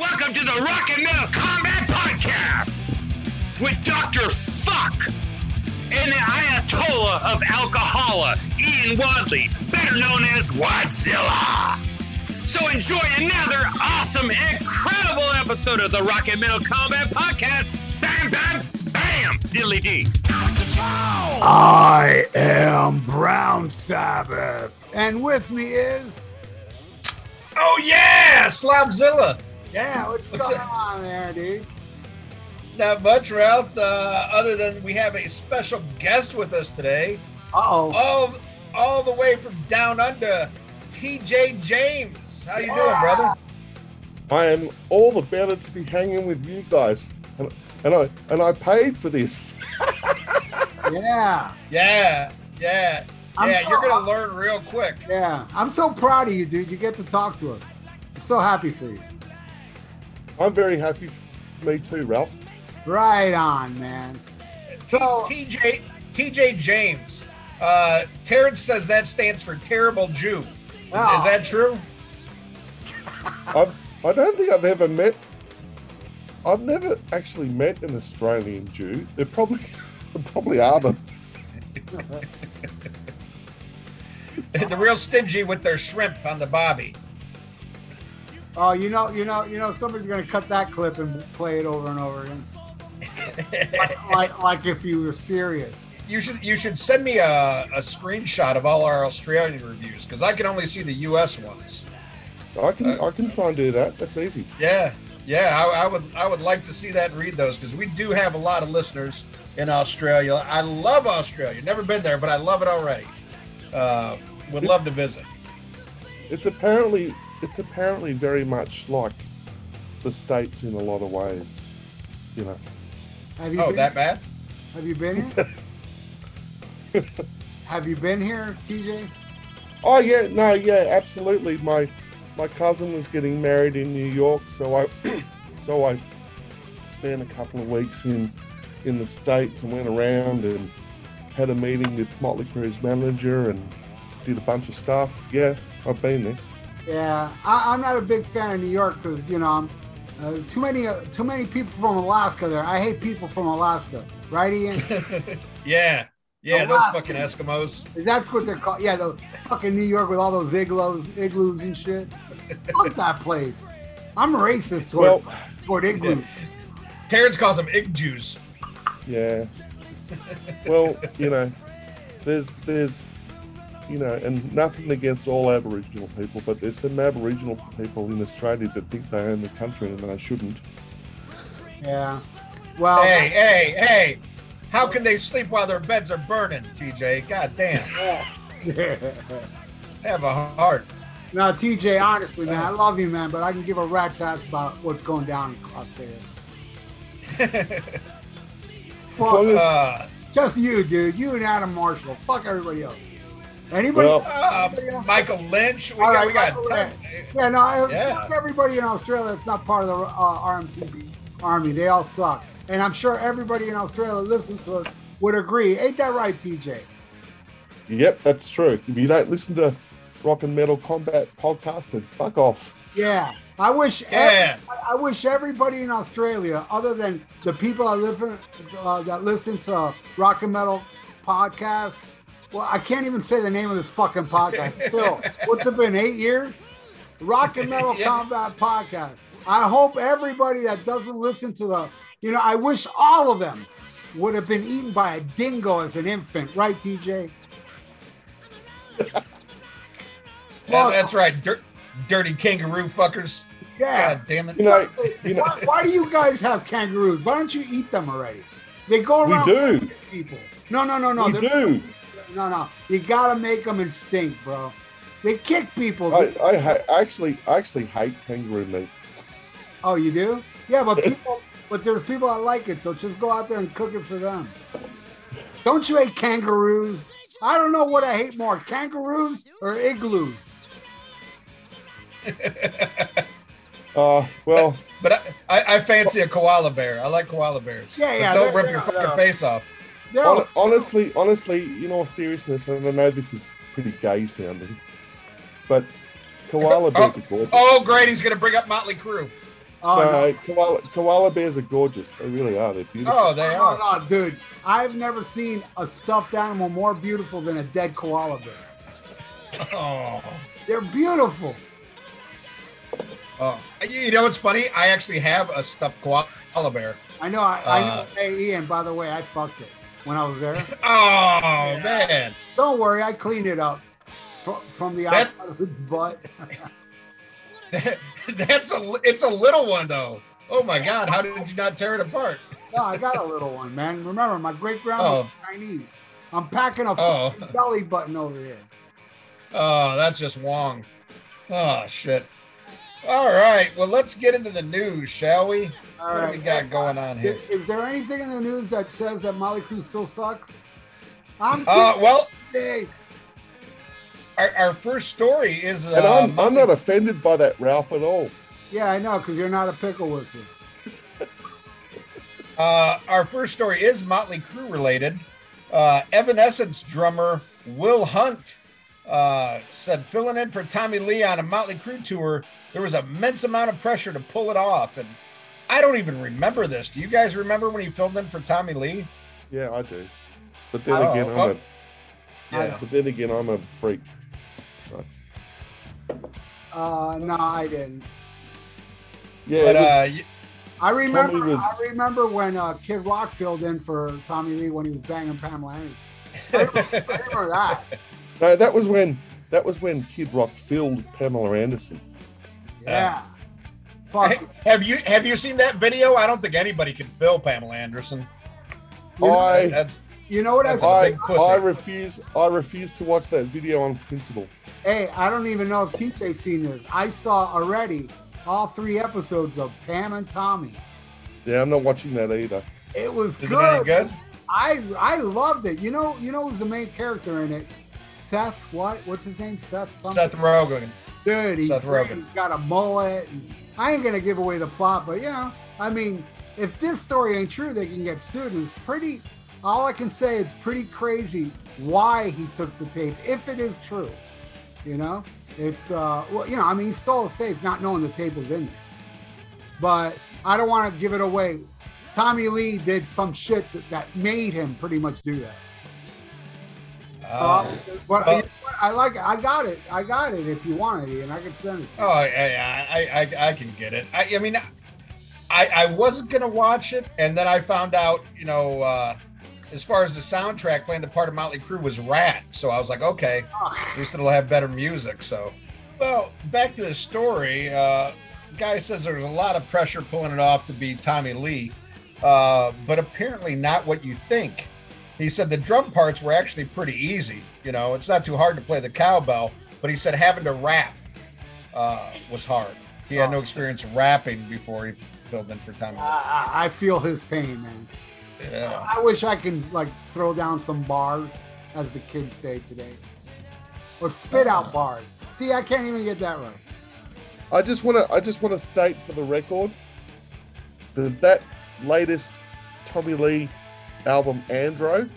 Welcome to the Rock and Metal Combat Podcast with Dr. Fuck and the Ayatollah of Alcohola, Ian Wadley, better known as Wadzilla. So enjoy another awesome, incredible episode of the Rock and Metal Combat Podcast. Bam, bam, bam, diddly dee. I am Brown Sabbath, and with me is Oh yeah, Slobzilla. yeah. What's, What's going up? on there, dude? Not much, Ralph. Uh, other than we have a special guest with us today, Uh oh. all all the way from down under, T.J. James. How you doing, brother? I am all the better to be hanging with you guys, and, and I and I paid for this. Yeah, Yeah, yeah, I'm yeah. so- You're gonna learn real quick. yeah. I'm so proud of you, dude. You get to talk to us. I'm so happy for you. I'm very happy. Me too, Ralph. Right on, man. T- So- T.J. T.J. James. Uh, Terrence says that stands for terrible Jew. Is, is Oh. that true? I I don't think I've ever met. I've never actually met an Australian Jew. There probably there probably are them. the real stingy with their shrimp on the bobby. Oh, you know, you know, you know. Somebody's gonna cut that clip and play it over and over again. like, like, like if you were serious. You should you should send me a, a screenshot of all our Australian reviews because I can only see the U.S. ones. I can I can try and do that. That's easy. Yeah, yeah, I, I would I would like to see that and read those because we do have a lot of listeners in Australia. I love Australia. Never been there, but I love it already. Uh, would love to visit. It's apparently it's apparently very much like the states in a lot of ways. You know. Have you Oh, been, that bad? Have you been here? Have you been here, TJ? Oh yeah, no, yeah, absolutely. My my cousin was getting married in New York, so I so I spent a couple of weeks in in the states and went around and had a meeting with Motley Crue's manager and did a bunch of stuff. Yeah, I've been there. Yeah, I, I'm not a big fan of New York because you know I'm uh, too many uh, too many people from Alaska there. I hate people from Alaska, right, Ian? Yeah, yeah, those fucking Eskimos. That's what they're called. Yeah, the fucking New York with all those igloos, igloos and shit. Fuck that place. I'm racist toward Well, toward igloos. Terrence calls them ig Jews. yeah. Well, you know, there's there's you know, and nothing against all Aboriginal people, but there's some Aboriginal people in Australia that think they own the country and they shouldn't. Yeah. Well, Hey, hey, hey! How can they sleep while their beds are burning, TJ? God damn, have a heart. now TJ, honestly, man, I love you, man, but I can give a rat's ass about what's going down in Australia. As long as, Uh, Just you, dude. You and Adam Marshall. Fuck everybody else. Anybody? Well- uh, Michael Lynch. We All got, right, we got ten. yeah, no. Yeah. Everybody in Australia that's not part of the uh, RMCP army. They all suck. And I'm sure everybody in Australia that listens to us would agree. Ain't that right, TJ? Yep, that's true. If you don't listen to Rock and Metal Combat podcast, then fuck off. Yeah. I wish. Yeah. I, I wish everybody in Australia, other than the people that live uh, that listen to rock and metal podcasts. Well, I can't even say the name of this fucking podcast. Still, what's it been? Eight years? Rock and Metal Yeah. Combat Podcast. I hope everybody that doesn't listen to the, you know, I wish all of them would have been eaten by a dingo as an infant, right, TJ? Yeah, that's right. Dirt, dirty kangaroo fuckers. Yeah. God damn it. You know, you know, Why, why do you guys have kangaroos? Why don't you eat them already? They go we around do. people. No, no, no, no. We They're- do. No, no. You gotta make them instinct, bro. They kick people. I, I, ha- I actually, I actually hate kangaroo meat. oh, you do? Yeah, but people, but there's people that like it. So just go out there and cook it for them. Don't you hate kangaroos? I don't know what I hate more, kangaroos or igloos. Uh, well, But I, I, I fancy a koala bear. I like koala bears. Yeah, But yeah, Don't rip your fucking face off. They're hon- honestly, honestly, in all seriousness, and I know this is pretty gay sounding, but koala bears are gorgeous. Oh, great! He's gonna bring up Motley Crue. Oh, no, no. koala, koala bears are gorgeous. They really are. They're beautiful. Oh, they no, are. no, dude. I've never seen a stuffed animal more beautiful than a dead koala bear. Oh. They're beautiful. oh. You you know what's funny? I actually have a stuffed koala bear. I know. I, I know. Uh, Hey, Ian. By the way, I fucked it when I was there. Oh man. Don't worry, I cleaned it up from, from the That- outside of its butt. That's a it's a little one though. Oh my god, how did you not tear it apart? no, I got a little one, man. Remember, my great grandma Oh. Chinese. I'm packing a Oh. belly button over here. Oh, that's just Wong. Oh shit. All right, well let's get into the news, shall we? All what right. we got going on here? Is, is there anything in the news that says that Motley Crue still sucks? I'm Uh, well, kidding. our, our first story is. Uh, and I'm, I'm not offended by that, Ralph, at all. Yeah, I know, because you're not a pickle whistle. Uh, our first story is Motley Crue related. Uh, Evanescence drummer Will Hunt uh, said filling in for Tommy Lee on a Motley Crue tour, there was immense amount of pressure to pull it off. And I don't even remember this. Do you guys remember when he filled in for Tommy Lee? Yeah, I do. But then Oh, again, I'm oh. a, Yeah. but then again, I'm a freak. So, Uh, no, I didn't. yeah, But was- uh, y- I remember. Was- I remember when uh, Kid Rock filled in for Tommy Lee when he was banging Pamela Anderson. I remember, I remember that. no, that was when that was when Kid Rock filled Pamela Anderson. Yeah. Fuck. have you have you seen that video? I don't think anybody can fill Pamela Anderson. You know, I That's you know what That's I a I, big pussy. I refuse I refuse to watch that video on principle. Hey, I don't even know if TJ's seen this. I saw already all three episodes of Pam and Tommy. Yeah, I'm not watching that either. It was is good. any good? I I loved it. You know, you know who's the main character in it? Seth. What? What's his name? Seth. Something. Seth Rogen. Dude, he's Seth great. Rogen. He's got a mullet. And I ain't gonna give away the plot, but know, I mean, if this story ain't true, they can get sued. And It's pretty. All I can say is pretty crazy why he took the tape, if it is true. You know, it's uh, well, you know, I mean, he stole a safe, not knowing the tape was in there. But I don't want to give it away. Tommy Lee did some shit that, that made him pretty much do that. Uh, but well- you? I like it. I got it. I got it. If you want it, and I can send it to you. Oh, yeah, I, I, I can get it. I, I mean, I, I wasn't gonna watch it, and then I found out, you know, uh, as far as the soundtrack playing the part of Motley Crue was Ratt, so I was like, okay, at least it'll have better music. So, well, back to the story. Uh, guy says there's a lot of pressure pulling it off to be Tommy Lee, uh, but apparently not what you think. He said the drum parts were actually pretty easy. You know, it's not too hard to play the cowbell, but he said having to rap uh, was hard. He had no experience rapping before he filled in for Tommy. Lee. I, I I feel his pain, man. Yeah. I wish I could like throw down some bars, as the kids say today, or spit out bars. See, I can't even get that right. I just want to I just want to state for the record that that latest Tommy Lee album Andro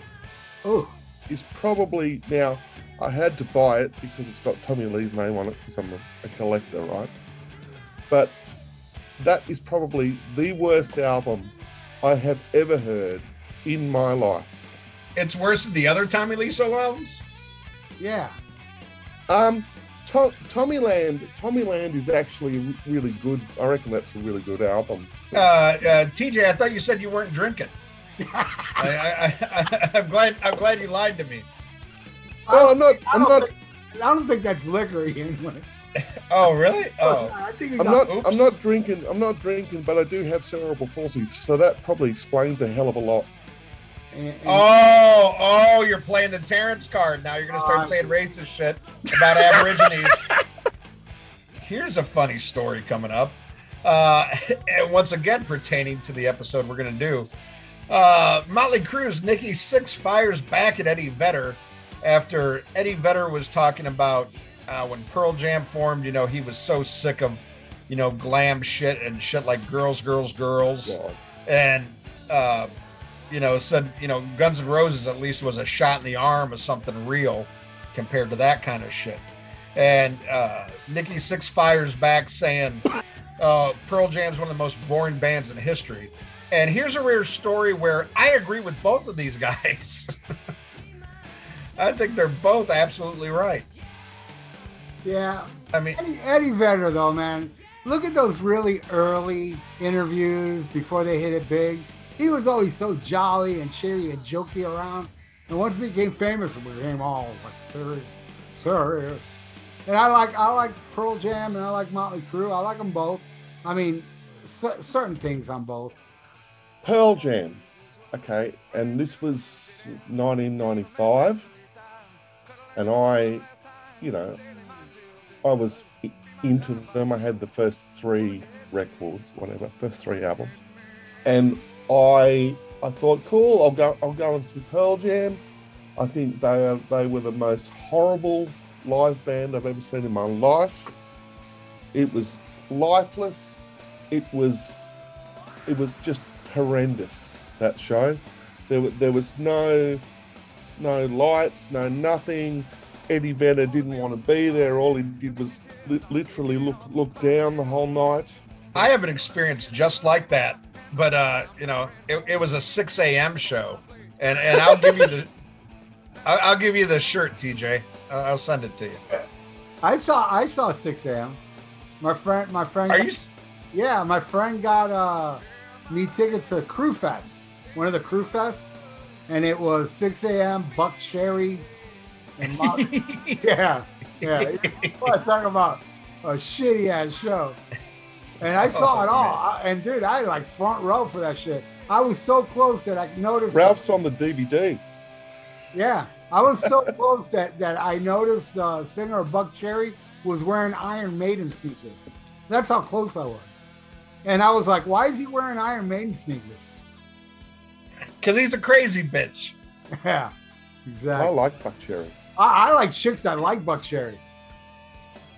Oh, is probably now I had to buy it because it's got Tommy Lee's name on it because I'm a, a collector, right? But that is probably the worst album I have ever heard in my life. It's worse than the other Tommy Lee solo albums. yeah. Um, to- Tommyland, Tommy Land is actually really good. I reckon that's a really good album. Uh, uh, TJ, I thought you said you weren't drinking. I, I, I, I'm glad. I'm glad you lied to me. No, I'm not. I I'm don't, think, I don't think that's liquor, Ian. Oh, really? Oh, I think you I'm got, not. oops. I'm not drinking. I'm not drinking, but I do have cerebral palsy, so that probably explains a hell of a lot. and- and- oh, oh! You're playing the Terrence card now. You're gonna start Uh, saying racist shit about Aborigines. Here's a funny story coming up, uh, and once again pertaining to the episode we're gonna do. Uh, Motley Crue's Nikki Sixx fires back at Eddie Vedder after Eddie Vedder was talking about uh, when Pearl Jam formed. You know, he was so sick of, you know, glam shit and shit like girls, girls, girls God. and uh, you know said you know Guns N' Roses at least was a shot in the arm of something real compared to that kind of shit. and uh, Nikki Sixx fires back saying uh, Pearl Jam's one of the most boring bands in history. And here's a rare story where I agree with both of these guys. I think they're both absolutely right. Yeah. I mean, Eddie, Eddie Vedder, though, man, look at those really early interviews before they hit it big. He was always so jolly and cheery and jokey around. And once he became famous, we became all like serious, serious. And I like I like Pearl Jam and I like Motley Crue. I like them both. I mean, c- certain things on both. Pearl Jam. Okay, and this was 1995, and I, you know, I was into them. I had the first three records, whatever, first three albums, and I, I thought, cool. I'll go. I'll go and see Pearl Jam. I think they are, they were the most horrible live band I've ever seen in my life. It was lifeless. It was it was just horrendous that show there, wa- there was no no lights no nothing eddie vedder didn't want to be there all he did was li- literally look look down the whole night I have an experience just like that, but uh, you know, it, it was a Sixx:A.M. show, and and I'll give you the, I'll, I'll give you the shirt, TJ. I'll, I'll send it to you. I saw I saw Sixx:A.M. My friend, my friend. Are got- you? Yeah, my friend got uh, me tickets to Crue Fest, one of the Crue Fest, and it was Sixx:A.M. Buck Cherry, and Mo- yeah, yeah. What I'm talking about a shitty ass show, and I saw Oh, it all. I- and dude, I had like front row for that shit. I was so close that I noticed. ralph's on the dvd Yeah, I was so close that that I noticed uh, singer Buckcherry was wearing Iron Maiden sneakers. That's how close I was. And I was like, why is he wearing Iron Maiden sneakers? Because he's a crazy bitch. Yeah, exactly. i like buckcherry I, I like chicks that like Buckcherry.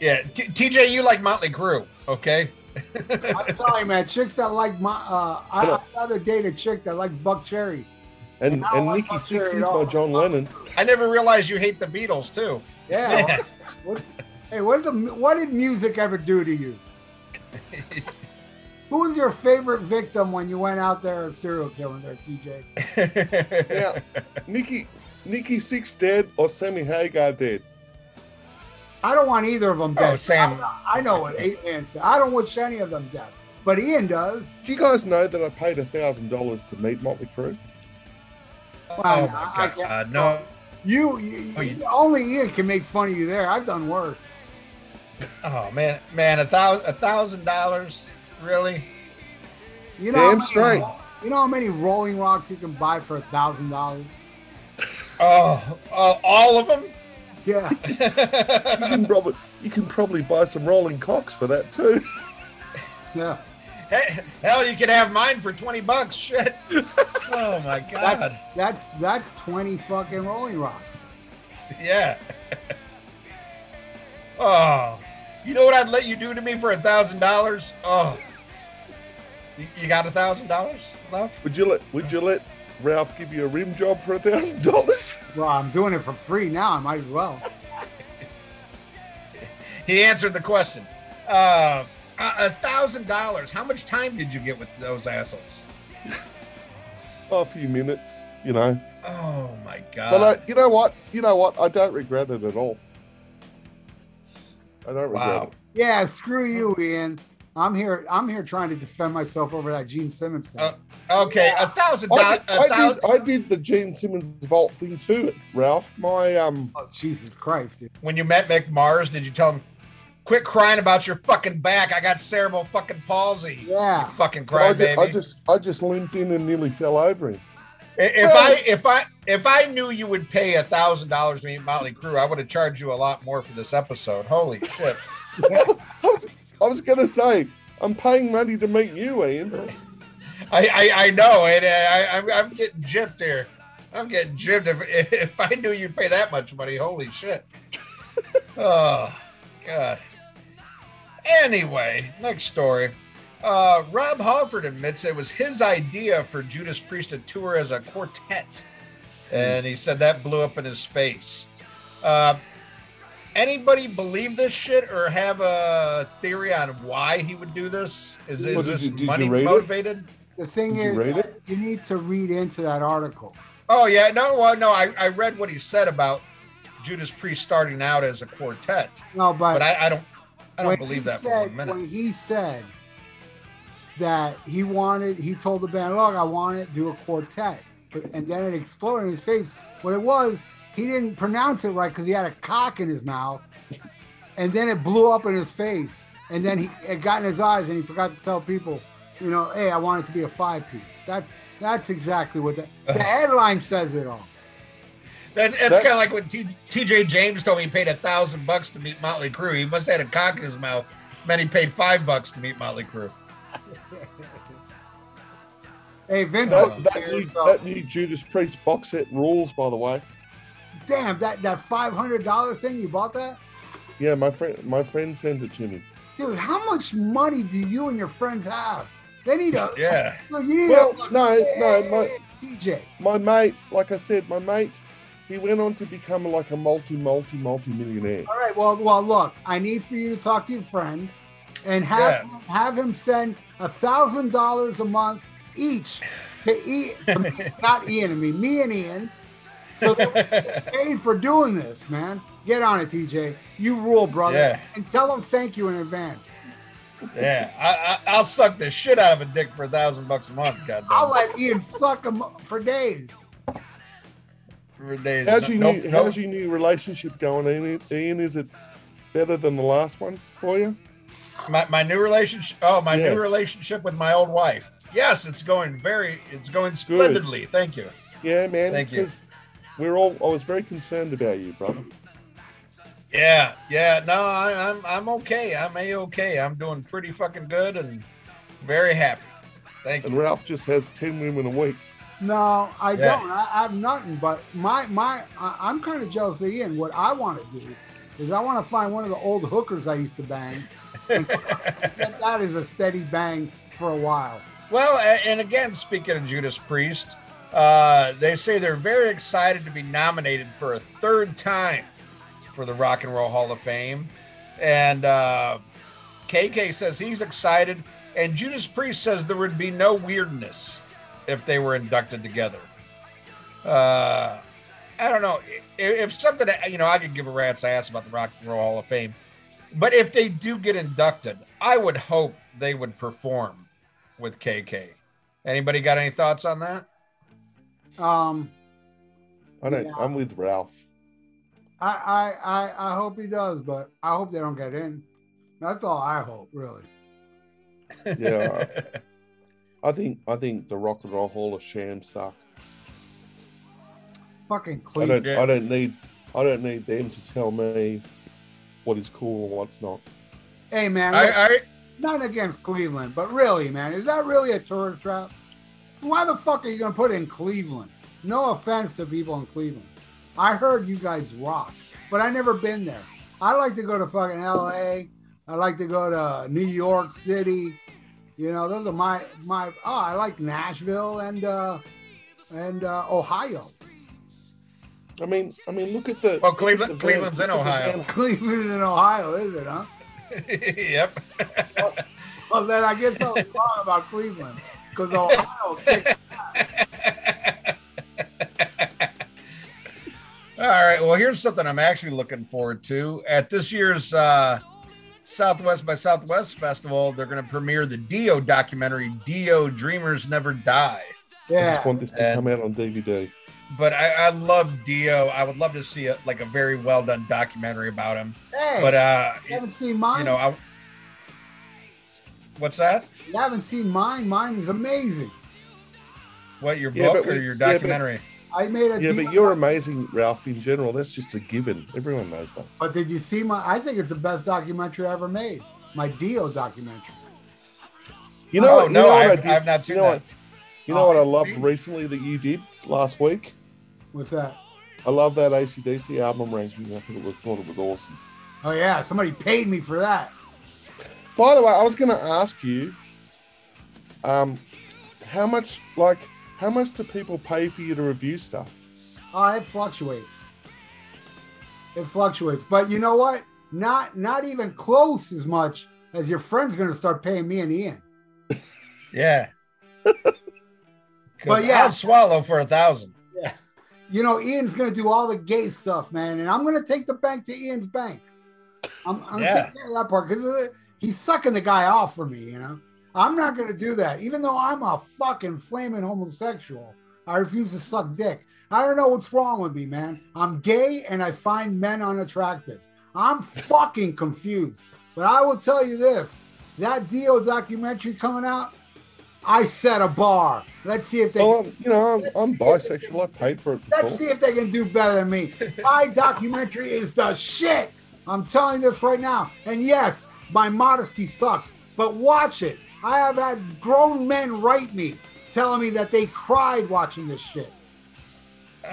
Yeah, T- TJ, you like Motley Crue, okay? I'm telling you, man, chicks that like my, uh, I, I'd rather date a chick that likes Buckcherry. and I don't and like nikki sixx is by john lennon I never realized you hate the Beatles too. Yeah. what- what- hey, what did the what did music ever do to you? Who was your favorite victim when you went out there and serial killing there, TJ? now nikki nikki sixx dead or sammy hagar dead I don't want either of them dead. Oh, Sam. I, I know what Ian said. I don't wish any of them dead, but Ian does. do you guys know that i paid a thousand dollars to meet motley crue oh, oh my god, can't- no. You, oh, you, Oh, you- only Ian can make fun of you there. I've done worse. Oh man, man, a thousand, a thousand dollars, really? You know, how Damn many- straight. You know how many Rolling Rocks you can buy for a thousand dollars? Oh, oh, all of them? Yeah, you can probably you can probably buy some rolling cocks for that too yeah. Hey, hell, you could have mine for twenty bucks. Shit. Oh my god. That's that's that's twenty fucking Rolling Rocks. Yeah. oh, you know what I'd let you do to me for a thousand dollars? Oh, you, you got a thousand dollars left? Would you let Would you let Ralph give you a rim job for a thousand dollars? Well, I'm doing it for free now. I might as well. He answered the question. Uh, a a thousand dollars. How much time did you get with those assholes? A few minutes, you know. Oh my god. But I, you know what? You know what? I don't regret it at all. I don't regret wow. it. Yeah, screw you, Ian. I'm here. I'm here trying to defend myself over that Gene Simmons thing. Uh, Okay, a thousand I dollars. did, A I, thousand. did, I did the Gene Simmons vault thing too, Ralph. My um, oh Jesus Christ, dude. When you met Mick Mars, did you tell him, "Quit crying about your fucking back. I got cerebral fucking palsy." Yeah. You fucking I, ju- crybaby. I just I just limped in and nearly fell over him. If I if I if I knew you would pay a thousand dollars to meet Motley Crue, I would have charged you a lot more for this episode. Holy shit! I was I was gonna say I'm paying money to meet you, Ian. I I, I know, and uh, I, I'm I'm getting gypped here. I'm getting gypped. If if I knew you'd pay that much money, holy shit! oh god. Anyway, next story. Uh, Rob Halford admits it was his idea for Judas Priest to tour as a quartet, and he said that blew up in his face. Uh, anybody believe this shit or have a theory on why he would do this? Is, Well, is did this you- did money read it? motivated? The thing Did is, read it? you need to read into that article. Oh yeah, no, well, no, I, I read what he said about Judas Priest starting out as a quartet, No, but, but I, I don't I don't believe he that for said- one minute. When he said that he wanted, he told the band, "Look, I want to do a quartet," but, and then it exploded in his face. What it was, he didn't pronounce it right because he had a cock in his mouth, and then it blew up in his face, and then he it got in his eyes, and he forgot to tell people, you know, "Hey, I want it to be a five piece." That's that's exactly what the, the headline says it all. That, that's That- kind of like when T, TJ James told me he paid a thousand bucks to meet Motley Crue. He must have had a cock in his mouth. Then he paid five bucks to meet Motley Crue. Hey, Vince, That, uh, that, new, uh, that new Judas Priest box set rules, by the way. Damn that that five hundred dollar thing you bought that. Yeah, my friend, my friend sent it to me. Dude, how much money do you and your friends have? They need a Yeah. Look, you need Well, a, no, no, my DJ. my mate, like I said, my mate, he went on to become like a multi, multi, multi millionaire. All right. Well, well, look, I need for you to talk to your friend and have have him send a thousand dollars a month each to, e, to me, not Ian and me, me and Ian. So that we get paid for doing this, man. Get on it, TJ. You rule, brother. Yeah. And tell them thank you in advance. Yeah. I, I, I'll suck the shit out of a dick for a thousand bucks a month. Goddamn. I'll let Ian suck them for days. For days. How's your Nope, new nope. How's your new relationship going, Ian? Ian? Is it better than the last one for you? my, my new relationship oh my Yeah. new relationship with my old wife yes it's going very it's going splendidly thank you Yeah, man. Thank you. Because we're all. I was very concerned about you, brother. yeah yeah no I, i'm i'm okay i'm a okay i'm doing pretty fucking good and very happy thank And you And Ralph just has ten women a week. No, I Yeah. don't. I, I have nothing. But my my, I, I'm kind of jealous of Ian. What I want to do is I want to find one of the old hookers I used to bang. and that is a steady bang for a while. well and again speaking of judas priest uh they say they're very excited to be nominated for a third time for the rock and roll hall of fame. And uh kk says he's excited and judas priest says there would be no weirdness if they were inducted together. Uh i don't know. If, if something you know i could give a rat's ass about the rock and roll hall of fame but if they do get inducted i would hope they would perform with kk anybody got any thoughts on that Um, I don't. Yeah. I'm with Ralph. I, I I I hope he does, but I hope they don't get in. That's all I hope, really. Yeah. I think. I think the Rock and Roll Hall of Sham suck. Fucking I Cleveland. don't. Yeah. I don't need. I don't need them to tell me what is cool and what's not. Hey man, I, I nothing against Cleveland, but really, man, is that really a tourist trap? Why the fuck are you gonna put it in Cleveland? No offense to people in Cleveland. I heard you guys rock, but I never been there. I like to go to fucking LA. I like to go to New York City. You know, those are my my. Oh, I like Nashville and uh and uh, Ohio. I mean. I mean. Look at the. Well, Cleveland- the Cleveland's in look at the Ohio. van- Cleveland and Ohio, is it, huh? yep Well, then I guess I was wrong about Cleveland because Ohio kicked All right. Well, here's something I'm actually looking forward to. At this year's uh, Southwest by Southwest Festival, they're going to premiere the Dio documentary, Dio Dreamers Never Die. Yeah. I just want this to And- come out on DVD. But I, I love Dio. I would love to see a, like a very well done documentary about him. Hey, But uh, you haven't seen mine. you know, I, what's that? you haven't seen mine. Mine is amazing. What your Yeah, book but or we- your yeah, but- documentary? I made a. Yeah, but you're amazing, Ralph. In general, that's just a given. Everyone knows that. But did you see my? I think it's the best documentary I ever made. My Dio documentary. You know, oh what- you no, know what I I've, did- I've not seen you know that. what? You know what I Oh, loved really? recently that you did last week? What's that? I love that ACDC album ranking. I thought it was thought it was awesome. Oh yeah, somebody paid me for that. By the way, I was going to ask you, um, how much like how much do people pay for you to review stuff? Oh, it fluctuates. it fluctuates. But you know what? Not not even close as much as your friend's going to start paying me and Ian. Yeah. But yeah. I'll swallow for a thousand. Yeah. You know, Ian's going to do all the gay stuff, man, and I'm going to take the bank to Ian's bank. I'm, I'm Yeah. going to take care of that part because he's sucking the guy off for me. You know, I'm not going to do that, even though I'm a fucking flaming homosexual. I refuse to suck dick. I don't know what's wrong with me, man. I'm gay and I find men unattractive. I'm fucking confused. But I will tell you this: that Dio documentary coming out, I set a bar. Let's see if they. Oh, well, I'm, you know, I'm, I'm bisexual. I paid for it Let's see if they can do better than me. My documentary is the shit. I'm telling you this right now. And yes, my modesty sucks, but watch it. I have had grown men write me telling me that they cried watching this shit.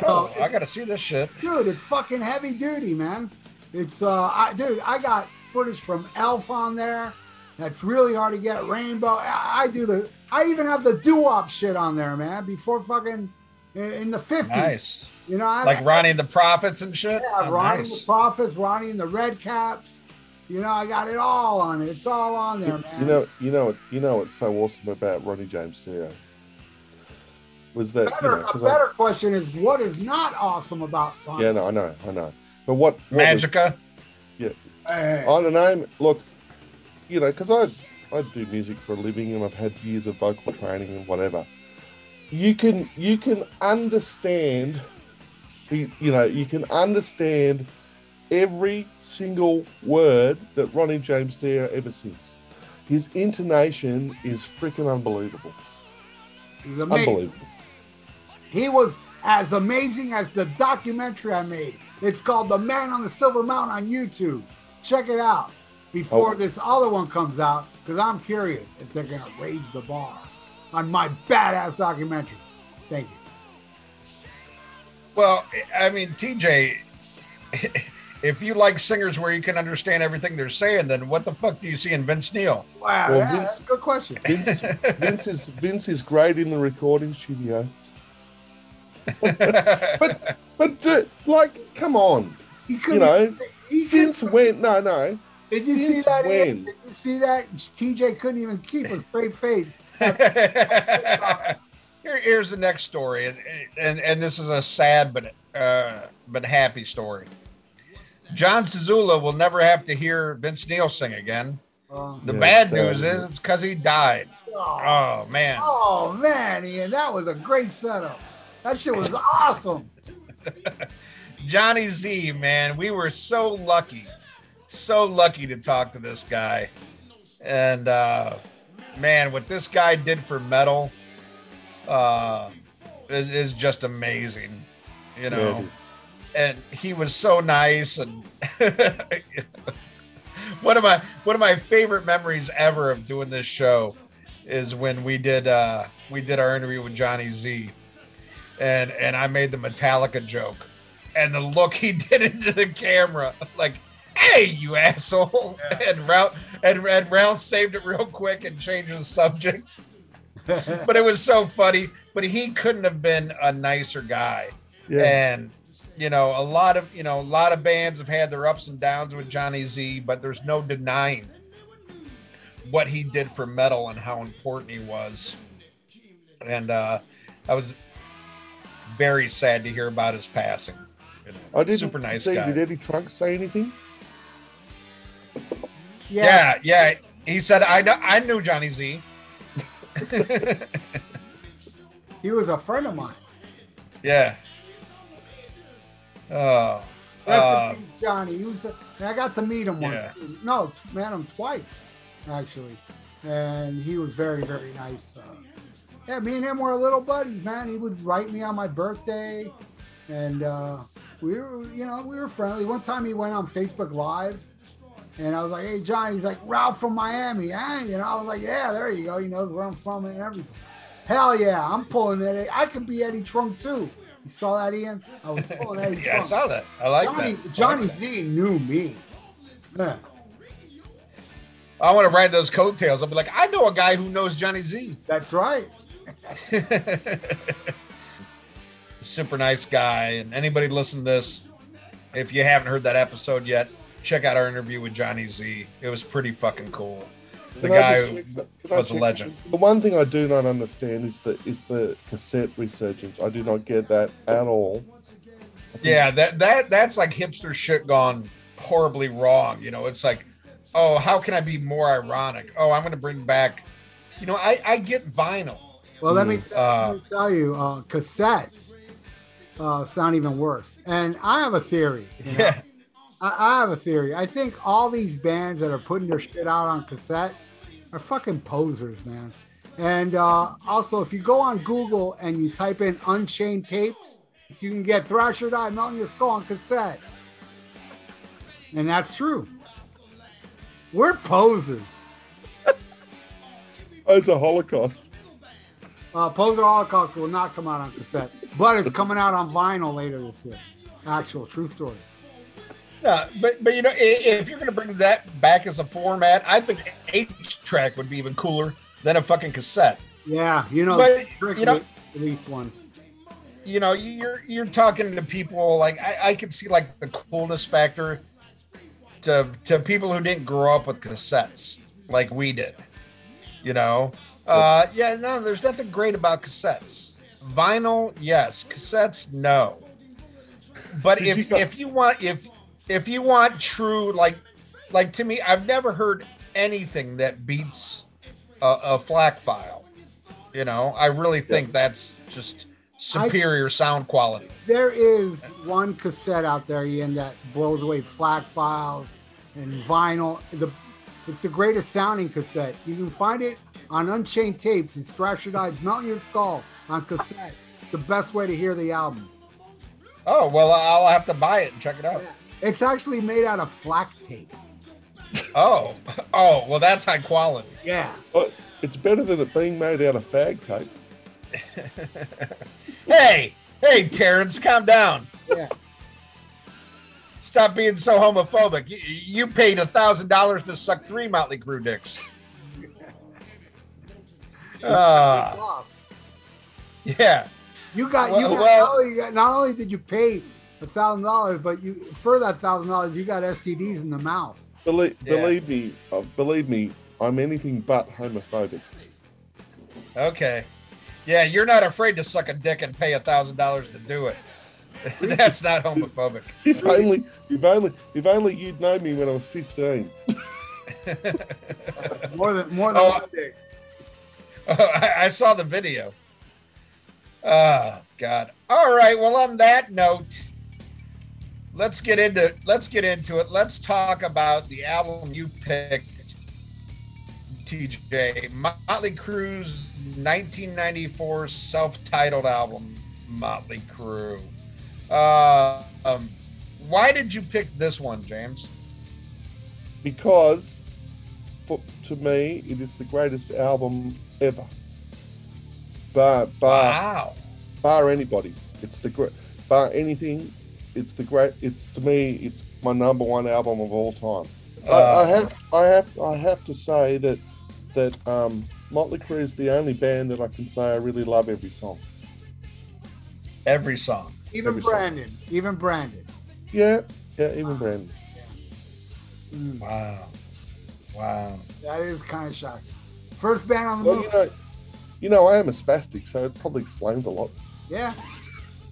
Oh, So, I gotta see this shit. dude, it's fucking heavy duty, man. It's uh, I, dude, I got footage from Elf on there. That's really hard to get. Rainbow. I, I do the. I even have the doo-wop shit on there, man. Before fucking in in the fifties. Nice. You know, I, Like Ronnie and the Prophets and shit. Yeah, Oh, Ronnie nice. and the Prophets, Ronnie and the Red Caps. You know, I got it all on it. It's all on there, man. You know, you know, what, you know what's so awesome about Ronnie James Dio was that you better, know, a 'cause I- better question is what is not awesome about Ronnie? yeah, no, I know, I know. But what, what was- Magica. Hey, hey. I don't know. Look, you know, because I I do music for a living and I've had years of vocal training and whatever. You can you can understand, the you know, you can understand every single word that Ronnie James Dio ever sings. His intonation is freaking unbelievable. He's amazing. Unbelievable. He was as amazing as the documentary I made. It's called The Man on the Silver Mountain on YouTube. Check it out before Oh. this other one comes out because I'm curious if they're going to raise the bar on my badass documentary. Thank you. Well, I mean, TJ, if you like singers where you can understand everything they're saying, then what the fuck do you see in Vince Neil? Wow, Well, yeah, Vince- that's a good question. Vince, Vince is Vince is great in the recording studio. but But uh, like, come on, He you know, he since couldn't- when? No, no. Did you see that? Ian? when? Did you see that? TJ couldn't even keep a straight face. Here, here's the next story, and, and and this is a sad but uh, but happy story. Jon Zazula will never have to hear Vince Neil sing again. Uh, The Yeah, bad news isn't is it? it's because he died. oh, Oh man, oh, man, Ian, that was a great setup. That shit was awesome. Johnny Z, man, we were so lucky, so lucky to talk to this guy, and uh, man, what this guy did for metal uh, is, is just amazing. You know. Yeah, it is. And he was so nice and one of my one of my favorite memories ever of doing this show is when we did uh we did our interview with Johnny Z and and I made the Metallica joke and the look he did into the camera like hey you asshole and Ralph and, and Ralph saved it real quick and changed the subject. But it was so funny but he couldn't have been a nicer guy. Yeah. and you know a lot of you know a lot of bands have had their ups and downs with johnny z but there's no denying what he did for metal and how important he was and uh i was very sad to hear about his passing you know, I didn't super nice see. guy Did Eddie Trunk say anything? yeah yeah he said i know i knew johnny z He was a friend of mine. yeah oh uh, Johnny. He was. A, I got to meet him once. Yeah. No, t- met him twice, actually, and he was very, very nice. Uh, yeah, me and him were little buddies, man. He would write me on my birthday, and uh, we were, you know, we were friendly. One time he went on Facebook Live, and I was like, "Hey, Johnny," he's like, "Ralph from Miami," eh? You know, I was like, "Yeah, there you go." He knows where I'm from and everything. Hell yeah, I'm pulling it. I could be Eddie Trunk too. You saw that, Ian? I was pulling Eddie yeah i saw that i like Johnny, that I like Johnny that. Z knew me. Yeah. I want to ride those coattails. I'll be like, I know a guy who knows Johnny Z. That's right. Super nice guy. And anybody listen to this, If you haven't heard that episode yet, check out our interview with Johnny Z. It was pretty fucking cool. The guy just who check some- can I was a legend. something? The one thing I do not understand is the is the cassette resurgence. I do not get that at all. Yeah, that that that's like hipster shit gone horribly wrong. You know, it's like, oh, how can I be more ironic? Oh, I'm gonna bring back. You know, I I get vinyl. Well, let me, Uh, let me tell you, uh, cassettes uh, sound even worse. And I have a theory. you know? Yeah. I, I have a theory. I think all these bands that are putting their shit out on cassette are fucking posers, man. And uh, also, if you go on Google and you type in Unchained Tapes, you can get Thrasher Die Melting Your Skull on cassette. And that's true. We're posers. It's a Holocaust. Uh, Poser Holocaust will not come out on cassette, but it's coming out on vinyl later this year. Actual true story. No, but but you know, if you're gonna bring that back as a format, I think eight track would be even cooler than a fucking cassette. Yeah, you know, But, you know- at least one. you know, you're you're talking to people like I, I could see like the coolness factor to to people who didn't grow up with cassettes like we did. You know, uh, yeah, no, there's nothing great about cassettes. Vinyl, yes. Cassettes, no. But if if you want if if you want true like like to me, I've never heard anything that beats a, a FLAC file. You know, I really think that's just superior sound quality. There is one cassette out there, Ian, that blows away FLAC files and vinyl. The it's the greatest sounding cassette. You can find it on Unchained Tapes. It's Thrasher Dies Melting Your Skull on cassette. It's the best way to hear the album. Oh well, I'll have to buy it and check it out. It's actually made out of flak tape. Oh, oh, well, that's high quality. Yeah. But it's better than it being made out of fag tape. Hey, hey, Terrence, calm down. Yeah. Stop being so homophobic. You, you paid a thousand dollars to suck three Motley Crue dicks. Ah, yeah. You got Well- you got, well- not, only, you got- not only did you pay a thousand dollars, but you for that thousand dollars you got STDs in the mouth. Believe, Yeah. believe me, uh, believe me, I'm anything but homophobic. Okay. Yeah, you're not afraid to suck a dick and pay a thousand dollars to do it. That's not homophobic. If only, if only, if only you'd known me when I was 15. More than more than Oh, one dick. Oh, I, I saw the video. Oh God. All right. Well, on that note, let's get into let's get into it. Let's talk about the album you picked, TJ. Motley Crue's 1994 self-titled album, Motley Crue. Uh, um, why did you pick this one, James? Because, for, to me, it is the greatest album ever. Bar, bar, Wow. bar anybody. It's the great, bar anything. It's the great. It's to me. It's my number one album of all time. I, I Uh, have, I have, I have to say that that um, Motley Crue is the only band that I can say I really love every song. every song. Even every song. Brandon. Even Brandon. Yeah, yeah, even Brandon. Mm, Wow. Wow. that is kind of shocking. First band on the Well, move. you know, you know, I am a spastic, so it probably explains a lot. Yeah.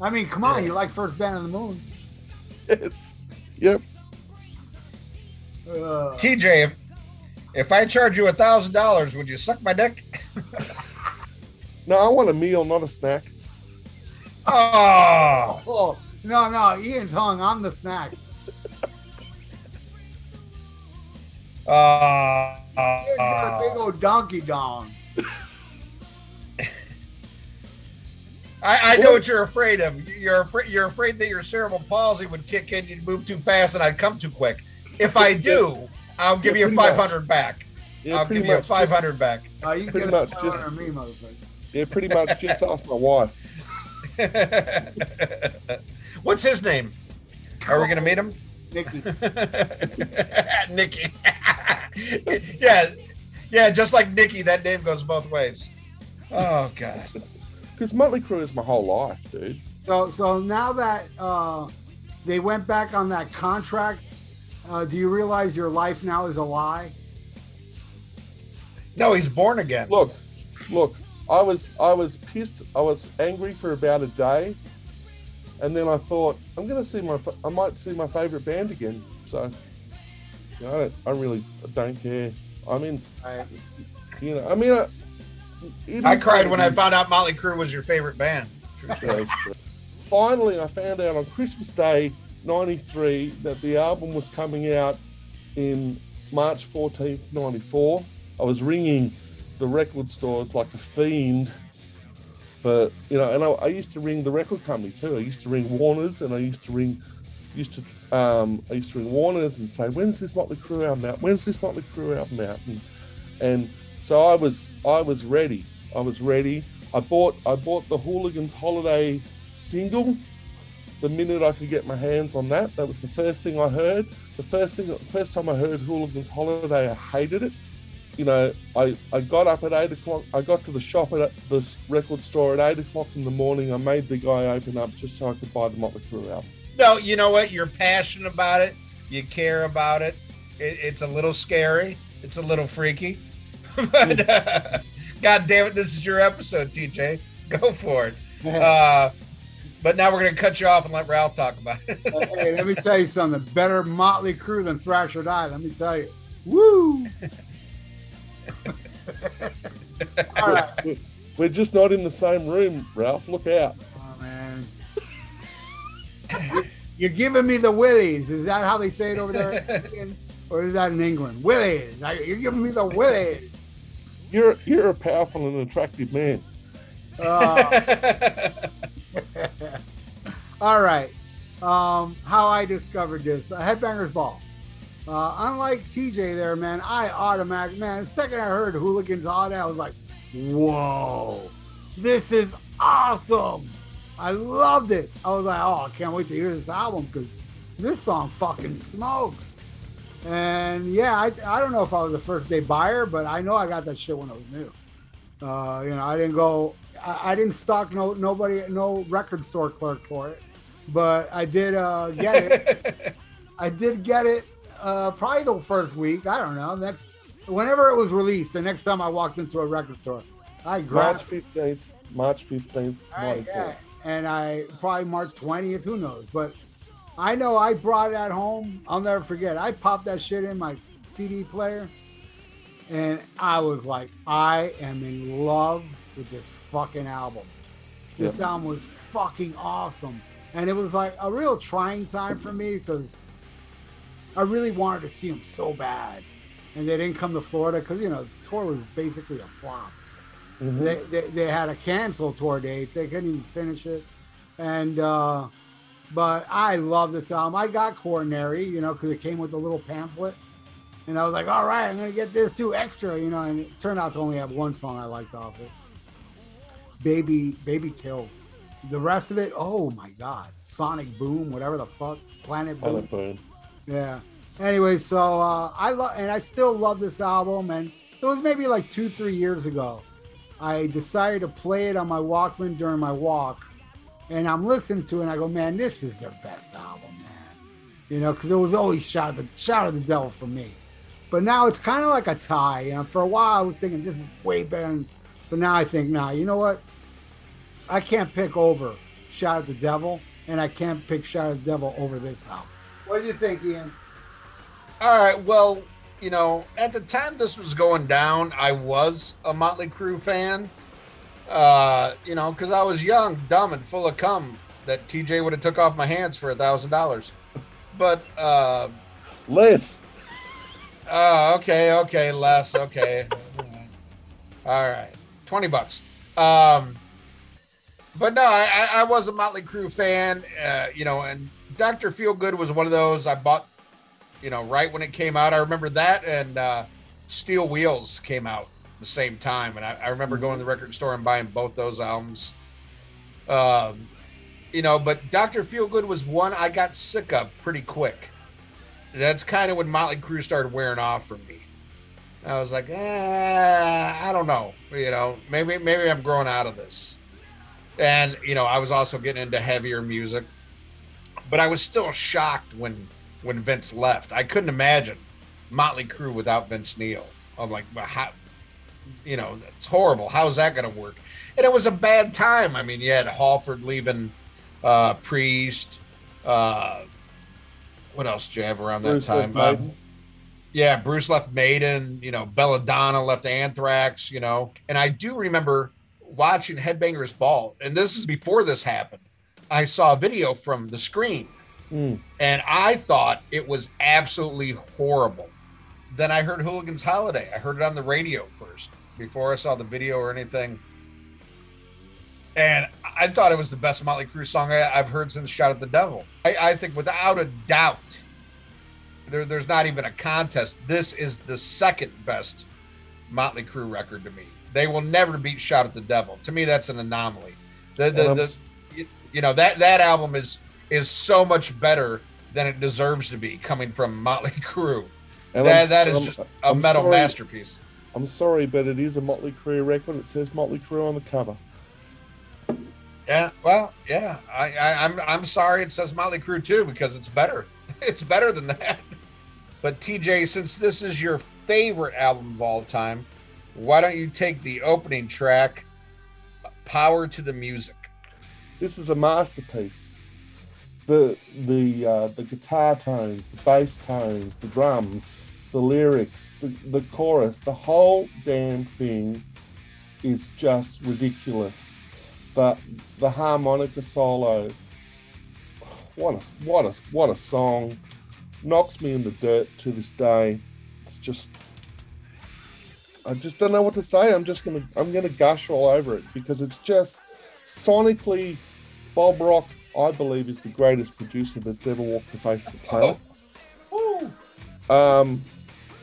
I mean, come on, Yeah. you like first band on the moon. Yes. Yep. Uh, TJ, if, if I charge you a thousand dollars, would you suck my dick? No, I want a meal, not a snack. Oh, oh, no, no, Ian's hung. I'm the snack. uh, Ian's got a big old donkey dong. I, I know what you're afraid of. You're afraid. You're afraid that your cerebral palsy would kick in. You'd move too fast, and I'd come too quick. If I do, I'll give Yeah, you pretty much. 500 back. Yeah, I'll pretty give you a much. 500 back. Uh, you Pretty much, just- on me, motherfucker. Yeah, pretty much. Just ask my wife. What's his name? Are we gonna meet him? Nikki. Nikki. yeah, yeah. Just like Nikki, that name goes both ways. Oh God. Because Motley Crue is my whole life, dude. So, so now that uh, they went back on that contract. Uh, do you realize your life now is a lie? No, he's born again. Look, look. I was I was pissed. I was angry for about a day, and then I thought I'm gonna see my I might see my favorite band again. So, you know, I, don't, I really don't care. I mean, I, you know, I mean, I, it I cried when I found out Motley Crue was your favorite band. Yeah. Finally, I found out on Christmas Day '93 that the album was coming out in March 14th, '94. I was ringing the record stores like a fiend for you know, and I, I used to ring the record company too. I used to ring Warner's, and I used to ring used to um, I used to ring Warner's and say, "When's this Motley Crue album out? When's this Motley Crue album out?" And, and so I was I was ready. I was ready. I bought I bought the Hooligans Holiday single the minute I could get my hands on that. That was the first thing I heard. The first thing, first time I heard Hooligans Holiday, I hated it. You know, I, I got up at eight o'clock. I got to the shop at the record store at eight o'clock in the morning. I made the guy open up just so I could buy the Motley Crue album. No, you know what? You're passionate about it. You care about it. it it's a little scary. It's a little freaky. But uh, God damn it, this is your episode, TJ. Go for it. Uh, but now we're gonna cut you off and let Ralph talk about it. hey, let me tell you something. Better Motley Crue than Thrash or Die. Let me tell you. Woo! All right. We're- We're just not in the same room, Ralph. Look out. Oh, man. You're giving me the willies. Is that how they say it over there? or is that in England? Willies. You're giving me the willies. You're you're a powerful and attractive man. Oh. All right. Um, how I discovered this uh, Headbangers Ball. Uh, unlike TJ there, man, I automatic man. The second I heard Hooligans Holiday, I was like, "Whoa, this is awesome!" I loved it. I was like, "Oh, I can't wait to hear this album because this song fucking smokes." And yeah, I, I don't know if I was a first day buyer, but I know I got that shit when it was new. Uh, you know, I didn't go, I, I didn't stock no nobody, no record store clerk for it, but I did uh, get it. I did get it uh, probably the first week. I don't know. Next, whenever it was released, the next time I walked into a record store, I March grabbed. fifteenth. March fifteenth. All right, yeah. And I probably March 20th, who knows? But I know I brought that home. I'll never forget. I popped that shit in my CD player, and I was like, I am in love with this fucking album. This album was fucking awesome. And it was like a real trying time for me because I really wanted to see them so bad. And they didn't come to Florida because, you know, the tour was basically a flop. Mhm. They, they, they had to cancel tour dates. They couldn't even finish it. And, uh, but I love this album. I got Quaternary, you know, because it came with a little pamphlet. And I was like, all right, I'm going to get this too extra, you know. And it turned out to only have one song I liked off it Baby, Baby Kills. The rest of it, oh my God. Sonic Boom, whatever the fuck. Planet Boom. Planet Boom. Yeah. Anyway, so uh, I love, and I still love this album. And it was maybe like two, three years ago. I decided to play it on my Walkman during my walk, and I'm listening to it. and I go, man, this is their best album, man. You know, because it was always shout the shout of the devil for me. But now it's kind of like a tie. Know, for a while I was thinking this is way better, but now I think, nah, you know what? I can't pick over Shout at the Devil, and I can't pick Shout at the Devil over this album. What do you think, Ian? All right. Well, you know, at the time this was going down, I was a Motley Crue fan. Uh, you know, because I was young, dumb, and full of cum that TJ would have took off my hands for a thousand dollars. But uh, Les. oh, okay, okay, less, okay, all right, twenty bucks. Um, but no, I, I I was a Motley Crue fan. Uh, you know, and Doctor Feelgood was one of those I bought you know, right when it came out. I remember that and uh, Steel Wheels came out the same time, and I, I remember going to the record store and buying both those albums. Um, you know, but Doctor Feelgood was one I got sick of pretty quick. That's kind of when Motley Crue started wearing off for me. I was like, eh, I don't know. You know, maybe maybe I'm growing out of this. And you know, I was also getting into heavier music. but I was still shocked when when Vince left. I couldn't imagine Motley Crue without Vince Neil. I'm like, how, you know, it's horrible. How's that going to work? And it was a bad time. I mean, you had Halford leaving, uh, Priest. Uh, what else did you have around that Bruce time? Uh, yeah, Bruce left Maiden, you know, Belladonna left Anthrax, you know. And I do remember watching Headbangers Ball, and this is before this happened. I saw a video from the Scream Mm. and I thought it was absolutely horrible. Then I heard Hooligans Holiday. I heard it on the radio first before I saw the video or anything. And I thought it was the best Motley Crue song I, I've heard since Shout at the Devil. I, I think without a doubt, there, there's not even a contest. This is the second best Motley Crue record to me. They will never beat Shout at the Devil. To me, that's an anomaly. The, the, I'm- the, you- you know that that album is is so much better than it deserves to be coming from Motley Crue. That, that is just a I'm metal sorry- masterpiece. I'm sorry, but it is a Motley Crue record. It says Motley Crue on the cover. Yeah, well, yeah. I, I, I'm I'm sorry it says Motley Crue too because it's better. It's better than that. But TJ, since this is your favorite album of all time, why don't you take the opening track, "Power to the Music"? This is a masterpiece. The the uh, the guitar tones, the bass tones, the drums, the lyrics, the, the chorus, the whole damn thing is just ridiculous. But the harmonica solo, what a what a what a song, knocks me in the dirt to this day. It's just I just don't know what to say. I'm just gonna I'm gonna gush all over it because it's just sonically Bob Rock, I believe, is the greatest producer that's ever walked the face of the planet. Woo! Um,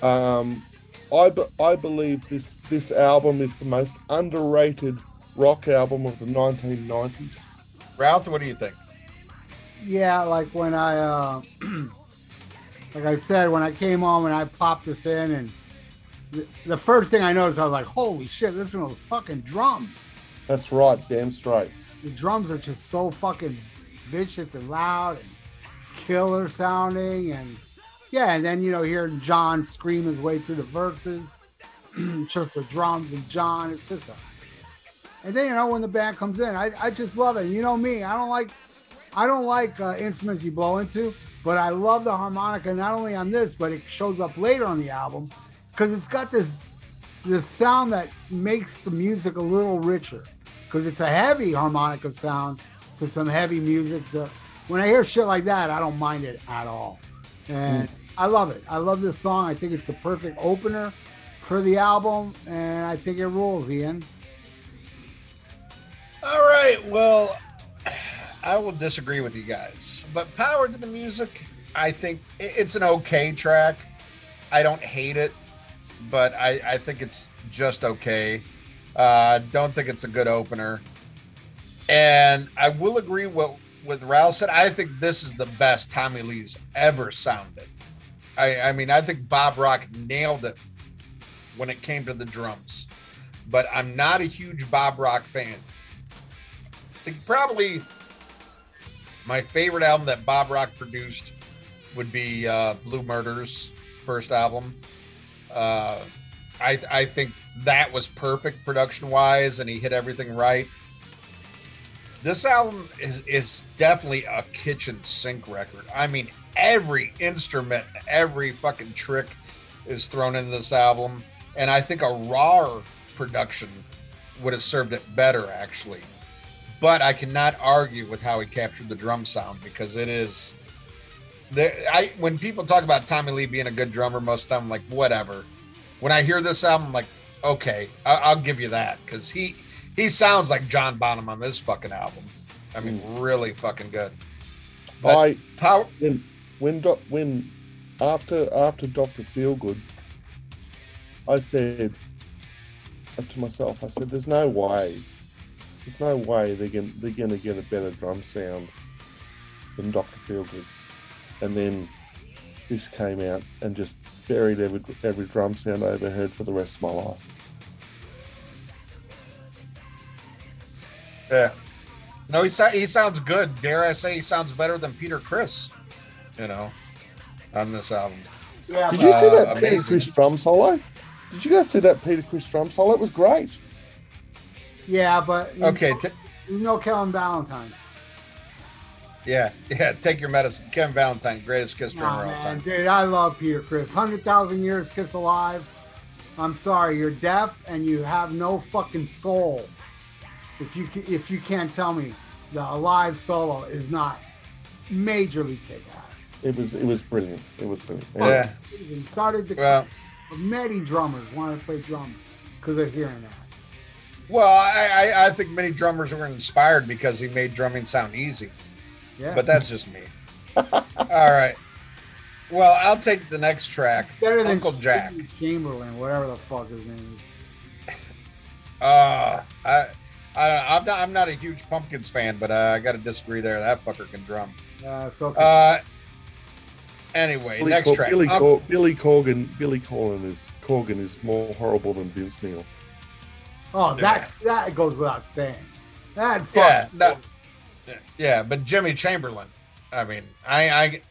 um, I, be- I believe this this album is the most underrated rock album of the 1990s. Ralph, what do you think? Yeah, like when I, uh, like I said, when I came on, when I popped this in, and the, the first thing I noticed, I was like, "Holy shit! Listen to those fucking drums! That's right, damn straight. The drums are just so fucking vicious and loud and killer sounding, and yeah, and then you know hearing John scream his way through the verses, just the drums and John, it's just a. And then you know when the band comes in, I, I just love it. You know me, I don't like I don't like uh, instruments you blow into, but I love the harmonica not only on this, but it shows up later on the album because it's got this this sound that makes the music a little richer because it's a heavy harmonica sound to some heavy music. That, when I hear shit like that, I don't mind it at all, and I love it. I love this song. I think it's the perfect opener for the album, and I think it rules, Ian. All right. Well, I will disagree with you guys. But Power to the Music, I think it's an okay track. I don't hate it, but I, I think it's just okay. Uh, don't think it's a good opener. And I will agree with what with Ralph said. I think this is the best Tommy Lee's ever sounded. I, I mean, I think Bob Rock nailed it when it came to the drums. But I'm not a huge Bob Rock fan. I think probably my favorite album that Bob Rock produced would be uh, Blue Murders first album. Uh, I I think that was perfect production wise, and he hit everything right. This album is is definitely a kitchen sink record. I mean, every instrument, every fucking trick is thrown into this album, and I think a raw production would have served it better actually but I cannot argue with how he captured the drum sound because it is. The, I when people talk about Tommy Lee being a good drummer, most of the time I'm like whatever. When I hear this album, I'm like, okay, I, I'll give you that because he he sounds like John Bonham on this fucking album. I mean, mm. really fucking good. But I power, when when doc, when after after Doctor Feelgood, I said to myself, I said, "There's no way, there's no way they're gonna they're gonna get a better drum sound than Doctor Feelgood." And then this came out and just buried every every drum sound I ever heard for the rest of my life. Yeah. No, he so- he sounds good. Dare I say he sounds better than Peter Criss, you know, on this album. Yeah, Did but- you see Uh, that Peter. Criss drum solo? Did you guys see that Peter Criss drum solo? It was great. yeah, but he's, Okay, t- he's no Kevin Valentine. yeah, yeah. Take your medicine, Kevin Valentine, greatest kiss drummer Nah, of all man, time. dude, I love Peter Criss. Hundred thousand years, Kiss Alive. I'm sorry, you're deaf and you have no fucking soul. If you if you can't tell me the live solo is not majorly kick ass. It was it was brilliant. It was brilliant. Yeah. He started the Well, many drummers wanted to play drums because of hearing that. well, I, I I think many drummers were inspired because he made drumming sound easy. Yeah, But that's just me. all right. Well, I'll take the next track, better than Uncle Jack. Chamberlin, whatever the fuck his name is. Uh, I, I don't, I'm not, I'm not a huge Pumpkins fan, but uh, I got to disagree there. That fucker can drum. Uh, so Uh, anyway, Billy, next Cor- track. Billy, Um, Cor- Billy Corgan. Billy Corgan is Corgan is more horrible than Vince Neil. oh, that that goes without saying. That yeah, no, yeah, but Jimmy Chamberlin. I mean, I, I,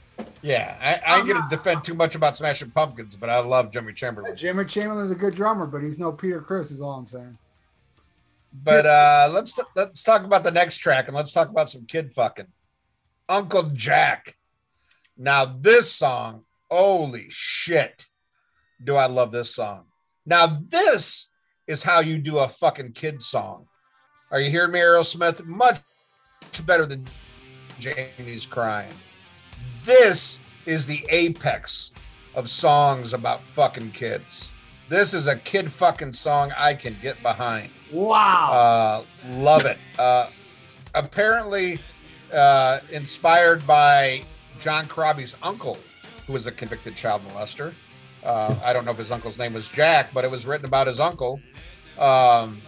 yeah, I, I ain't gonna defend too much about Smashing Pumpkins, but I love Jimmy Chamberlin. Jimmy Chamberlin's a good drummer, but he's no Peter Criss. Is all I'm saying. But uh, let's let's talk about the next track and let's talk about some kid fucking. Uncle Jack. Now this song, holy shit, do I love this song? Now this is how you do a fucking kid song. Are you hearing me, Aerosmith? Much better than Janie's crying. This is the apex of songs about fucking kids. This is a kid fucking song I can get behind. Wow. Uh, love it. Uh, apparently, uh, inspired by John Corabi's uncle, who was a convicted child molester. Uh, I don't know if his uncle's name was Jack, but it was written about his uncle. Um,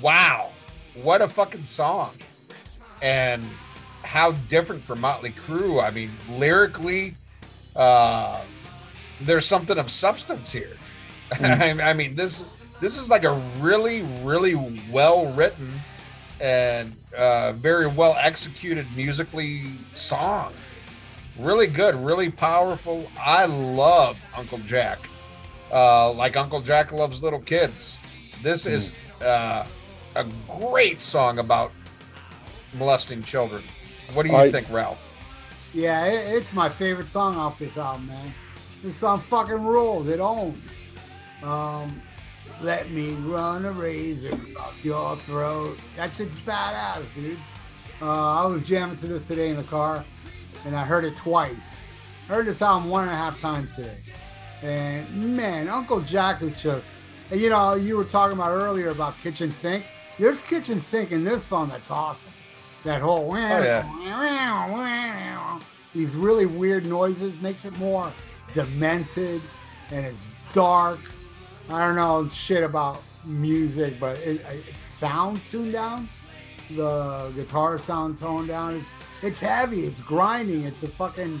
wow, what a fucking song! And how different from Motley Crue. I mean, lyrically, uh, there's something of substance here. I, I mean, this this is like a really, really well written and uh, very well executed musically song. Really good, really powerful. I love Uncle Jack. Uh, like Uncle Jack loves little kids. This is uh, a great song about molesting children. What do you I- think, Ralph? yeah, it, it's my favorite song off this album, man. This song fucking rules. It owns. Um, let me run a razor across your throat. That shit's badass, dude. Uh, I was jamming to this today in the car, and I heard it twice. I heard this album one and a half times today. And man, Uncle Jack is just, and you know, you were talking about earlier about kitchen sink. There's kitchen sink in this song that's awesome. That whole, oh, yeah. these really weird noises makes it more demented and it's dark. I don't know shit about music, but it, it sounds tuned down. The guitar sound toned down. It's it's heavy. It's grinding. It's a fucking.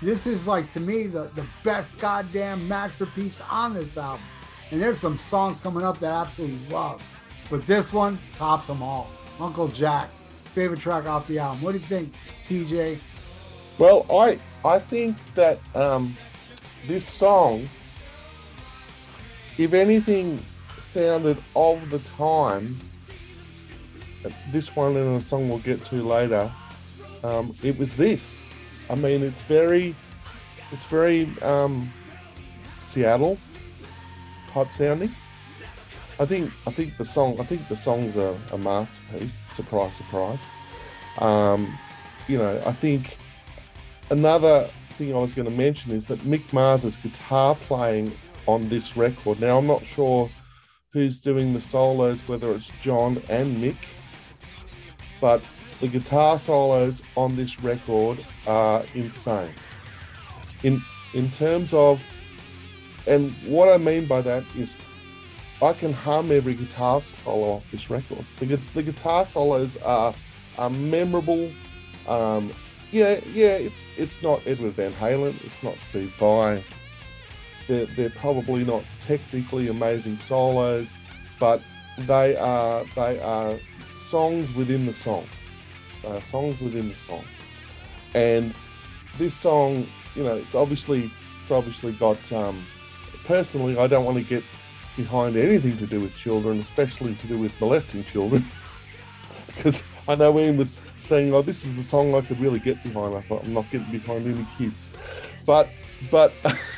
This is like to me the the best goddamn masterpiece on this album. And there's some songs coming up that I absolutely love, but this one tops them all. Uncle Jack, favorite track off the album. What do you think, TJ? Well, I I think that um, this song, if anything, sounded of the time. This one and a song we'll get to later. Um, it was this. I mean, it's very, it's very um, Seattle type sounding. I think I think the song I think the song's a, a masterpiece. Surprise, surprise. Um, you know, I think another thing I was going to mention is that Mick Mars's guitar playing on this record. Now I'm not sure who's doing the solos, whether it's John and Mick, but the guitar solos on this record are insane. In in terms of, and what I mean by that is, I can hum every guitar solo off this record. The, the guitar solos are are memorable. Um, yeah, yeah, it's it's not Edward Van Halen, it's not Steve Vai. They're, they're probably not technically amazing solos, but they are they are songs within the song. uh, songs within the song, and this song, you know, it's obviously it's obviously got. Um, personally, I don't want to get behind anything to do with children, especially to do with molesting children, because I know Ian was saying, "Oh, this is a song I could really get behind." I thought I'm not getting behind any kids, but but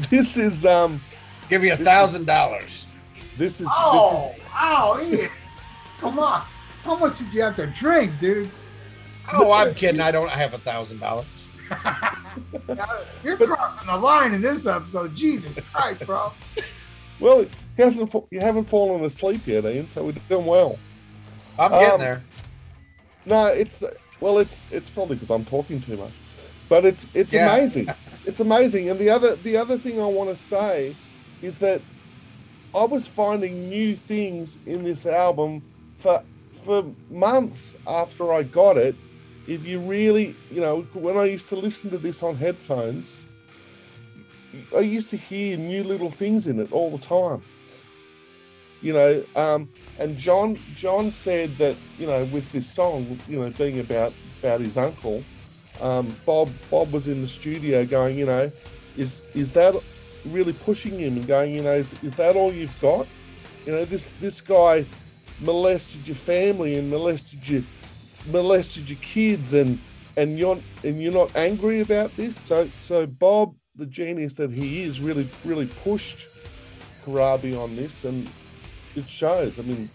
this is um Give me a thousand dollars. this is Oh, this is oh, Ian. Come on. How much did you have to drink, dude? Oh, I'm kidding. I don't have a thousand dollars. You're crossing the line in this episode. Jesus Christ, bro. well, he hasn't you haven't fallen asleep yet, Ian, so we're doing well. I'm getting Um, there. No, it's well, it's it's probably because I'm talking too much, but it's it's Yeah. amazing. It's amazing. And the other the other thing I want to say is that I was finding new things in this album for for months after I got it. If you really, you know, when I used to listen to this on headphones, I used to hear new little things in it all the time. You know, um, and John John said that you know with this song, you know, being about about his uncle, um, Bob Bob was in the studio going, you know, is is that really pushing him and going, you know, is, is that all you've got? You know, this this guy molested your family and molested you molested your kids and and you're and you're not angry about this. So so Bob, the genius that he is, really really pushed Corabi on this and it shows. I mean,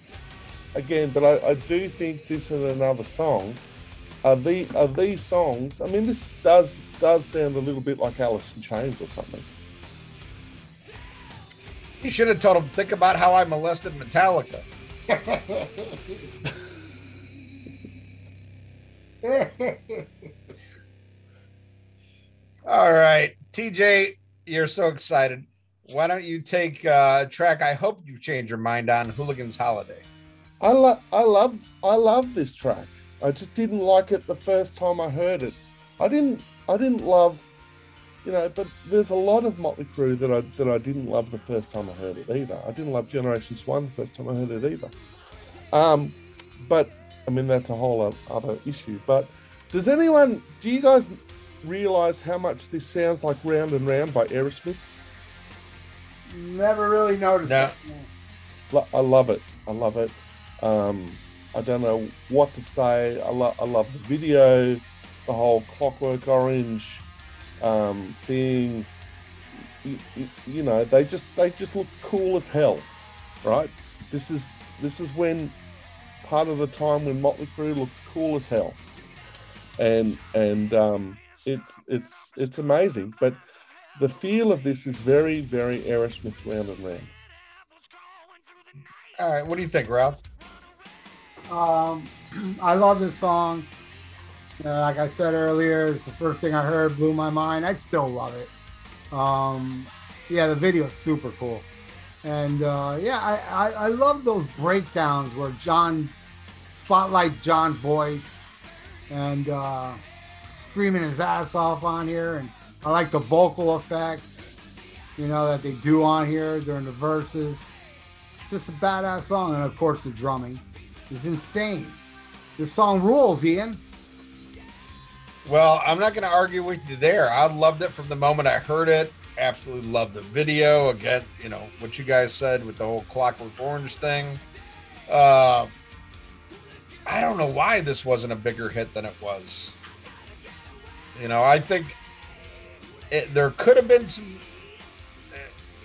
again, but I, I do think this is another song are the are these songs. I mean, this does does sound a little bit like Alice in Chains or something. You should have told him. Think about how I molested Metallica. All right, TJ, you're so excited. Why don't you take uh, a track? I hope you change your mind on Hooligans Holiday. I love I love I love this track. I just didn't like it the first time I heard it. I didn't I didn't love you know, but there's a lot of Motley Crue that I that I didn't love the first time I heard it either. I didn't love Generation Swine the first time I heard it either. Um, but I mean that's a whole other issue. But does anyone do you guys realize how much this sounds like Round and Round by Aerosmith? Never really noticed No. that. I love it. I love it. Um, I don't know what to say. I, lo- I love the video, the whole Clockwork Orange um, thing. You, you know, they just they just look cool as hell, right? This is this is when part of the time when Motley Crue looked cool as hell, and and um, it's it's it's amazing. But the feel of this is very very Aerosmith round and round. All right, what do you think, Ralph? Um, I love this song. Uh, like I said earlier, it's the first thing I heard, blew my mind. I still love it. Um, yeah, the video is super cool. And uh, yeah, I, I, I love those breakdowns where John spotlights John's voice and uh, screaming his ass off on here. And I like the vocal effects, you know, that they do on here during the verses. It's just a badass song. And of course, the drumming is insane. This song rules, Ian. Well, I'm not going to argue with you there. I loved it from the moment I heard it. Absolutely loved the video. Again, you know what you guys said with the whole Clockwork Orange thing. Uh, I don't know why this wasn't a bigger hit than it was. You know, I think it, there could have been some,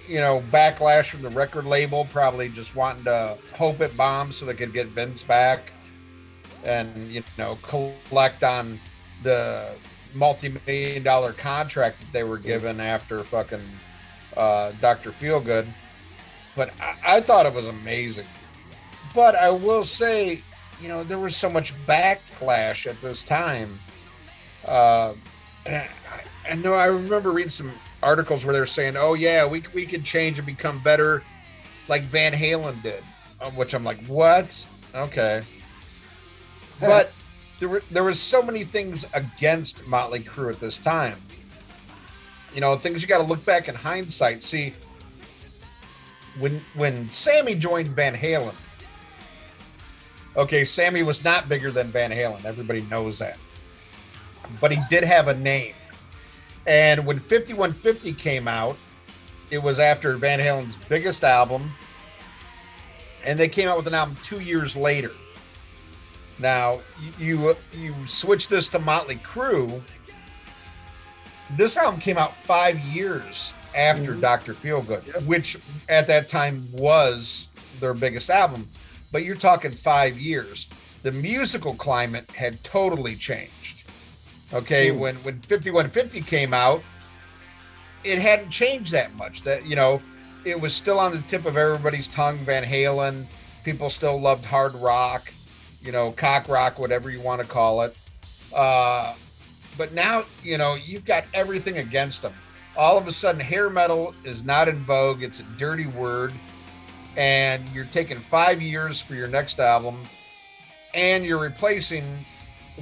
you know, backlash from the record label, probably just wanting to hope it bombs so they could get Vince back and you know collect on the multi-million dollar contract that they were given after fucking uh, Dr. Feelgood. But I, I thought it was amazing. But I will say, you know, there was so much backlash at this time. Uh, and I, I know I remember reading some articles where they're saying, "Oh yeah, we we could change and become better, like Van Halen did," uh, which I'm like, "What? Okay." But there were there was so many things against Motley Crue at this time. You know, things you got to look back in hindsight. See, when when Sammy joined Van Halen, Okay, Sammy was not bigger than Van Halen. Everybody knows that. But he did have a name. And when 5150 came out, it was after Van Halen's biggest album. And they came out with an album two years later. Now, you you switch this to Motley Crue. This album came out five years after Mhm. Dr. Feelgood, Yep. which at that time was their biggest album. But you're talking five years. The musical climate had totally changed. Okay, Mm. when when 5150 came out, it hadn't changed that much. That you know, it was still on the tip of everybody's tongue. Van Halen, people still loved hard rock, you know, cock rock, whatever you want to call it. Uh, but now, you know, you've got everything against them. All of a sudden, hair metal is not in vogue. It's a dirty word, and you're taking five years for your next album, and you're replacing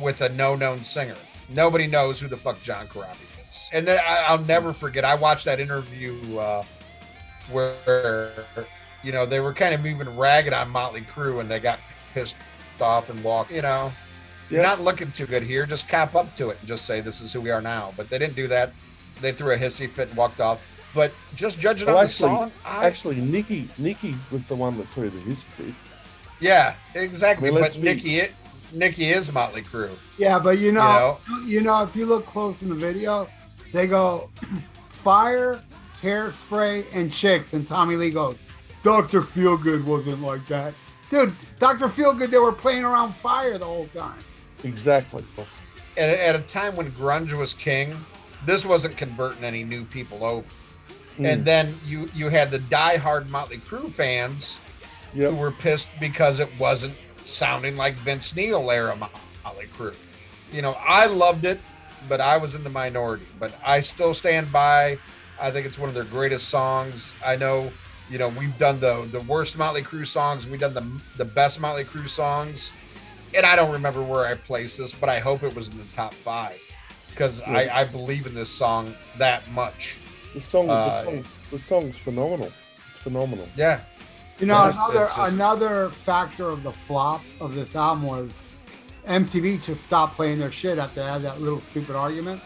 with a no-known singer. Nobody knows who the fuck John Corabi is. And then I, I'll never forget. I watched that interview uh, where you know they were kind of moving ragged on Motley Crue, and they got pissed off and walked. You know, you're not looking too good here. Just cap up to it and just say this is who we are now. But they didn't do that. They threw a hissy fit and walked off. But just judging Well, on actually- the song, I, Actually, Nikki Nikki was the one that threw the history. yeah, exactly. I mean, but be- Nikki, it, Nikki is Motley Crue. Yeah, but you know, You you know, if you look close in the video, they go fire, hairspray, and chicks, and Tommy Lee goes, "Doctor Feelgood wasn't like that, dude. Doctor Feelgood, they were playing around fire the whole time." Exactly. At, at a time when grunge was king, this wasn't converting any new people over. Mm. And then you you had the diehard Motley Crue fans who were pissed because it wasn't sounding like Vince Neil era Mo- Motley Crue. You know, I loved it, but I was in the minority. But I still stand by. I think it's one of their greatest songs. I know, you know, we've done the the worst Motley Crue songs. We've done the the best Motley Crue songs, and I don't remember where I placed this, but I hope it was in the top five because Yeah. I, I believe in this song that much. The song, Uh, the song, the song's phenomenal. It's phenomenal. Yeah, You know, It's- another it's just- another factor of the flop of this album was MTV just stopped playing their shit after they had that little stupid argument.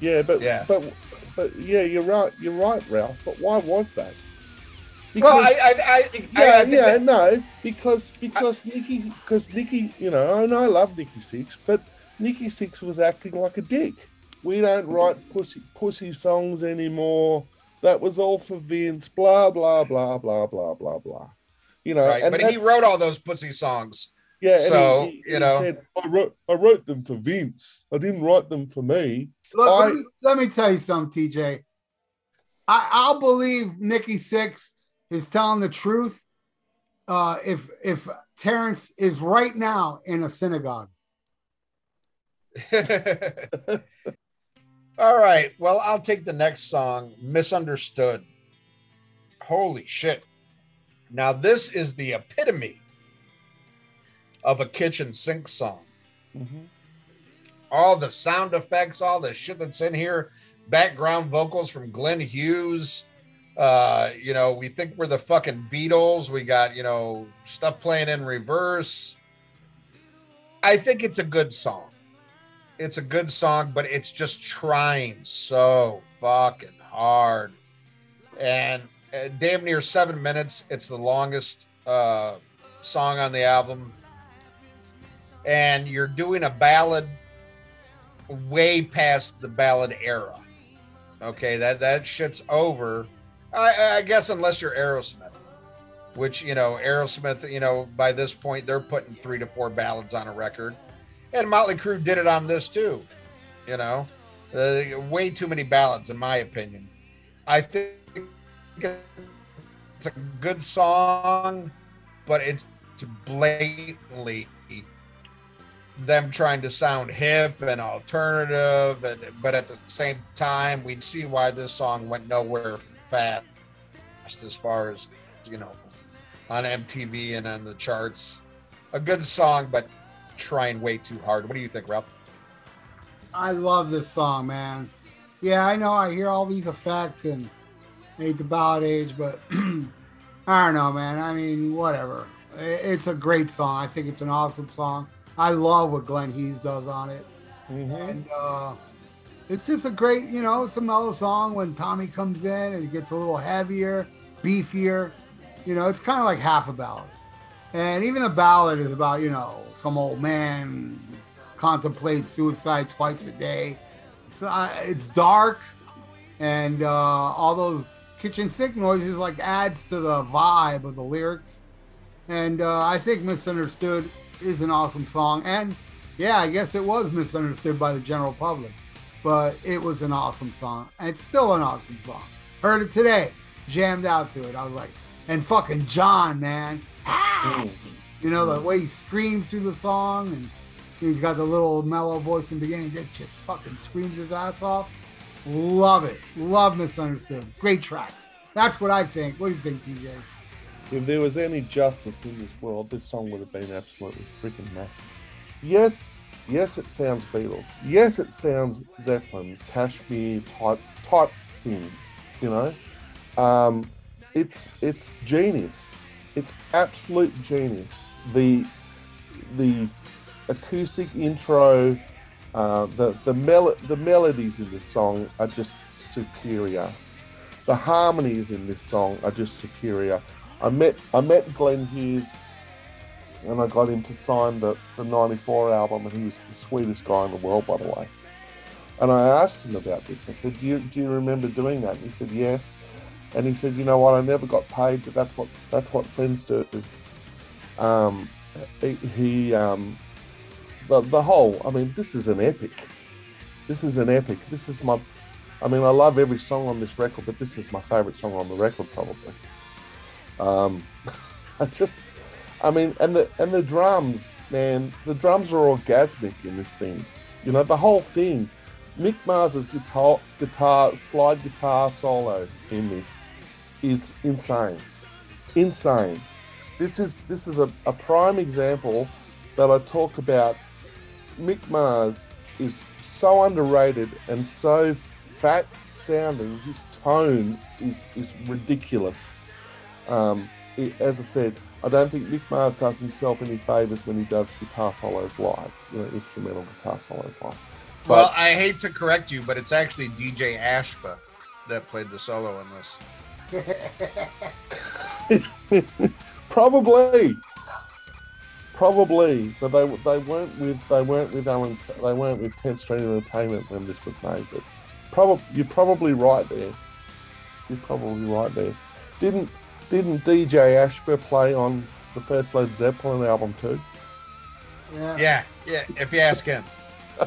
Yeah, but Yeah. but but yeah, you're right. You're right, Ralph. But why was that? well, I, I, I, I, yeah, I think yeah, that- no, because because Nikki, because Nikki, you know, and I love Nikki Sixx, but Nikki Sixx was acting like a dick. We don't write pussy pussy songs anymore. That was all for Vince. Blah blah blah blah blah blah blah. You know, right, and but he wrote all those pussy songs. Yeah, so, he, he- you he know. said, I wrote I wrote them for Vince. I didn't write them for me. Look, I- let, me, let me tell you something, TJ. I, I'll believe Nikki Sixx is telling the truth uh, if if Terrence is right now in a synagogue. all right. Well, I'll take the next song, Misunderstood. Holy shit. Now, this is the epitome of a kitchen sink song. Mhm. All the sound effects, all the shit that's in here, background vocals from Glenn Hughes. Uh, you know, we think we're the fucking Beatles. We got, you know, stuff playing in reverse. I think it's a good song. It's a good song, but it's just trying so fucking hard. And uh, damn near seven minutes. It's the longest uh, song on the album. And you're doing a ballad way past the ballad era. Okay, that that shit's over. I, I guess unless you're Aerosmith, which you know Aerosmith, you know by this point they're putting three to four ballads on a record, and Motley Crue did it on this too. You know, uh, way too many ballads in my opinion. I think it's a good song, but it's blatantly them trying to sound hip and alternative, and but at the same time, we see why this song went nowhere fast as far as you know on MTV and on the charts. A good song, but trying way too hard. What do you think, Ralph? I love this song, man. Yeah, I know. I hear all these effects and hate the ballad age, but I don't know, man. I mean, whatever. It's a great song. I think it's an awesome song. I love what Glenn Hughes does on it. Mhm. And uh, it's just a great, you know, it's a mellow song when Tommy comes in and it gets a little heavier, beefier. You know, it's kind of like half a ballad. And even the ballad is about, you know, some old man contemplates suicide twice a day. It's, uh, it's dark, and uh, all those kitchen sink noises like adds to the vibe of the lyrics. And uh, I think Misunderstood is an awesome song. And yeah, I guess it was misunderstood by the general public, but it was an awesome song. And it's still an awesome song. Heard it today, jammed out to it. I was like, and fucking John, man. You know, the way he screams through the song and he's got the little mellow voice in the beginning that just fucking screams his ass off. Love it. Love Misunderstood. Great track. That's what I think. What do you think, TJ? If there was any justice in this world, this song would have been absolutely freaking massive. Yes, yes, it sounds Beatles. Yes, it sounds Zeppelin, Kashmir type type thing. You know, um, it's it's genius. It's absolute genius. The the acoustic intro, uh, the the mel- the melodies in this song are just superior. The harmonies in this song are just superior. I met I met Glenn Hughes and I got him to sign the, the 94 album and he was the sweetest guy in the world by the way. And I asked him about this. I said, Do you do you remember doing that? And he said, Yes. And he said, You know what, I never got paid, but that's what that's what friends do. Um he, um the the whole I mean, this is an epic. This is an epic. This is my I mean, I love every song on this record, but this is my favorite song on the record, probably. Um, I just, I mean, and the and the drums, man, the drums are orgasmic in this thing. You know, the whole thing. Mick Mars's guitar, guitar, slide guitar solo in this is insane, insane. This is this is a, a prime example that I talk about. Mick Mars is so underrated and so fat sounding. His tone is is ridiculous. Um, it- as I said, I don't think Mick Mars does himself any favors when he does guitar solos live, you know, instrumental guitar solos live. Well, I hate to correct you, but it's actually DJ Ashba that played the solo in this. probably, probably, but they they weren't with they weren't with Alan they weren't with 10th Street Entertainment when this was made. But probably you're probably right there. You're probably right there. Didn't didn't DJ Ashba play on the first Led Zeppelin album too? Yeah. Yeah, yeah. If you ask him,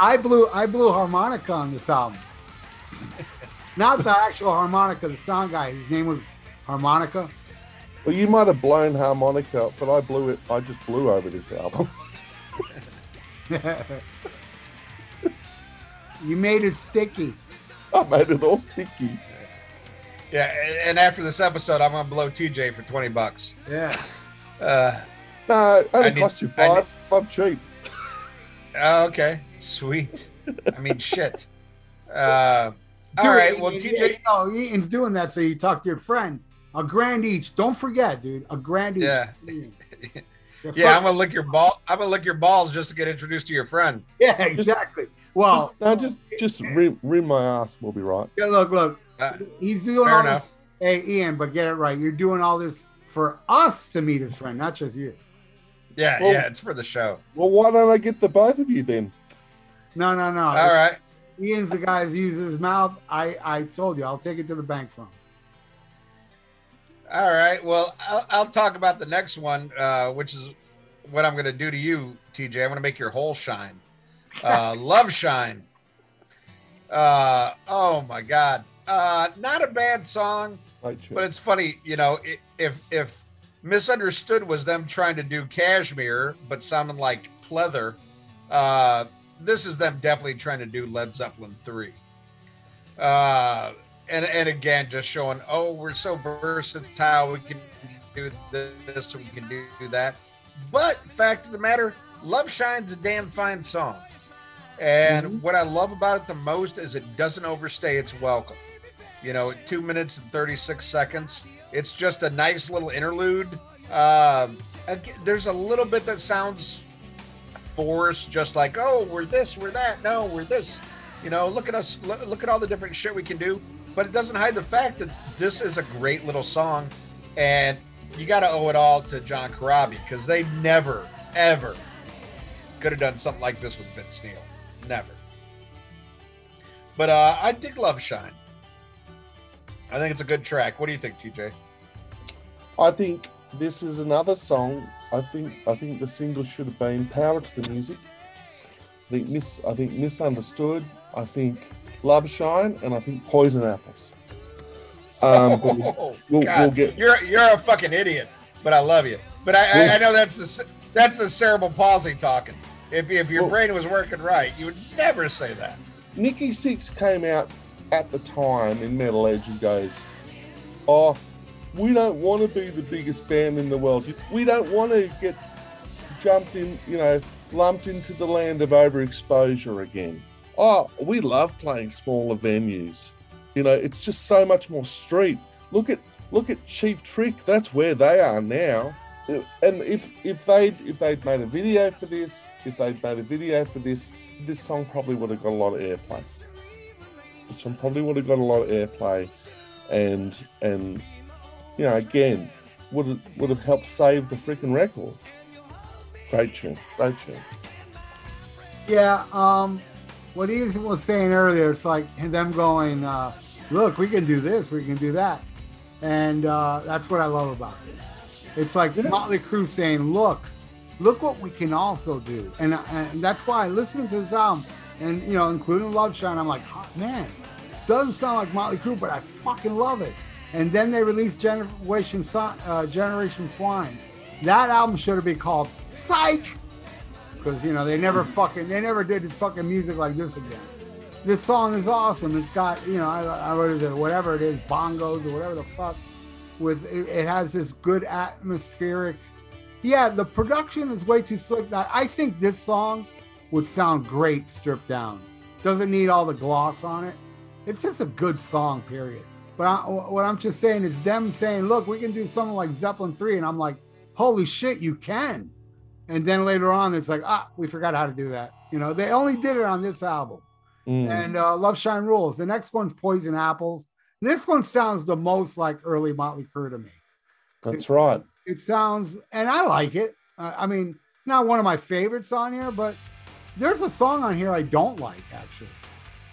I blew I blew harmonica on this album. Not the actual harmonica, the sound guy. His name was Harmonica. Well, you might have blown harmonica, but I blew it. I just blew over this album. you made it sticky. I made it all sticky. yeah. And after this episode, I'm gonna blow TJ for twenty bucks. Yeah. Uh, No, it only I need- cost you I need- five. I'm cheap. oh, okay, sweet. I mean, shit. Uh, all Dude, right. Well, and- TJ. You know, Ian's doing that so you talk to your friend. A grand each. Don't forget, dude. A grand each. Yeah. Yeah, Yeah, I'm gonna lick your ball. I'm gonna lick your balls just to get introduced to your friend. yeah, exactly. Well, just, no, just just rim, rim my ass. We'll be right. yeah, look, look. Uh, He's doing fair all enough. this. Hey, Ian, but get it right. You're doing all this for us to meet his friend, not just you. Yeah, Well- yeah. It's for the show. Well, why don't I get the both of you then? No, no, no. All right. Ian's the guy who uses his mouth. I, I told you, I'll take it to the bank from. All right. Well, I'll, I'll talk about the next one, uh, which is what I'm going to do to you, TJ. I'm going to make your whole shine. Uh, Love Shine. Uh, oh my God. Uh, not a bad song, but it's funny, you know, if if misunderstood was them trying to do Cashmere, but sounding like pleather, uh, this is them definitely trying to do Led Zeppelin three. Uh, and and again, just showing, oh, we're so versatile. We can do this, we can do that. But fact of the matter, Love Shine's a damn fine song. And what I love about it the most is it doesn't overstay its welcome. You know, two minutes and 36 seconds. It's just a nice little interlude again, there's a little bit that sounds forced, just like, oh, we're this, we're that. No, we're this. You know, look at us, look, at all the different shit we can do. But it doesn't hide the fact that this is a great little song, and you got to owe it all to John Corabi because they never, ever could have done something like this with Vince Neil. Never. But uh, I dig Love Shine. I think it's a good track. What do you think, TJ? I think this is another song. I think I think the single should have been Power to the Music. I think mis I think misunderstood. I think Love Shine, and I think Poison Apples. Um, Oh, we'll, God. we'll get You're you're a fucking idiot, but I love you. But I, I, I know that's the that's the cerebral palsy talking. If if your Well- brain was working right, you would never say that. Nikki Sixx came out at the time in Metal Edge and goes, "Oh, we don't want to be the biggest band in the world. We don't want to get jumped in, you know, lumped into the land of overexposure again. Oh, we love playing smaller venues. You know, it's just so much more street. Look at look at Cheap Trick. That's where they are now. And if if they'd if they'd made a video for this, if they'd made a video for this, this song probably would have got a lot of airplay. This one probably would have got a lot of airplay, and and you know again would have, would have helped save the freaking record. Great tune, great tune. Yeah, um, what he was saying earlier, it's like them going, uh, look, we can do this, we can do that. And uh, that's what I love about this. It's like Yeah. Motley Crue saying, look, look what we can also do. And, and that's why listening to this album, and, you know, including Love Shine, I'm like, oh, man, doesn't sound like Motley Crue, but I fucking love it. And then they released Generation, uh, Generation Swine. That album should have been called Psych because you know they never fucking they never did fucking music like this again. This song is awesome. It's got you know I, I is it whatever it is bongos or whatever the fuck with it, it has this good atmospheric. Yeah, the production is way too slick. That I think this song would sound great stripped down. Doesn't need all the gloss on it. It's just a good song, period. But I, what I'm just saying is them saying, "Look, we can do something like Zeppelin three," and I'm like, "Holy shit, you can!" And then later on, it's like, ah, we forgot how to do that. You know, they only did it on this album. Mm. And uh, Love Shine Rules. The next one's Poison Apples. This one sounds the most like early Motley Crue to me. That's right. It sounds, and I like it. Uh, I mean, not one of my favorites on here, but there's a song on here I don't like actually.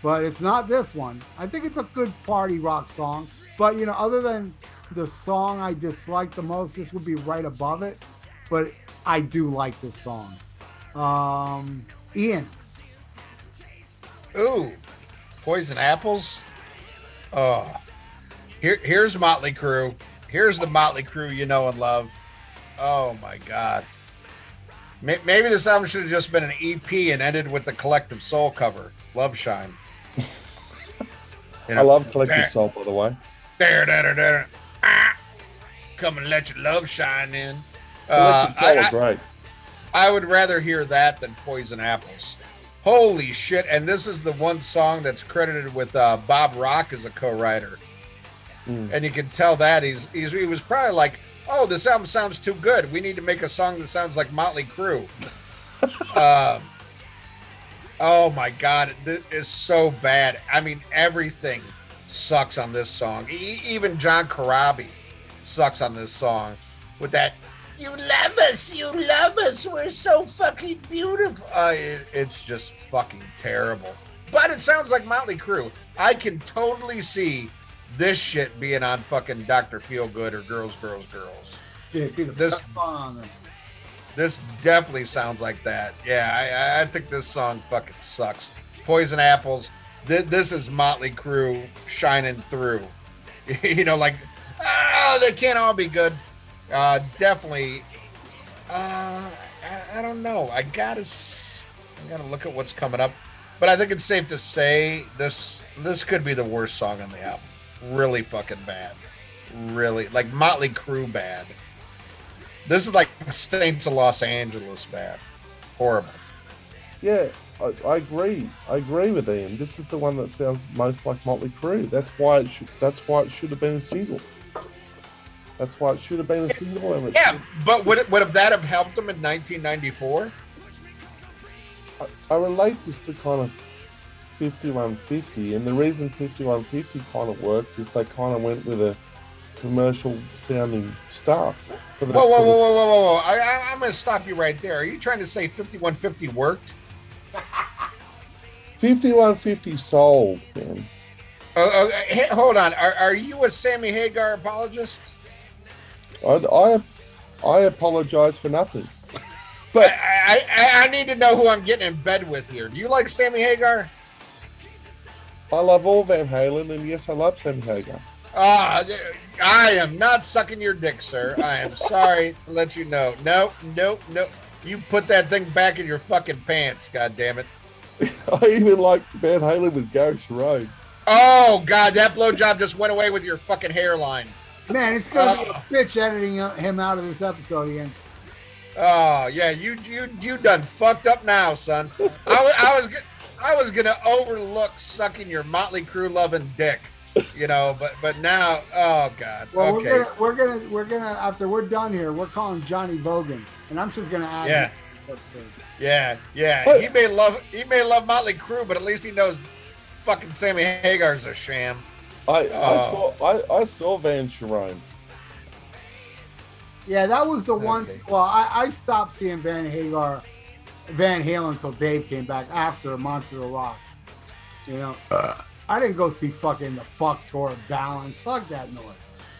But it's not this one. I think it's a good party rock song. But you know, other than the song I dislike the most, this would be right above it. But I do like this song. Um, Ian, Ooh, poison apples. Oh, here here's Motley Crue. Here's the Motley Crue you know and love. Oh my God. Maybe this album should have just been an EP and ended with the Collective Soul cover, Love Shine. You I love Collective there- Soul, by the way. There, there, there, there. Ah, come and let your love shine in. Uh, I- great. I would rather hear that than Poison Apples. Holy shit. And this is the one song that's credited with uh, Bob Rock as a co writer. Mm. And you can tell that he's, he's he was probably like, oh, this album sounds too good. We need to make a song that sounds like Motley Crue. um, oh my God. This is so bad. I mean, everything sucks on this song. E- even John Corabi sucks on this song with that you love us, you love us, we're so fucking beautiful. Uh, it- it's just fucking terrible. But it sounds like Motley Crue. I can totally see this shit being on fucking Dr. Feelgood or Girls, Girls, Girls. yeah, be the This- best song on there. This definitely sounds like that. Yeah, I, I- think this song fucking sucks. Poison Apples. Th- this is Motley Crue shining through. you know, like, oh, they can't all be good. Uh, definitely. Uh, I, I don't know. I gotta, I gotta look at what's coming up. But I think it's safe to say this this could be the worst song on the album. Really fucking bad. Really, like Motley Crue bad. This is like Saints of Los Angeles bad. Horrible. Yeah, I, I agree. I agree with Ian. This is the one that sounds most like Motley Crue. That's why it should. That's why it should have been a single. That's why it should have been a single. Yeah, but would it, would that have helped them in 1994? I, I relate this to kind of 5150, and the reason 5150 kind of worked is they kind of went with a commercial sounding the- Whoa, whoa, whoa, the- whoa, whoa, whoa! I, I, I'm going to stop you right there. Are you trying to say 5150 worked? 5150 sold, man. Uh, uh, hold on. Are, are you a Sammy Hagar apologist? I, I, I apologize for nothing. But I, I, I need to know who I'm getting in bed with here. Do you like Sammy Hagar? I love all Van Halen, and yes, I love Sammy Hagar. Ah, I am not sucking your dick, sir. I am sorry to let you know. No, no, no. You put that thing back in your fucking pants. God damn it. I even like Van Halen with Gary Cherone. Oh God, that blowjob just went away with your fucking hairline. Man, it's gonna be a Uh. bitch editing him out of this episode again. Oh yeah, you you you done fucked up now, son. I was I was I was gonna overlook sucking your Motley Crue loving dick, you know, but but now, oh God. Well, okay. we're gonna we're gonna we're gonna after we're done here, we're calling Johnny Bogan, and I'm just gonna add. Yeah. this. Yeah, yeah. What? He may love he may love Motley Crue, but at least he knows fucking Sammy Hagar's a sham. I, Oh. I saw I, I saw Van Cherone. Yeah, that was the one. Okay. Well, I, I stopped seeing Van Hagar, Van Halen until Dave came back after Monster of Rock. You know, uh, I didn't go see fucking the fuck tour of Balance. Fuck that noise.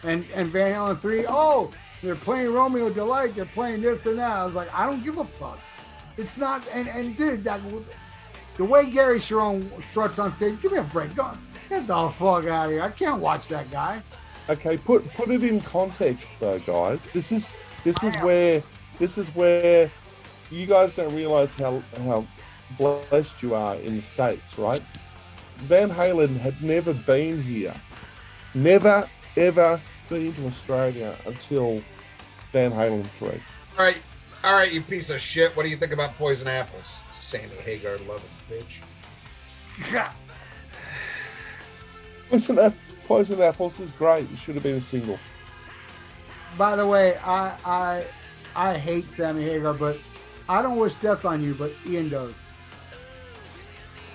And and Van Halen three. Oh, they're playing Romeo Delight. They're playing this and that. I was like, I don't give a fuck. It's not. And and dude, that the way Gary Cherone struts on stage. Give me a break. Go, get the fuck out of here. I can't watch that guy. Okay, put put it in context though, guys. This is this is where this is where you guys don't realize how how blessed you are in the states, right? Van Halen had never been here, never ever been to Australia until Van Halen three. All right, all right, you piece of shit. What do you think about poison apples? Sammy Hagar loving bitch. Listen, that Poison Apples is great. It should have been a single. By the way, I I I hate Sammy Hagar, but I don't wish death on you, but Ian does.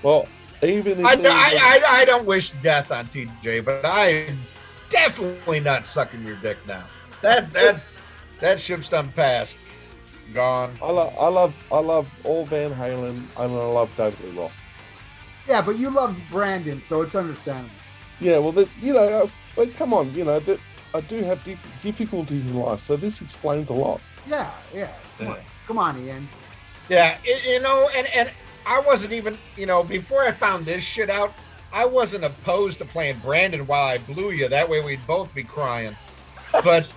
Well, even if I, Ian- I, I, I don't wish death on TJ, but I'm definitely not sucking your dick now. That that's that ship's done past. Gone. I, love I love I love all Van Halen and I love David Lee Roth. Yeah, but you loved Brandon, so it's understandable. Yeah, well, that you know, uh, but come on, you know that I do have dif- difficulties in life, so this explains a lot. Yeah, yeah. Come on, come on Ian. Yeah, it, you know, and and I wasn't even, you know, before I found this shit out, I wasn't opposed to playing Brandon while I blew you. That way we'd both be crying. But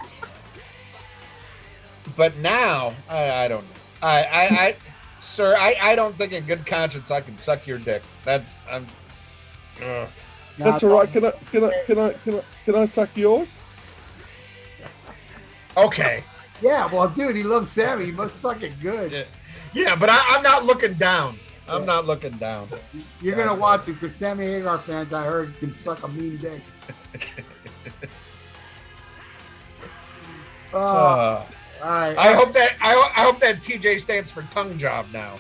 but now I, I don't know. I, I I sir, I I don't think in good conscience I can suck your dick. That's I'm. Ugh. Now, That's all right. Can I can I can I can I can I suck yours? Okay. Yeah, well, dude, he loves Sammy. He must suck it good. Yeah, yeah but I, I'm not looking down. I'm not looking down. You're gonna watch it because Sammy Hagar fans, I heard, can suck a mean dick. uh, Uh, all right. I hope that I, I hope that TJ stands for tongue job now.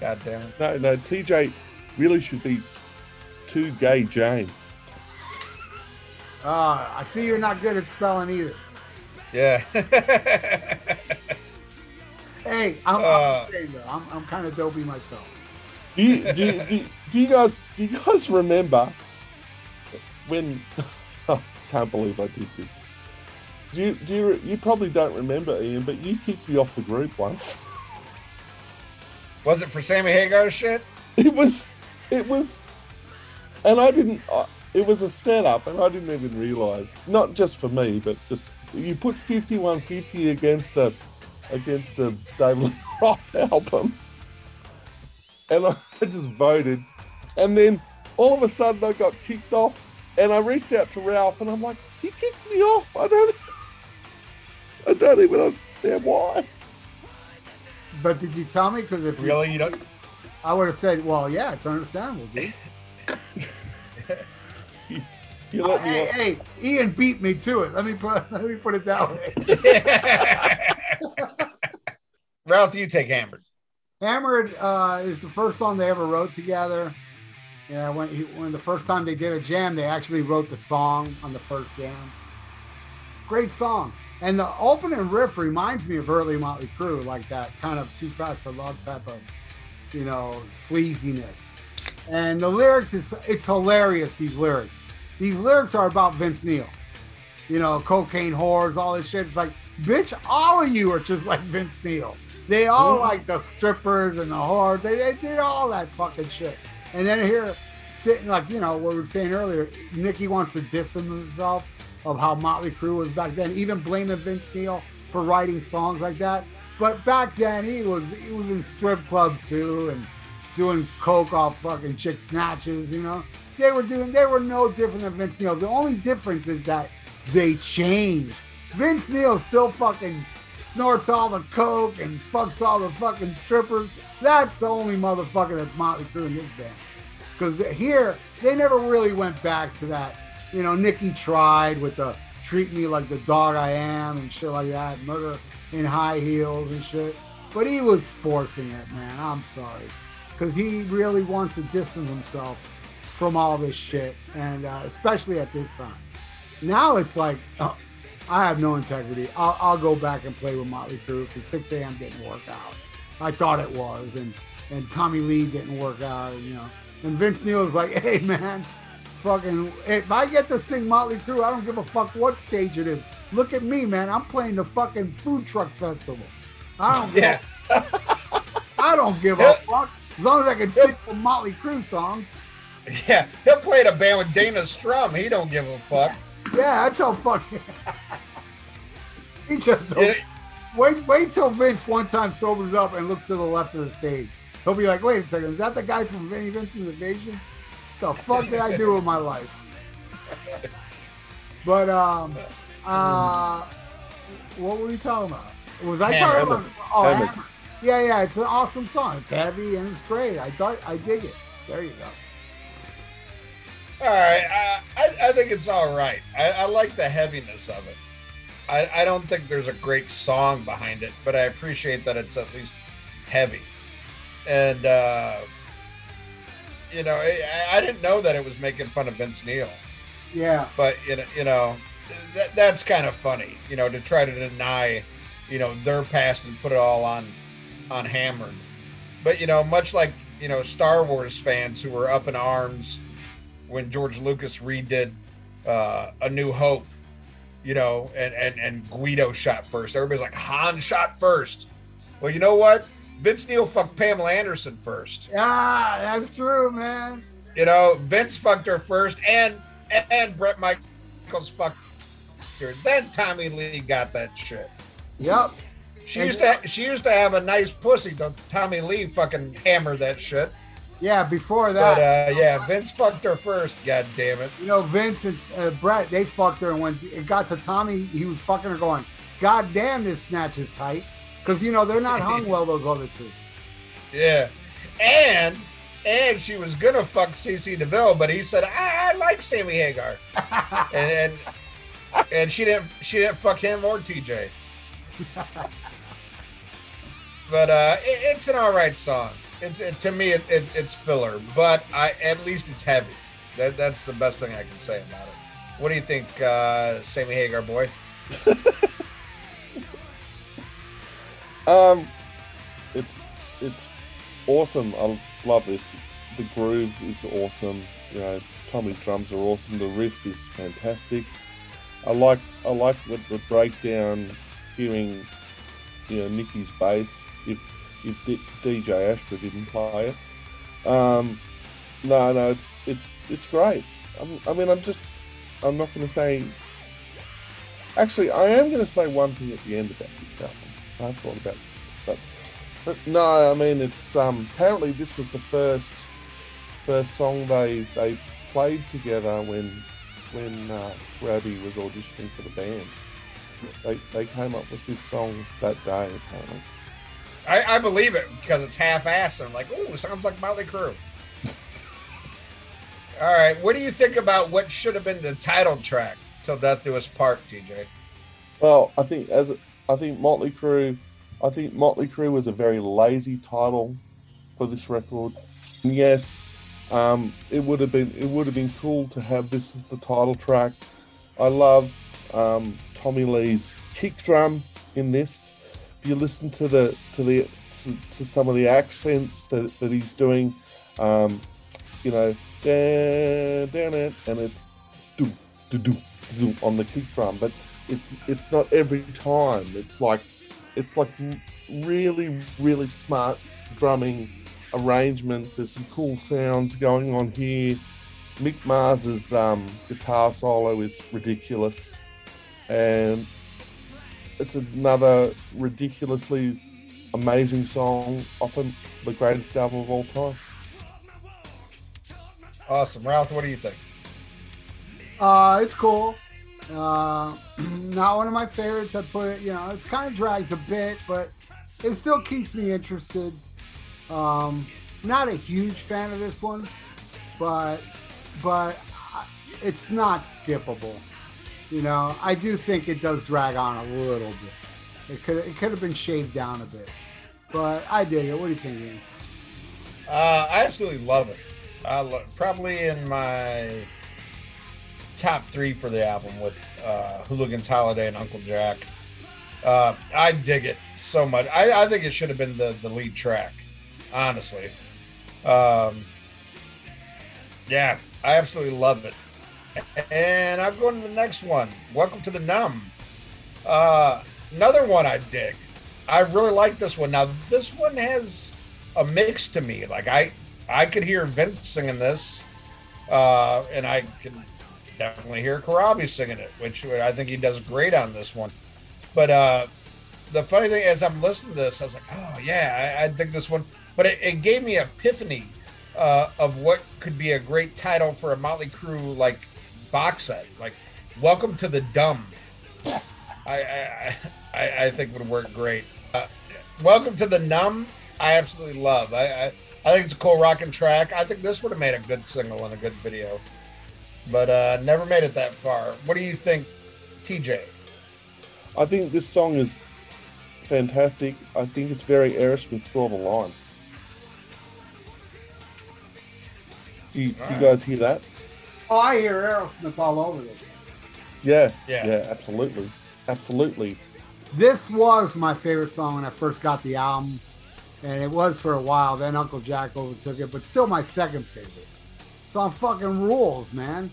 God damn it. No, no. TJ really should be two gay James. Uh, I see you're not good at spelling either. Yeah. Hey, I'm, Uh. I'm saying though, I'm, I'm kind of dopey myself. Do you, do, you- do, you- do you guys do you guys remember when? I can't believe I did this. Do you, do you, you probably don't remember Ian, but you kicked me off the group once. Was it for Sammy Hagar shit? It was, it was, and I didn't. I, it was a setup, and I didn't even realize. Not just for me, but just you put fifty-one fifty against a against a David Roth album, and I just voted, and then all of a sudden I got kicked off, and I reached out to Ralph, and I'm like, he kicked me off. I don't, I don't even understand why. But did you tell me? Because if you- Really? You don't? I would have said, well, yeah, it's understandable, dude. You let me. Hey, hey, Ian beat me to it. Let me put let me put it that way. Ralph, you take Hammered. Hammered uh, is the first song they ever wrote together. Yeah, when he, when the first time they did a jam, they actually wrote the song on the first jam. Great song, and the opening riff reminds me of early Motley Crue, like that kind of "Too Fast for Love" type of, you know, sleaziness. And the lyrics is it's hilarious. These lyrics, these lyrics are about Vince Neil. You know, cocaine whores, all this shit. It's like, bitch, all of you are just like Vince Neil. They all like the strippers and the whores. They, they did all that fucking shit. And then here, sitting like you know what we were saying earlier, Nikki wants to distance himself of how Motley Crue was back then, even blaming Vince Neil for writing songs like that. But back then, he was he was in strip clubs too and doing coke off fucking chick snatches. You know, they were doing they were no different than Vince Neil. The only difference is that they changed. Vince Neil still fucking snorts all the coke and fucks all the fucking strippers. That's the only motherfucker that's Motley Crue in this band. Because here, they never really went back to that. You know, Nikki tried with the treat me like the dog I am and shit like that, murder in high heels and shit. But he was forcing it, man. I'm sorry. Because he really wants to distance himself from all this shit, and uh, especially at this time. Now it's like, uh, I have no integrity. I'll, I'll go back and play with Motley Crue because Sixx:A.M. didn't work out. I thought it was, and and Tommy Lee didn't work out, and, you know. And Vince Neil was like, "Hey man, fucking, if I get to sing Motley Crue, I don't give a fuck what stage it is. Look at me, man. I'm playing the fucking food truck festival. I don't, Yeah. I don't give a fuck as long as I can sing some Motley Crue songs. Yeah. He'll play a band with Dana Strum. He don't give a fuck. Yeah, that's how fucking. he just don't- You wait. Wait till Vince one time sobers up and looks to the left of the stage. He'll be like, "Wait a second, is that the guy from Vinnie Vincent's Invasion? The fuck did I do with my life?" But um, uh, what were we talking about? Was I Hammer. talking about? Oh, Hammer. Hammer. Yeah, yeah, it's an awesome song. It's heavy and it's great. I thought I dig it. There you go. All right, uh, I, I think it's all right. I, I like the heaviness of it. I, I don't think there's a great song behind it, but I appreciate that it's at least heavy. And uh, you know, I, I didn't know that it was making fun of Vince Neil, Yeah, but you know, you know, that, that's kind of funny. You know, to try to deny, you know, their past and put it all on on Hammered. But you know, much like you know, Star Wars fans who were up in arms when George Lucas redid uh, A New Hope, you know, and, and and Greedo shot first. Everybody's like Han shot first. Well, you know what? Vince Neil fucked Pamela Anderson first. yeah, that's true, man. You know, Vince fucked her first, and and Bret Michaels fucked her. Then Tommy Lee got that shit. Yep. She And used to she used to have a nice pussy. Tommy Lee fucking hammered that shit. Yeah, before But that, uh, yeah, Vince fucked her first. God damn it. you know, Vince and uh, Bret, they fucked her, and when it got to Tommy, he was fucking her, going, "God damn, this snatch is tight," because you know they're not hung well. Those other two. Yeah, and and she was gonna fuck CC DeVille, but he said I, I like Sammy Hagar, and and and she didn't she didn't fuck him or TJ. But uh, it, it's an all right song. It's it, to me it, it, it's filler, but I at least it's heavy. That that's the best thing I can say about it. What do you think, uh, Sammy Hagar boy? Um, it's it's awesome. I love this. It's, the groove is awesome. You know, Tommy's drums are awesome. The riff is fantastic. I like I like the, the breakdown, hearing you know Nikki's bass. DJ Ashba didn't play it, um, no, no, it's it's it's great. I'm, I mean, I'm just I'm not going to say. Actually, I am going to say one thing at the end about this album. So I've thought about, but, but no, I mean it's um apparently this was the first first song they they played together when when uh, Rowdy was auditioning for the band. They they came up with this song that day apparently. I, I believe it because it's half-assed. And I'm like, ooh, sounds like Motley Crue. All right. What do you think about what should have been the title track till death do us part, TJ? Well, I think as I think Motley Crue, I think Motley Crue was a very lazy title for this record. And yes, um, it would have been it would have been cool to have this as the title track. I love um, Tommy Lee's kick drum in this. You listen to the to the to, to some of the accents that, that he's doing, um, you know, da, da, da, and it's do do do do on the kick drum, but it's it's not every time. It's like it's like really really smart drumming arrangements. There's some cool sounds going on here. Mick Mars's um, guitar solo is ridiculous, and it's another ridiculously amazing song, often the greatest album of all time. Awesome, Ralph. What do you think? Uh, it's cool. Uh, not one of my favorites. I put it, you know, it's kind of drags a bit, but it still keeps me interested. Um, not a huge fan of this one, but but it's not skippable. You know, I do think it does drag on a little bit. It could it could have been shaved down a bit, but I dig it. What do you think? Ian? Uh, I absolutely love it. I lo- probably in my top three for the album with uh, Hooligans Holiday and Uncle Jack. Uh, I dig it so much. I, I think it should have been the, the lead track, honestly. Um, yeah, I absolutely love it. And I'm going to the next one. Welcome to the Numb. Uh, another one I dig. I really like this one. Now, this one has a mix to me. Like I, I could hear Vince singing this, uh, and I can definitely hear Corabi singing it, which I think he does great on this one. But uh, the funny thing, as I'm listening to this, I was like, oh yeah, I, I think this one. But it, it gave me epiphany uh, of what could be a great title for a Motley Crue like box set, like "Welcome to the Dumb." I I, I, I think would work great. Uh, "Welcome to the Numb," I absolutely love. I, I I think it's a cool rocking track. I think this would have made a good single and a good video, but uh, never made it that far. What do you think, TJ? I think this song is fantastic. I think it's very Aerosmith Draw the Line. Do you, do you guys hear that? Oh, I hear Aerosmith all over this. Yeah, Yeah. yeah, absolutely, absolutely. This was my favorite song when I first got the album, and it was for a while. Then Uncle Jack overtook it, but still my second favorite. Song fucking rules, man.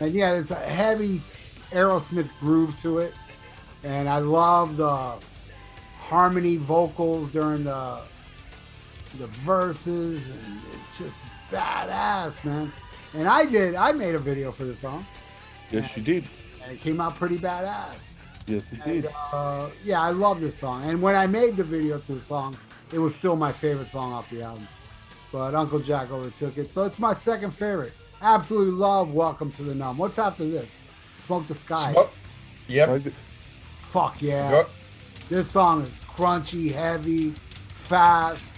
And yeah, there's a heavy Aerosmith groove to it, and I love the harmony vocals during the the verses, and it's just badass, man. And I did, I made a video for the song, Yes, you did. and it came out pretty badass. Yes, it And, did. uh, yeah, I love this song. And when I made the video to the song, it was still my favorite song off the album. But Uncle Jack overtook it. So it's my second favorite. Absolutely love Welcome to the Numb. What's after this? Smoke the Sky. Smoke. Yep. Fuck yeah. Go- This song is crunchy, heavy, fast.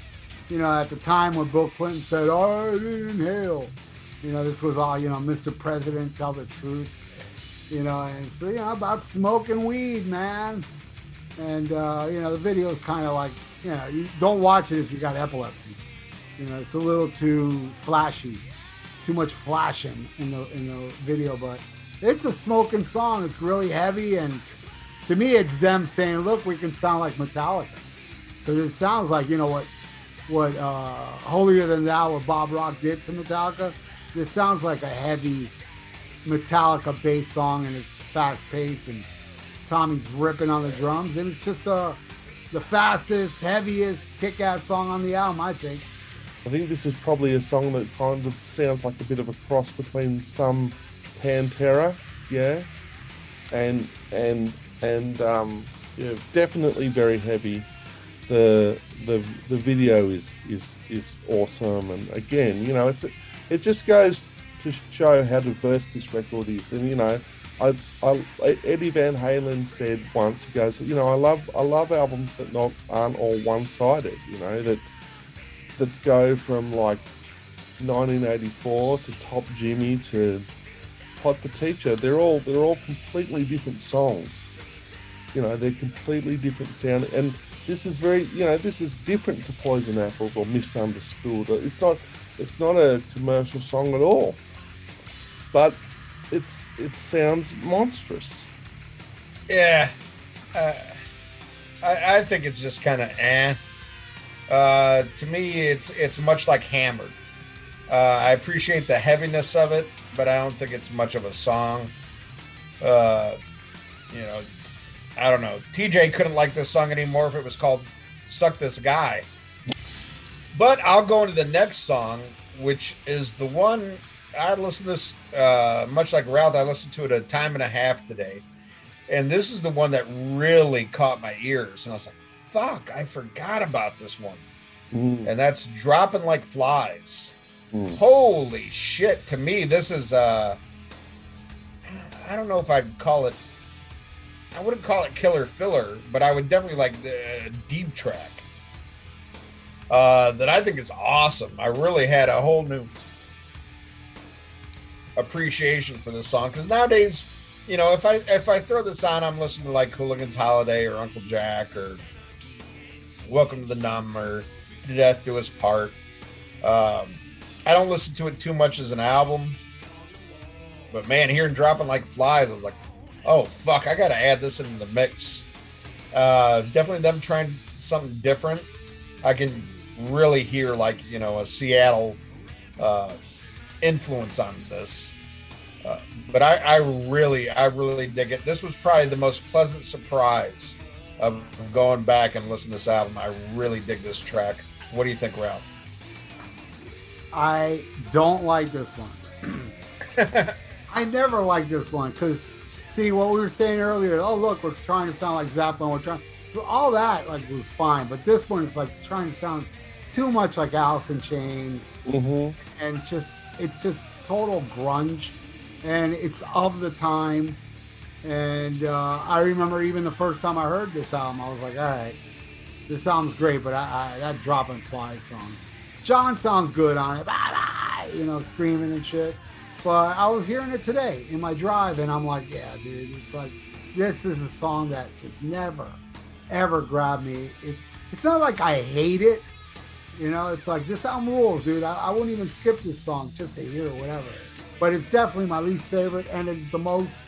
You know, at the time when Bill Clinton said, I inhale. You know, this was all, you know, Mr. President, tell the truth. You know, and so, you know, about smoking weed, man. And, uh, you know, the video is kind of like, you know, you don't watch it if you got epilepsy. You know, it's a little too flashy, too much flashing in the in the video, but it's a smoking song. It's really heavy, and to me, it's them saying, "Look, we can sound like Metallica," because it sounds like you know what what uh, "Holier Than Thou" what Bob Rock did to Metallica. This sounds like a heavy Metallica bass song, and it's fast paced, and Tommy's ripping on the drums, and it's just uh, the fastest, heaviest, kick-ass song on the album, I think. I think this is probably a song that kind of sounds like a bit of a cross between some Pantera, yeah, and and and um, yeah, definitely very heavy. The the the video is is is awesome, and again, you know, it's it just goes to show how diverse this record is, and you know. I, I, Eddie Van Halen said once, he goes, you know, I love I love albums that not aren't all one sided, you know, that that go from like 1984 to Top Jimmy to Hot for Teacher, they're all they're all completely different songs. You know, they're completely different sound, and this is very you know this is different to Poison Apples or Misunderstood. It's not it's not a commercial song at all, but it's it sounds monstrous. Yeah, uh, I, I think it's just kind of eh. Uh, to me, it's it's much like Hammered. Uh, I appreciate the heaviness of it, but I don't think it's much of a song. Uh, you know, I don't know. TJ couldn't like this song anymore if it was called "Suck This Guy." But I'll go into the next song, which is the one I listened to this uh, much like Ralph. I listened to it a time and a half today, and this is the one that really caught my ears. And I was like, "Fuck, I forgot about this one." Mm. And that's "Dropping Like Flies." Mm. Holy shit! To me, this is uh, I don't know if I'd call it. I wouldn't call it killer filler, but I would definitely like the deep track. Uh, that I think is awesome. I really had a whole new appreciation for this song because nowadays, you know, if I if I throw this on, I'm listening to like Hooligan's Holiday or Uncle Jack or Welcome to the Numb or Death Do Us Part. Um, I don't listen to it too much as an album, but man, hearing dropping like flies, I was like, oh fuck, I gotta add this into the mix. Uh, definitely them trying something different. I can really hear like you know a Seattle uh, influence on this. Uh, but I, I really, I really dig it. This was probably the most pleasant surprise of going back and listening to this album. I really dig this track. What do you think, Ralph? I don't like this one. I never like this one because, see, what we were saying earlier. Oh, look, we're trying to sound like Zeppelin. We're trying. All that like was fine, but this one is like trying to sound too much like Alice in Chains, hmm and just it's just total grunge, and it's of the time. And uh, I remember even the first time I heard this album, I was like, all right, this sounds great, but I, I, that Dropping Fly song. John sounds good on it, blah, you know, screaming and shit. But I was hearing it today in my drive, and I'm like, yeah, dude, it's like, this is a song that just never, ever grabbed me. It, it's not like I hate it, you know, it's like this album rules, dude. I, I wouldn't even skip this song just to hear it, whatever. But it's definitely my least favorite, and it's the most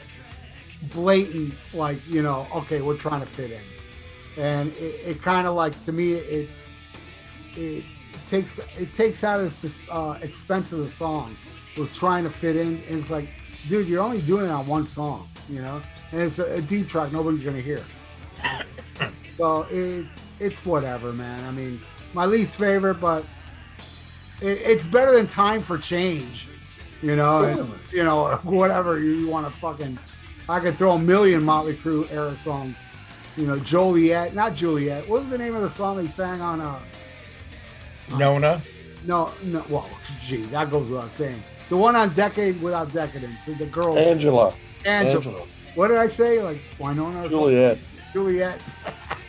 blatant, like, you know, okay, we're trying to fit in. And it, it kind of like, to me, it's, it takes, it takes out its uh, expense of the song was trying to fit in. And it's like, dude, you're only doing it on one song, you know? And it's a, a deep track nobody's to hear. So it, it's whatever, man. I mean, my least favorite, but it, it's better than Time for Change, you know. And, you know, whatever you, you want to fucking. I could throw a million Motley Crue era songs. You know, Joliet, not Juliet. What was the name of the song they sang on? Uh, Nona. no, no. Well, gee, that goes without saying. The one on Decade Without Decadence. The girl, Angela, Angela. Angela. What did I say? Like Winona? or something? Juliet. Juliet,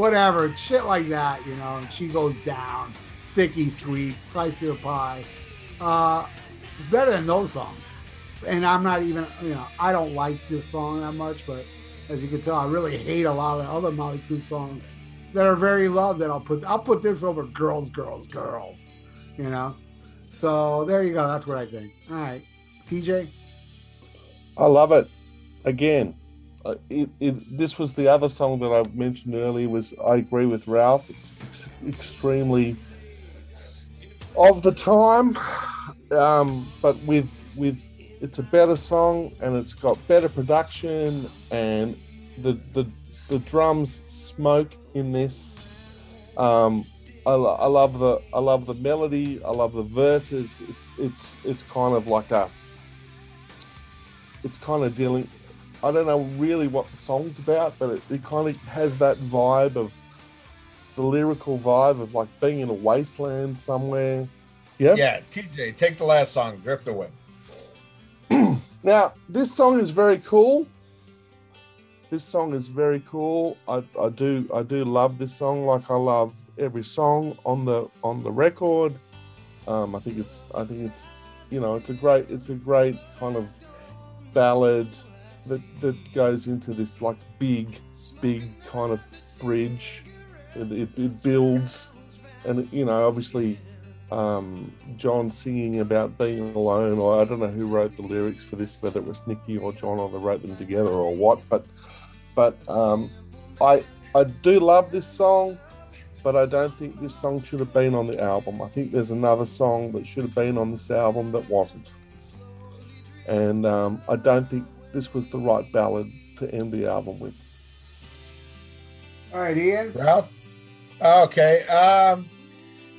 whatever, shit like that, you know. And she goes down, sticky sweet, slice your pie. Uh, better than those songs. And I'm not even, you know, I don't like this song that much, but as you can tell, I really hate a lot of the other Motley Crue songs that are very loved. That I'll put, I'll put this over "Girls, Girls, Girls," you know. So there you go. That's what I think. All right, TJ. I love it. Again, uh, it, it, this was the other song that I mentioned earlier. Was I agree with Ralph? It's ex- extremely of the time, um, but with with it's a better song and it's got better production and the the the drums smoke in this. Um, I, lo- I love the I love the melody. I love the verses. It's it's it's kind of like a it's kind of dealing. I don't know really what the song's about, but it, it kind of has that vibe of the lyrical vibe of like being in a wasteland somewhere. Yeah. Yeah, TJ, take the last song, Drift Away. Now this song is very cool. This song is very cool. I, I do I do love this song like I love every song on the on the record. Um, I think it's I think it's you know it's a great it's a great kind of ballad that that goes into this like big big kind of bridge. It, it, it builds, and you know obviously um, John singing about being alone, or I don't know who wrote the lyrics for this, whether it was Nikki or John, or they wrote them together, or what. But, but um, I I do love this song, but I don't think this song should have been on the album. I think there's another song that should have been on this album that wasn't, and um, I don't think this was the right ballad to end the album with. All right, Ian. Ralph? Okay. Um,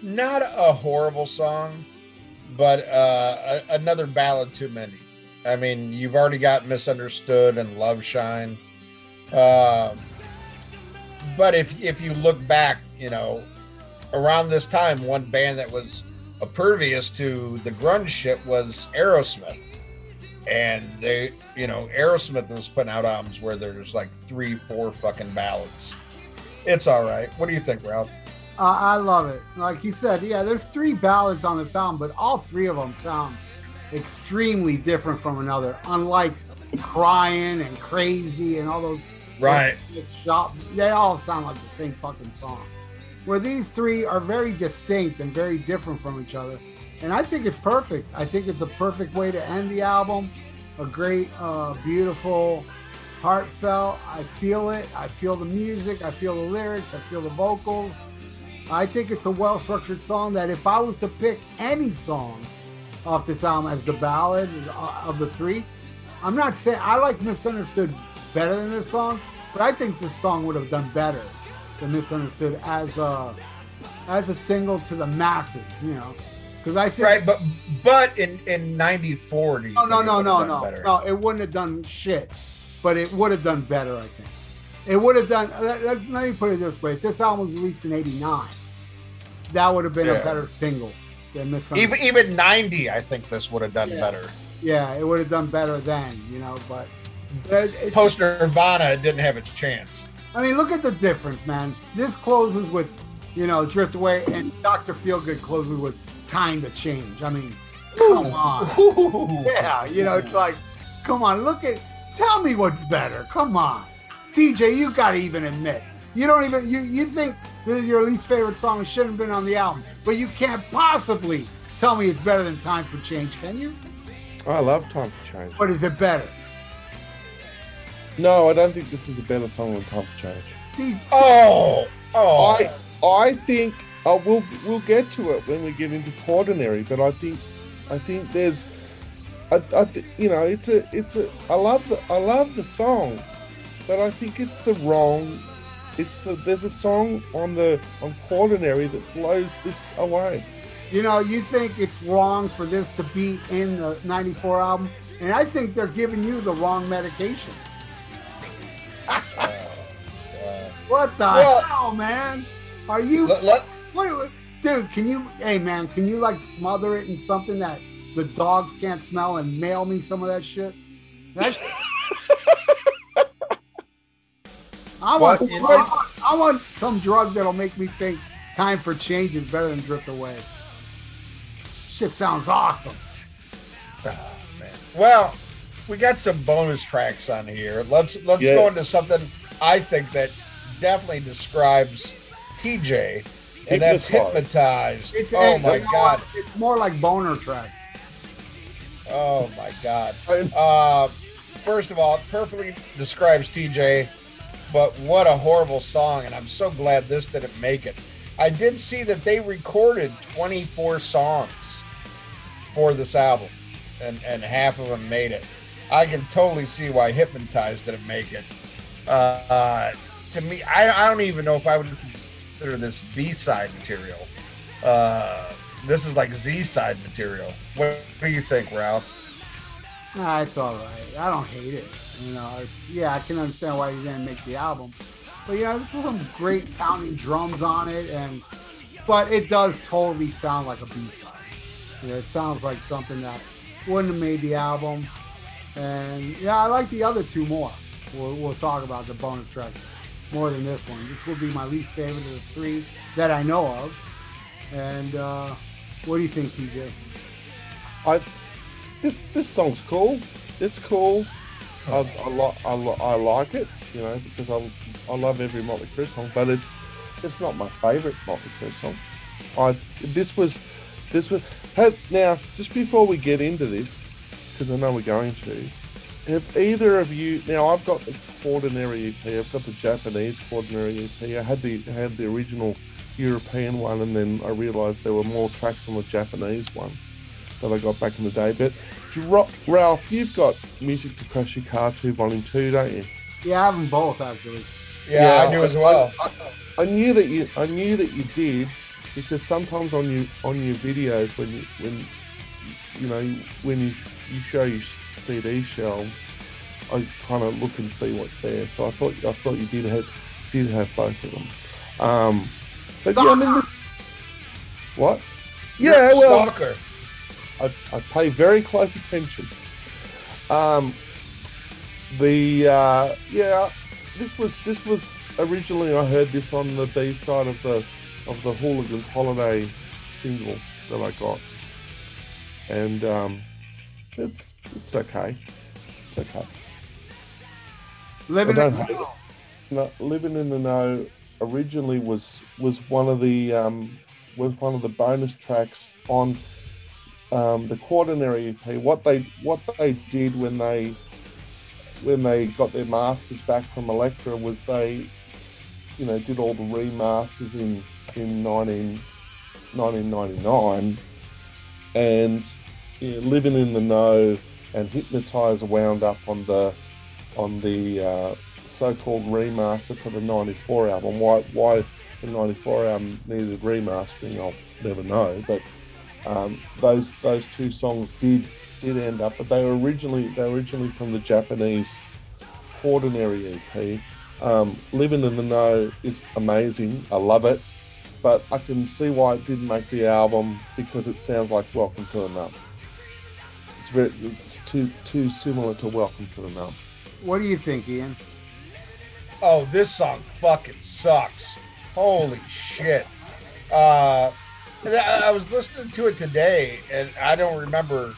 not a horrible song, but uh, a, another ballad too many. I mean, you've already got Misunderstood and Love Shine. Um, but if if you look back, you know, around this time, one band that was impervious to the grunge shit was Aerosmith. And they, you know, Aerosmith was putting out albums where there's like three, four fucking ballads. It's all right. What do you think, Ralph? Uh, I love it. Like you said, yeah, there's three ballads on the album but all three of them sound extremely different from another. Unlike crying and crazy and all those Right. shop, they all sound like the same fucking song. Where these three are very distinct and very different from each other, and I think it's perfect. I think it's a perfect way to end the album. A great, uh, beautiful, heartfelt. I feel it. I feel the music. I feel the lyrics. I feel the vocals. I think it's a well structured song that if I was to pick any song off this album as the ballad of the three, I'm not saying I like Misunderstood better than this song, but I think this song would have done better than Misunderstood as a as a single to the masses, you know. Because I think Right, but but in in '94, do no, no, no, no, no, better? no. It wouldn't have done shit, but it would have done better. I think it would have done. Let, let- let me put it this way: if this album was released in '89, that would have been a better single than Misunderstood. Even even '90, I think this would have done Yeah. better. yeah, it would have done better then, you know. But, it, Post Nirvana it didn't have a chance. I mean, look at the difference, man. This closes with, you know, Drift Away, and Dr. Feelgood closes with Time to Change. I mean, come on. Yeah, you know, it's like, come on, look at, tell me what's better. Come on. DJ, you got to even admit. You don't even, you, you think this is your least favorite song and shouldn't have been on the album, but you can't possibly tell me it's better than Time for Change, can you? Oh, I love Time for Change. But is it better? No, I don't think this is a better song than Time for Change. See, Oh, oh. I I think uh, we'll we'll get to it when we get into Quaternary, but I think I think there's I, I th- you know it's a it's a I love the I love the song, but I think it's the wrong. It's the there's a song on the on Quaternary that blows this away. you know, you think it's wrong for this to be in the 94 album, and I think they're giving you the wrong medication. What the Well- hell, man? Are you let, let, What, what- dude? Can you? Hey, man, can you like smother it in something that the dogs can't smell and mail me some of that shit? That sh- I want, What? I want, I want some drug that'll make me think time for change is better than drift away. Shit sounds awesome. oh, man. Well, we got some bonus tracks on here. Let's let's Yeah. go into something I think that definitely describes TJ, and that's Hypnotized. hypnotized. It's- oh my more god. like- it's more like boner tracks. Oh my god. Uh, first of all, it perfectly describes TJ, but what a horrible song, and I'm so glad this didn't make it. I did see that they recorded 24 songs for this album, and, and half of them made it. I can totally see why Hypnotized didn't make it. Uh, uh, to me, I, I don't even know if I would consider this B side material. Uh, this is like Z side material. What do you think, Ralph? Ah, it's all right. I don't hate it. You know, yeah, I can understand why you didn't make the album, but you know, there's some great pounding drums on it, and but it does totally sound like a B side. You know, it sounds like something that wouldn't have made the album, and yeah, I like the other two more. We'll, we'll talk about the bonus track more than this one. This will be my least favorite of the three that I know of, and uh, What do you think, TJ? I this this song's cool. It's cool. I, I, li- I, li- I like it, you know, because I I love every Motley Crue song, but it's it's not my favourite Motley Crue song. I this was this was now just before we get into this, because I know we're going to. Have either of you now? I've got the Quaternary EP. I've got the Japanese Quaternary EP. I had the had the original European one, and then I realised there were more tracks on the Japanese one that I got back in the day. But Ralph, you've got Music to Crash Your Car To Volume 2, don't you? Yeah, I have them both actually. Yeah, I do as well. I, I knew that you I knew that you did because sometimes on your on your videos when you when you know when you you show your CD shelves, I kind of look and see what's there. So I thought I thought you did have did have both of them. Um, but yeah, I mean, this, what? Yeah, well, Stalker. I, I pay very close attention. Um, the uh, yeah, this was this was originally I heard this on the B side of the of the Hooligans Holiday single that I got, and um, it's it's okay, it's okay. Living in don't. No, Living in the Know originally was was one of the um, was one of the bonus tracks on um, the Quaternary EP. What they what they did when they when they got their masters back from Elektra was they you know did all the remasters in in 19, 1999 and know, Living in the Know and Hypnotizer wound up on the on the uh, so-called remaster for the '94 album. Why why the '94 album needed remastering, I'll never know. But um, those those two songs did did end up, but they were originally they were originally from the Japanese Ordinary EP. Um, Living in the Know is amazing. I love it, but I can see why it didn't make the album because it sounds like Welcome to the Numb. It's very it's too too similar to Welcome to the Numb. What do you think, Ian? Oh, this song fucking sucks. Holy shit. Uh, I I was listening to it today, and I don't remember.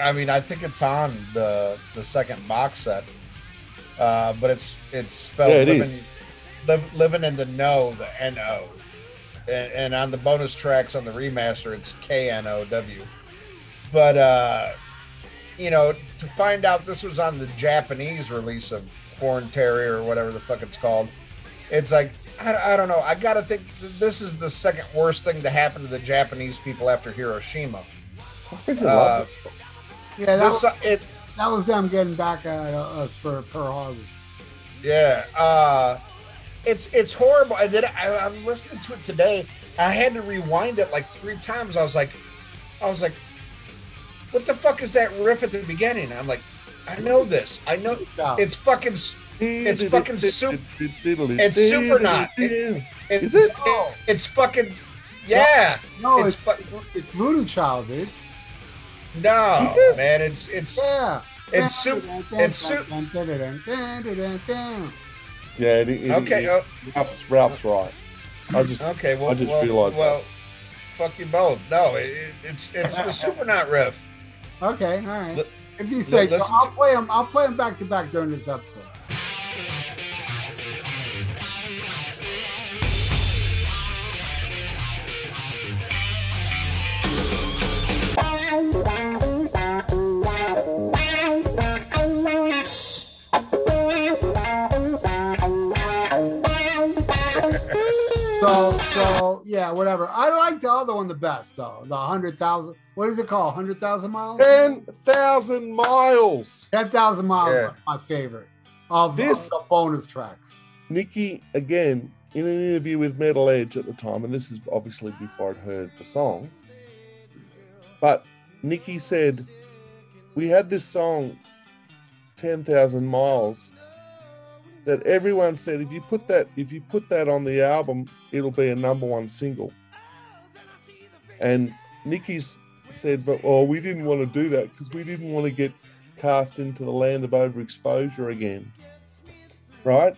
I mean, I think it's on the the second box set, uh, but it's it's spelled Yeah, it living, is. liv- living in the know, the N O, and, and on the bonus tracks on the remaster, it's K N O W. But uh, you know, to find out this was on the Japanese release of Corn Terrier or whatever the fuck it's called, it's like I, I don't know. I gotta think th- this is the second worst thing to happen to the Japanese people after Hiroshima. I freaking Uh, love it. Yeah, that, This, was, it's that was them getting back at us for Pearl Harbor. yeah, uh, it's it's horrible. I did. I, I'm listening to it today. I had to rewind it like three times. I was like, I was like, what the fuck is that riff at the beginning? I'm like, I know this. I know it's fucking. it's fucking sup- it's It's super not. It- It's, Is it? it's fucking. Yeah. no, it's it's fu- it's Voodoo Child, dude. No, it? man. It's it's Yeah. It's soup- it's soup- Yeah, it, it, okay. It, oh, Ralph's, Ralph's right. I just okay. Well, I just well, realized that. well, fuck you both. No, it, it- it's it's the Supernaut riff. Okay, all right. If you say, so, I'll play them. I'll play them back to back during this episode. So, so yeah, whatever. I like the other one the best though. The hundred thousand. What is it called? Hundred thousand miles. ten thousand miles. Ten thousand miles. Yeah. my favorite of This- bonus tracks. Nikki again in an interview with Metal Edge at the time, and this is obviously before I'd heard the song. But Nikki said, "We had this song, ten thousand miles." That everyone said if you put that if you put that on the album, it'll be a number one single. And Nikki's said, but oh, we didn't want to do that because we didn't want to get cast into the land of overexposure again. Right?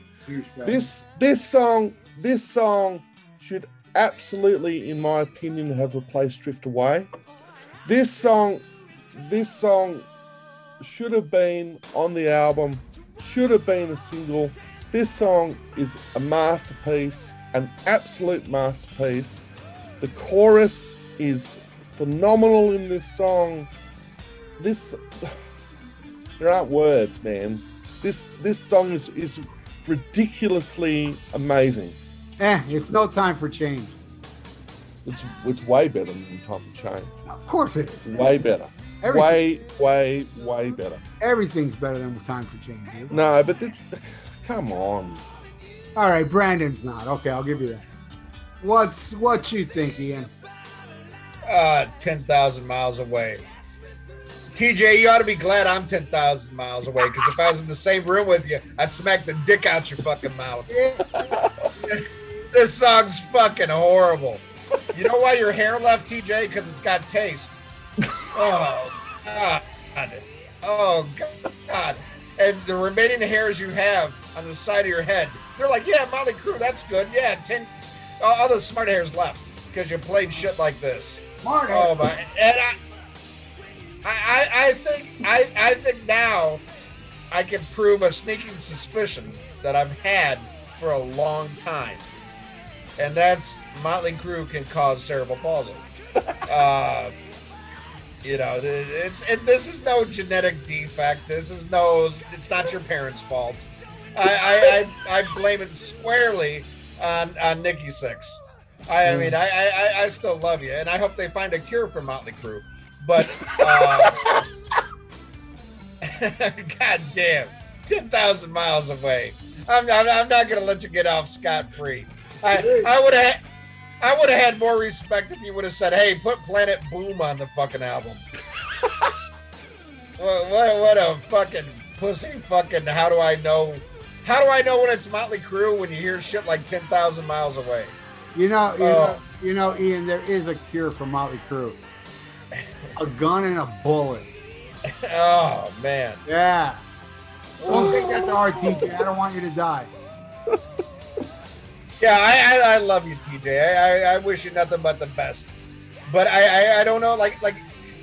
this this song this song should absolutely, in my opinion, have replaced Drift Away. This song, this song should have been on the album, should have been a single. This song is a masterpiece, an absolute masterpiece. The chorus is phenomenal in this song. This there aren't words, man. This this song is is ridiculously amazing. Eh, it's no time for change. It's it's way better than Time for Change. Of course it It's way better. Everything, Way, way, way better. everything's better than time for change. dude. No, but this, come on. All right, Brandon's not. Okay, I'll give you that. What's what you think, Ian? Uh, 10,000 miles away. TJ, you ought to be glad I'm 10,000 miles away because if I was in the same room with you, I'd smack the dick out your fucking mouth. This song's fucking horrible. You know why your hair left, TJ? Because it's got taste. Oh, God. Oh, God. And the remaining hairs you have on the side of your head, they're like, yeah, Molly Crew, that's good. Yeah, 10, all all the smart hairs left because you played shit like this. Marty. Oh my! And I, I, I, I think, I, I think now, I can prove a sneaking suspicion that I've had for a long time, and that's Motley Crue can cause cerebral palsy. uh, you know, it's and this is no genetic defect. This is no. It's not your parents' fault. I, I, I, I blame it squarely on on Nikki Sixx. I, I mean, I, I, I- still love you, and I hope they find a cure for Motley Crue. But, uh, God damn, ten thousand miles away. I'm, I'm, I'm not gonna let you get off scot free. I, I would have, I would have had more respect if you would have said, "Hey, put Planet Boom on the fucking album." what, what, what a fucking pussy fucking. How do I know? How do I know when it's Motley Crue when you hear shit like ten thousand miles away? You know, you Oh. know, you know, Ian. There is a cure for Motley Crue. A gun and a bullet. Oh man. Yeah. Don't take that to heart, TJ. I don't want you to die. Yeah, I, I, I love you, TJ. I, I, I wish you nothing but the best. But I, I, I don't know, like like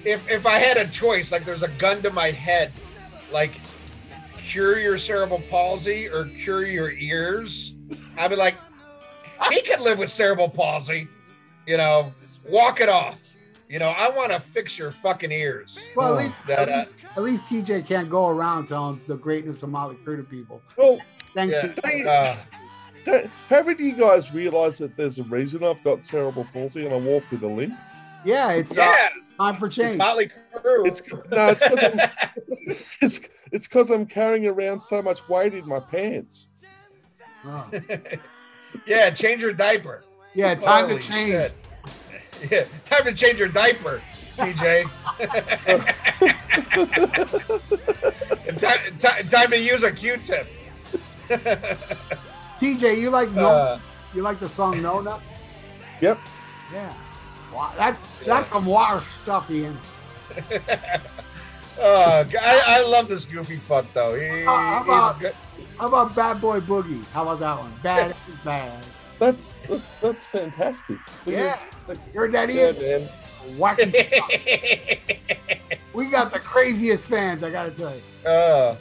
if if I had a choice, like there's a gun to my head, like cure your cerebral palsy or cure your ears, I'd be like, he could live with cerebral palsy, you know, walk it off. You know, I want to fix your fucking ears. Well, at least, That, uh, at, least, at least TJ can't go around telling the greatness of Molly Crue to people. Well, Thanks Yeah. to Uh, don't- haven't you guys realised that there's a reason I've got cerebral palsy and I walk with a limp? yeah, it's uh, yeah, time for change. it's change. Motley Crue. It's no, it's because I'm it's it's because I'm carrying around so much weight in my pants. Oh. yeah, change your diaper. Yeah, time Holy to change. shit. Yeah, time to change your diaper, TJ. And time, ti- time to use a Q-tip. TJ, you like no? Uh, you like the song Nona? Yep. Yeah. Wow, that's that's some water stuff, Ian. oh, I, I love this goofy fuck though. He, Uh, how he's about- good. How about Bad Boy Boogie? How about that one? Bad is bad. That's that's, that's fantastic. Yeah. You heard that, Yeah, Ian? man. Wacky. we got the craziest fans, I gotta tell you. oh,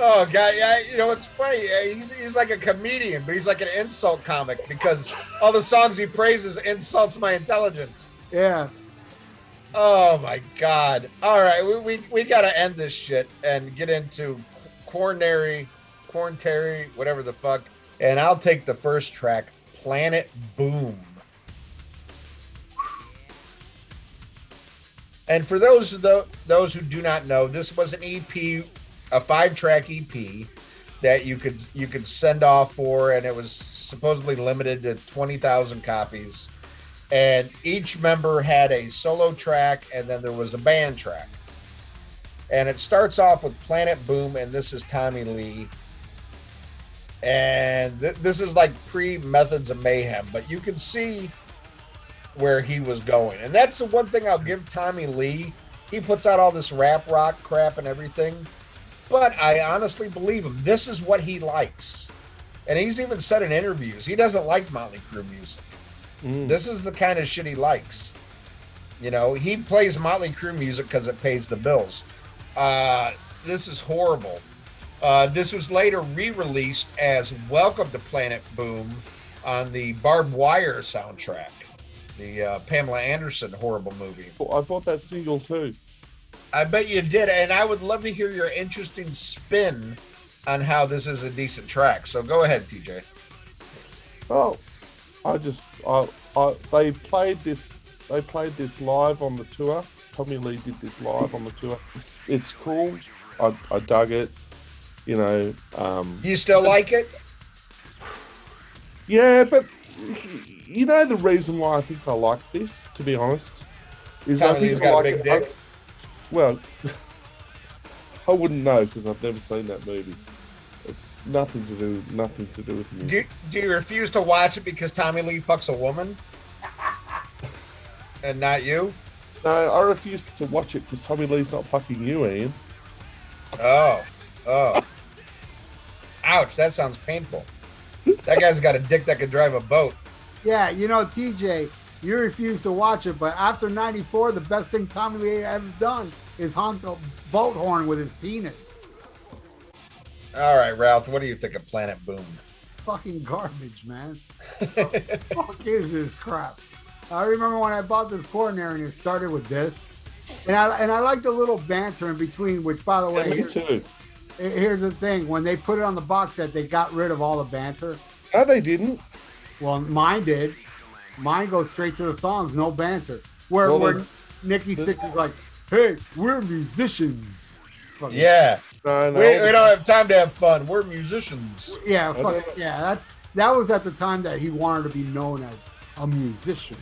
oh, God! Yeah, you know it's funny. He's he's like a comedian, but he's like an insult comic because all the songs he praises insults my intelligence. Yeah. Oh my god. All right, we, we, we got to end this shit and get into coronary, quarantary, whatever the fuck. And I'll take the first track, Planet Boom. And for those those who do not know, this was an EP, a five-track EP that you could you could send off for, and it was supposedly limited to twenty thousand copies. And each member had a solo track and then there was a band track. And it starts off with planet boom and this is tommy lee. And th- this is like pre methods of mayhem but you can see where he was going. And that's the one thing i'll give tommy lee. He puts out all this rap rock crap and everything but i honestly believe him this is what he likes and he's even said in interviews he doesn't like motley crue music Mm. This is the kind of shit he likes. You know, he plays Motley Crue music because it pays the bills. Uh, this is horrible. Uh, this was later re-released as "Welcome to Planet Boom" on the Barbed Wire soundtrack, the uh, Pamela Anderson horrible movie. I bought that single too. I bet you did, and I would love to hear your interesting spin on how this is a decent track. So go ahead, TJ. Well, I just I, I they played this they played this live on the tour. Tommy Lee did this live on the tour. It's it's cool. I, I dug it. You know, um, You still like it? yeah, but you know the reason why I think I like this, to be honest, is I Tommy think Lee's I got a like big it- dick. I- well, I wouldn't know because I've never seen that movie. It's nothing to do nothing to do with music. Do, do you refuse to watch it because Tommy Lee fucks a woman? and not you? No, I refuse to watch it because Tommy Lee's not fucking you, Ian. Oh. Oh. Ouch, that sounds painful. That guy's got a dick that could drive a boat. Yeah, you know, TJ, you refuse to watch it, but after '94, the best thing Tommy Lee ever done is honk the boat horn with his penis. All right, Ralph, what do you think of Planet Boom? Fucking garbage, man. the fuck is this crap? I remember when I bought this coronary and it started with this. And I and I like the little banter in between, which by the way, Yeah, me here- too. here's the thing: when they put it on the box set, they got rid of all the banter. No, they didn't. Well, mine did. Mine goes straight to the songs, no banter. Where Well, where there's- Nikki Sixx is like, "Hey, we're musicians." Fucking- Yeah. No, no. We, we don't have time to have fun. We're musicians. yeah, fucking, yeah. That that was at the time that he wanted to be known as a musician.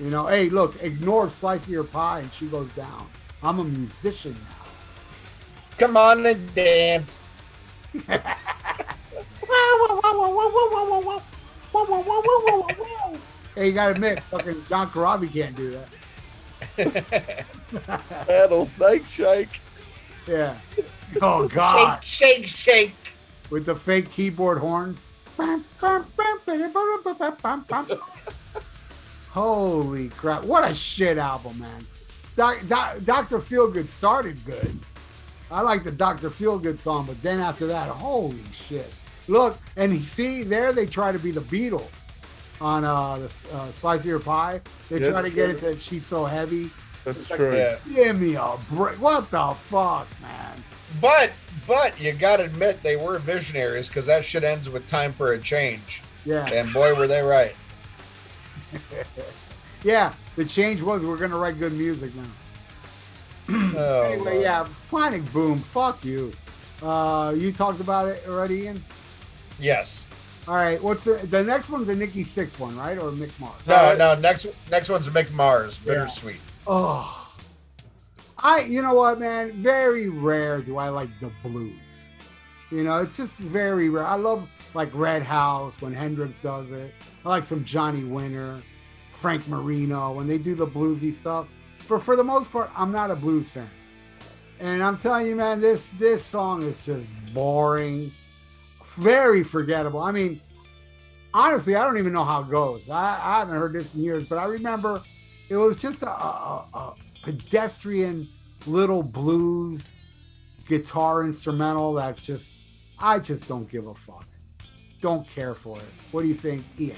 You know, hey, look, ignore slice of your pie, and she goes down. I'm a musician now. Come on and dance. Hey, you gotta admit, fucking John Corabi can't do that. Rattlesnake shake. Yeah. Oh God. Shake, shake, shake. with the fake keyboard horns. Holy crap! What a shit album, man. Doc, Doc, Dr. Feelgood started good. I like the Dr. Feelgood song, but then after that, holy shit! Look, and see there they try to be the Beatles on uh, the uh, Slice of Your Pie. They Yes, try to get sure. into "She's So Heavy." That's like, true. Yeah. Give me a break! What the fuck, man? But but you gotta admit they were visionaries because that shit ends with time for a change. Yeah. And boy were they right. Yeah, the change was we're gonna write good music now. Oh, Anyway, Lord. yeah, Planet Boom, fuck you. Uh, you talked about it already, Ian. Yes. All right, what's the, the next one's the Nikki Sixx one, right, or Mick Mars? No, no. Next next one's Mick Mars. Yeah. Bittersweet. Oh, I, you know what, man? Very rare do I like the blues. You know, it's just very rare. I love like Red House when Hendrix does it. I like some Johnny Winter, Frank Marino when they do the bluesy stuff. But for the most part, I'm not a blues fan. And I'm telling you, man, this this song is just boring, very forgettable. I mean, honestly, I don't even know how it goes. I, I haven't heard this in years, but I remember it was just a, a, a pedestrian little blues guitar instrumental that's just I just don't give a fuck. Don't care for it. What do you think, Ian?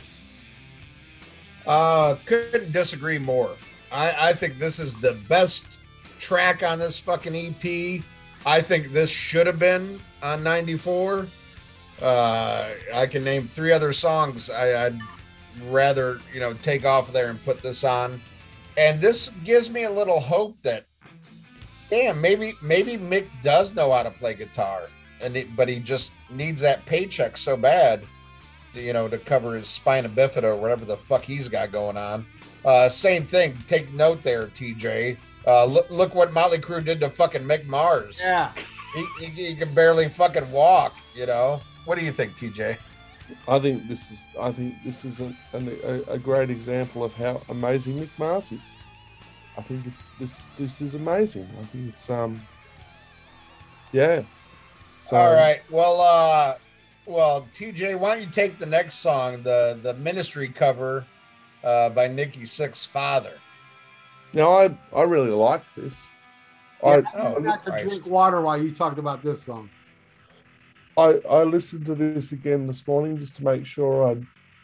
Uh, couldn't disagree more. I, I think this is the best track on this fucking EP. I think this should have been on 94. Uh, I can name three other songs I, I'd rather, you know, take off there and put this on. And this gives me a little hope that, damn, maybe maybe Mick does know how to play guitar, and it, but he just needs that paycheck so bad to, you know, to cover his spina bifida or whatever the fuck he's got going on. Uh, same thing. Take note there, TJ. Uh, look, look what Motley Crue did to fucking Mick Mars. Yeah. He, he, he can barely fucking walk. You know. What do you think, TJ? I think this is. I think this is a, a, a great example of how amazing Mick Mars is. I think it, this this is amazing. I think it's um. Yeah. So, All right. Well, uh, well, TJ, why don't you take the next song, the the Ministry cover uh, by Nikki Sixx's father. Now, I I really liked this. Yeah, I, I oh, got to Christ. drink water while you talked about this song. I I listened to this again this morning just to make sure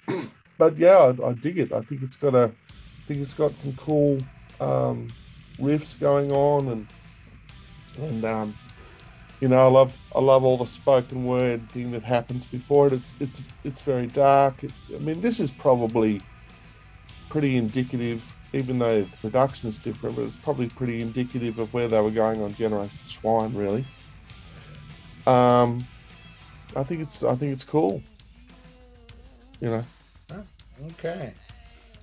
I. But yeah, I, I dig it. I think it's got a, I think it's got some cool um, riffs going on, and and um, you know, I love I love all the spoken word thing that happens before it. It's it's it's very dark. It, I mean, this is probably pretty indicative, even though the production is different, but it's probably pretty indicative of where they were going on Generation Swine, really. Um, I think it's I think it's cool. You know, Okay.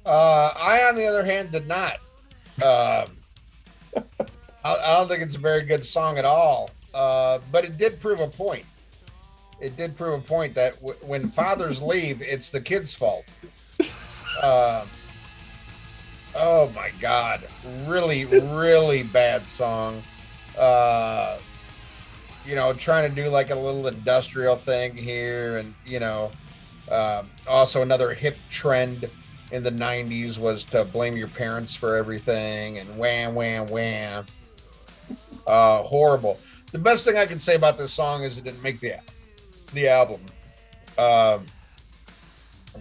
Uh, I, on the other hand, did not. Um, I, I don't think it's a very good song at all. Uh, but it did prove a point. It did prove a point that w- when fathers leave, it's the kid's fault. Um, oh my God! Really, really bad song. Uh, you know, trying to do like a little industrial thing here, and you know, um, also, another hip trend in the 90s was to blame your parents for everything and wham, wham, wham. Uh, horrible. The best thing I can say about this song is it didn't make the, the album. Um,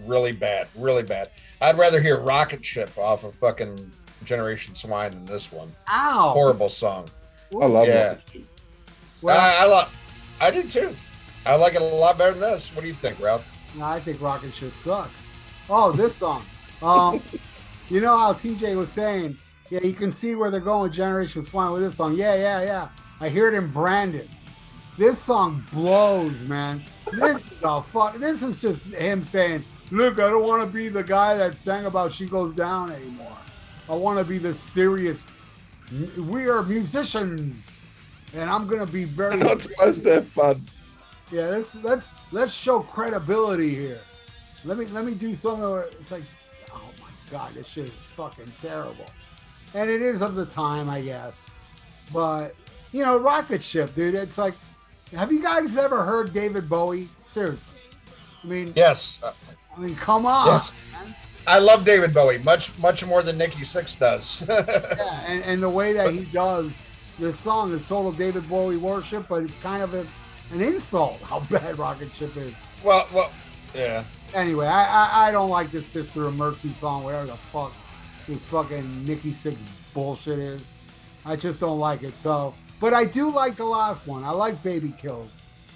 really bad, really bad. I'd rather hear Rocket Ship off of fucking Generation Swine than this one. Ow! Horrible song. I love Yeah. it. Well, I, I, lo- I do too. I like it a lot better than this. What do you think, Ralph? I think Rocket Ship sucks. Oh, this song. Um, you know how TJ was saying, yeah, you can see where they're going with Generation Swine with this song. Yeah, yeah, yeah. I hear it in Brandon. This song blows, man. This is a fuck. This is just him saying, "Look, I don't want to be the guy that sang about she goes down anymore. I want to be the serious. We are musicians, and I'm gonna be very. We're not supposed to have fun. Yeah, let's let's let's show credibility here. Let me let me do something where it's like, oh my god, this shit is fucking terrible. And it is of the time, I guess. But you know, rocket ship, dude. It's like, have you guys ever heard David Bowie? Seriously. I mean, Yes. I mean, come on. Yes. man. I love David Bowie much much more than Nikki Sixx does. Yeah, and, and the way that he does this song is total David Bowie worship, but it's kind of a, an insult how bad Rocket Ship is. well, well, yeah. Anyway, I, I I don't like this Sister of Mercy song, whatever the fuck this fucking Nikki Sixx bullshit is. I just don't like it. So, but I do like the last one. I like Baby Kills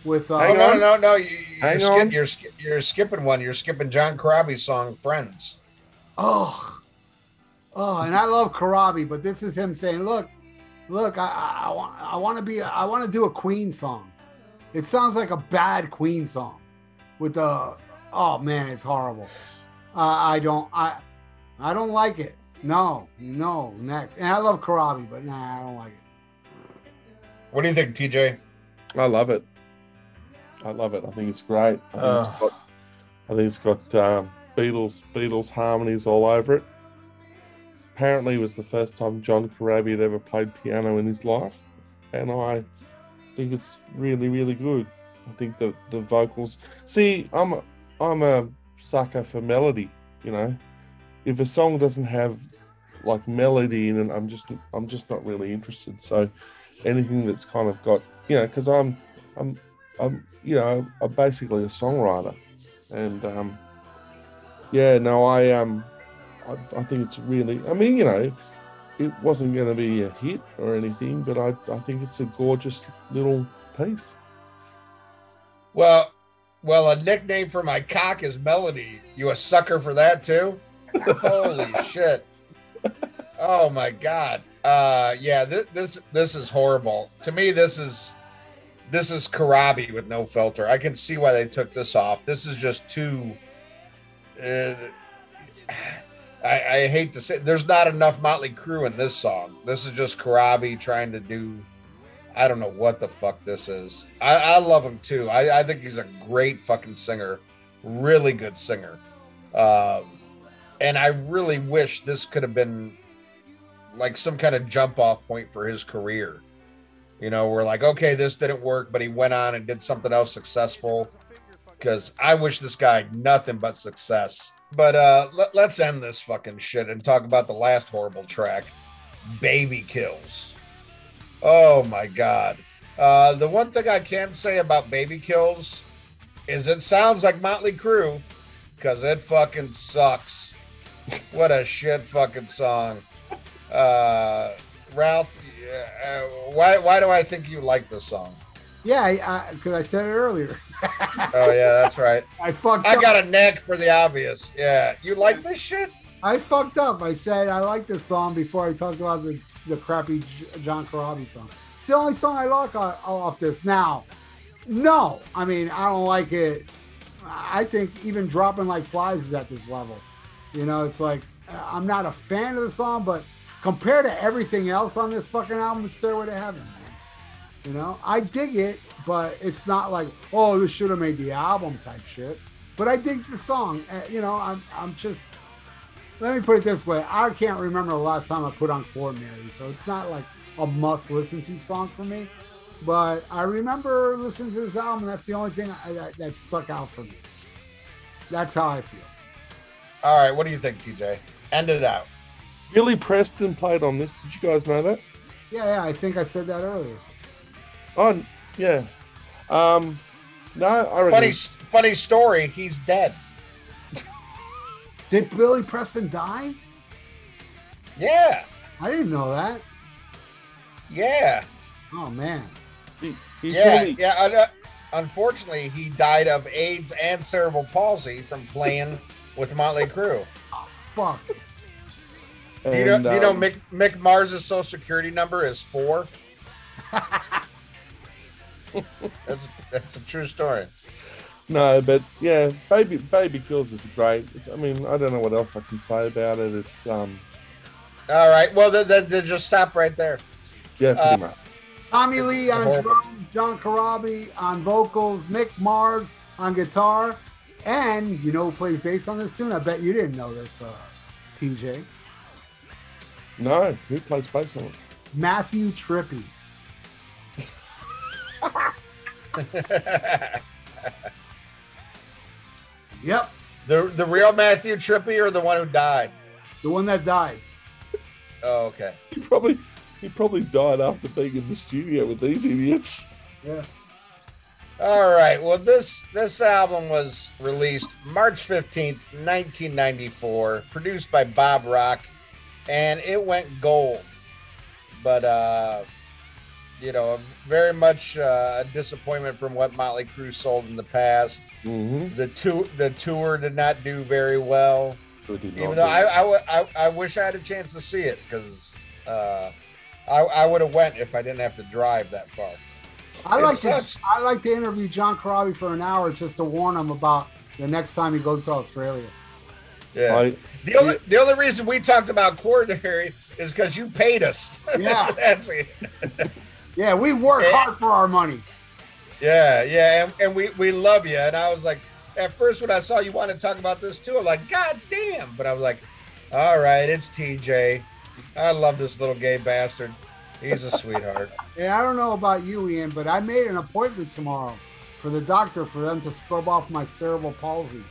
with uh, Oh Hang no, on. no, no! You, you're, skip, you're you're skipping one. You're skipping John Corabi's song "Friends." oh, oh, and I love Corabi, but this is him saying, "Look, look, I I, I want I want to be I want to do a Queen song. It sounds like a bad Queen song with the oh man, it's horrible. Uh, I don't I I don't like it. No, no, next. And I love Corabi, but nah, I don't like it. What do you think, TJ? I love it. I love it. I think it's great. I think Uh. it's got, I think it's got um, Beatles Beatles harmonies all over it. Apparently, was the first time John Corabi had ever played piano in his life, and I think it's really, really good. I think the the vocals. See, I'm a, I'm a sucker for melody. You know, if a song doesn't have like melody in it, I'm just I'm just not really interested. So anything that's kind of got you know, because I'm I'm I'm you know I'm basically a songwriter, and um, yeah, no, I um I, I think it's really. I mean, you know, it wasn't going to be a hit or anything, but I I think it's a gorgeous little piece. Well, well, a nickname for my cock is Melody. You a sucker for that too? Holy shit! Oh my god. Uh, yeah, this this this is horrible. To me, this is this is Corabi with no filter. I can see why they took this off. This is just too. Uh, I, I hate to say, there's not enough Motley Crue in this song. This is just Corabi trying to do. I don't know what the fuck this is. I, I love him too. I, I think he's a great fucking singer, really good singer. Um, and I really wish this could have been like some kind of jump off point for his career. You know, we're like, okay, this didn't work, but he went on and did something else successful. Because I wish this guy nothing but success. But uh let, let's end this fucking shit and talk about the last horrible track, Baby Kills. Oh my god. Uh the one thing I can say about Baby Kills is it sounds like Motley Crue because it fucking sucks. what a shit fucking song. Uh Ralph, uh, why why do I think you like this song? Yeah, because I, I, said it earlier. Oh yeah, that's right. I fucked. I up. got a neck for the obvious. Yeah, you like this shit? I fucked up. I said I like this song before I talked about the the crappy John Corabi song. It's the only song I like off this. Now, no, I mean I don't like it. I think even dropping like flies is at this level. You know, it's like uh, I'm not a fan of the song, but compared to everything else on this fucking album, it's Stairway to Heaven. You know, I dig it, but it's not like, oh, this should have made the album type shit. But I dig the song. Uh, you know, I'm, I'm just, let me put it this way. I can't remember the last time I put on Mary, so it's not like a must listen to song for me. But I remember listening to this album, and that's the only thing I, that, that stuck out for me. That's how I feel. All right, what do you think, TJ? End it out. Billy Preston played on this. Did you guys know that? Yeah, yeah, I think I said that earlier. Oh, yeah. Um, no, I. Funny, funny story. He's dead. Did Billy Preston die? Yeah. I didn't know that. Yeah. Oh man. He, yeah, yeah. Uh, unfortunately, he died of AIDS and cerebral palsy from playing with Motley Crue. Oh, fuck. And, do you know? do you know um, Mick Mick Mars' social security number is four? that's that's a true story. No, but yeah, baby baby kills is great. It's, I mean, I don't know what else I can say about it. It's um. All right. Well, then, then, then just stop right there. Yeah, pretty uh, much. Tommy Lee on drums, John Corabi on vocals, Mick Mars on guitar, and you know who plays bass on this tune? I bet you didn't know this, uh, TJ. No, who plays bass on it? Matthew Trippi. yep. The the real Matthew Trippi or the one who died? The one that died. Oh, okay. He probably he probably died after being in the studio with these idiots. Yeah. All right. Well, this this album was released March 15th, 1994, produced by Bob Rock, and it went gold. But uh you know, very much uh, a disappointment from what Motley Crue sold in the past. Mm-hmm. The tour, the tour did not do very well. Even though I, I, I, I, wish I had a chance to see it because uh, I, I would have went if I didn't have to drive that far. I like to I like to interview John Corabi for an hour just to warn him about the next time he goes to Australia. Yeah. I, the only the only reason we talked about coronary is because you paid us. Yeah. That's it. Yeah, we work and, hard for our money. Yeah, yeah, and, and, we, we love you. And I was like, at first when I saw you want to talk about this too, I'm like, God damn. But I was like, all right, it's TJ. I love this little gay bastard. He's a sweetheart. yeah, I don't know about you, Ian, but I made an appointment tomorrow for the doctor for them to scrub off my cerebral palsy.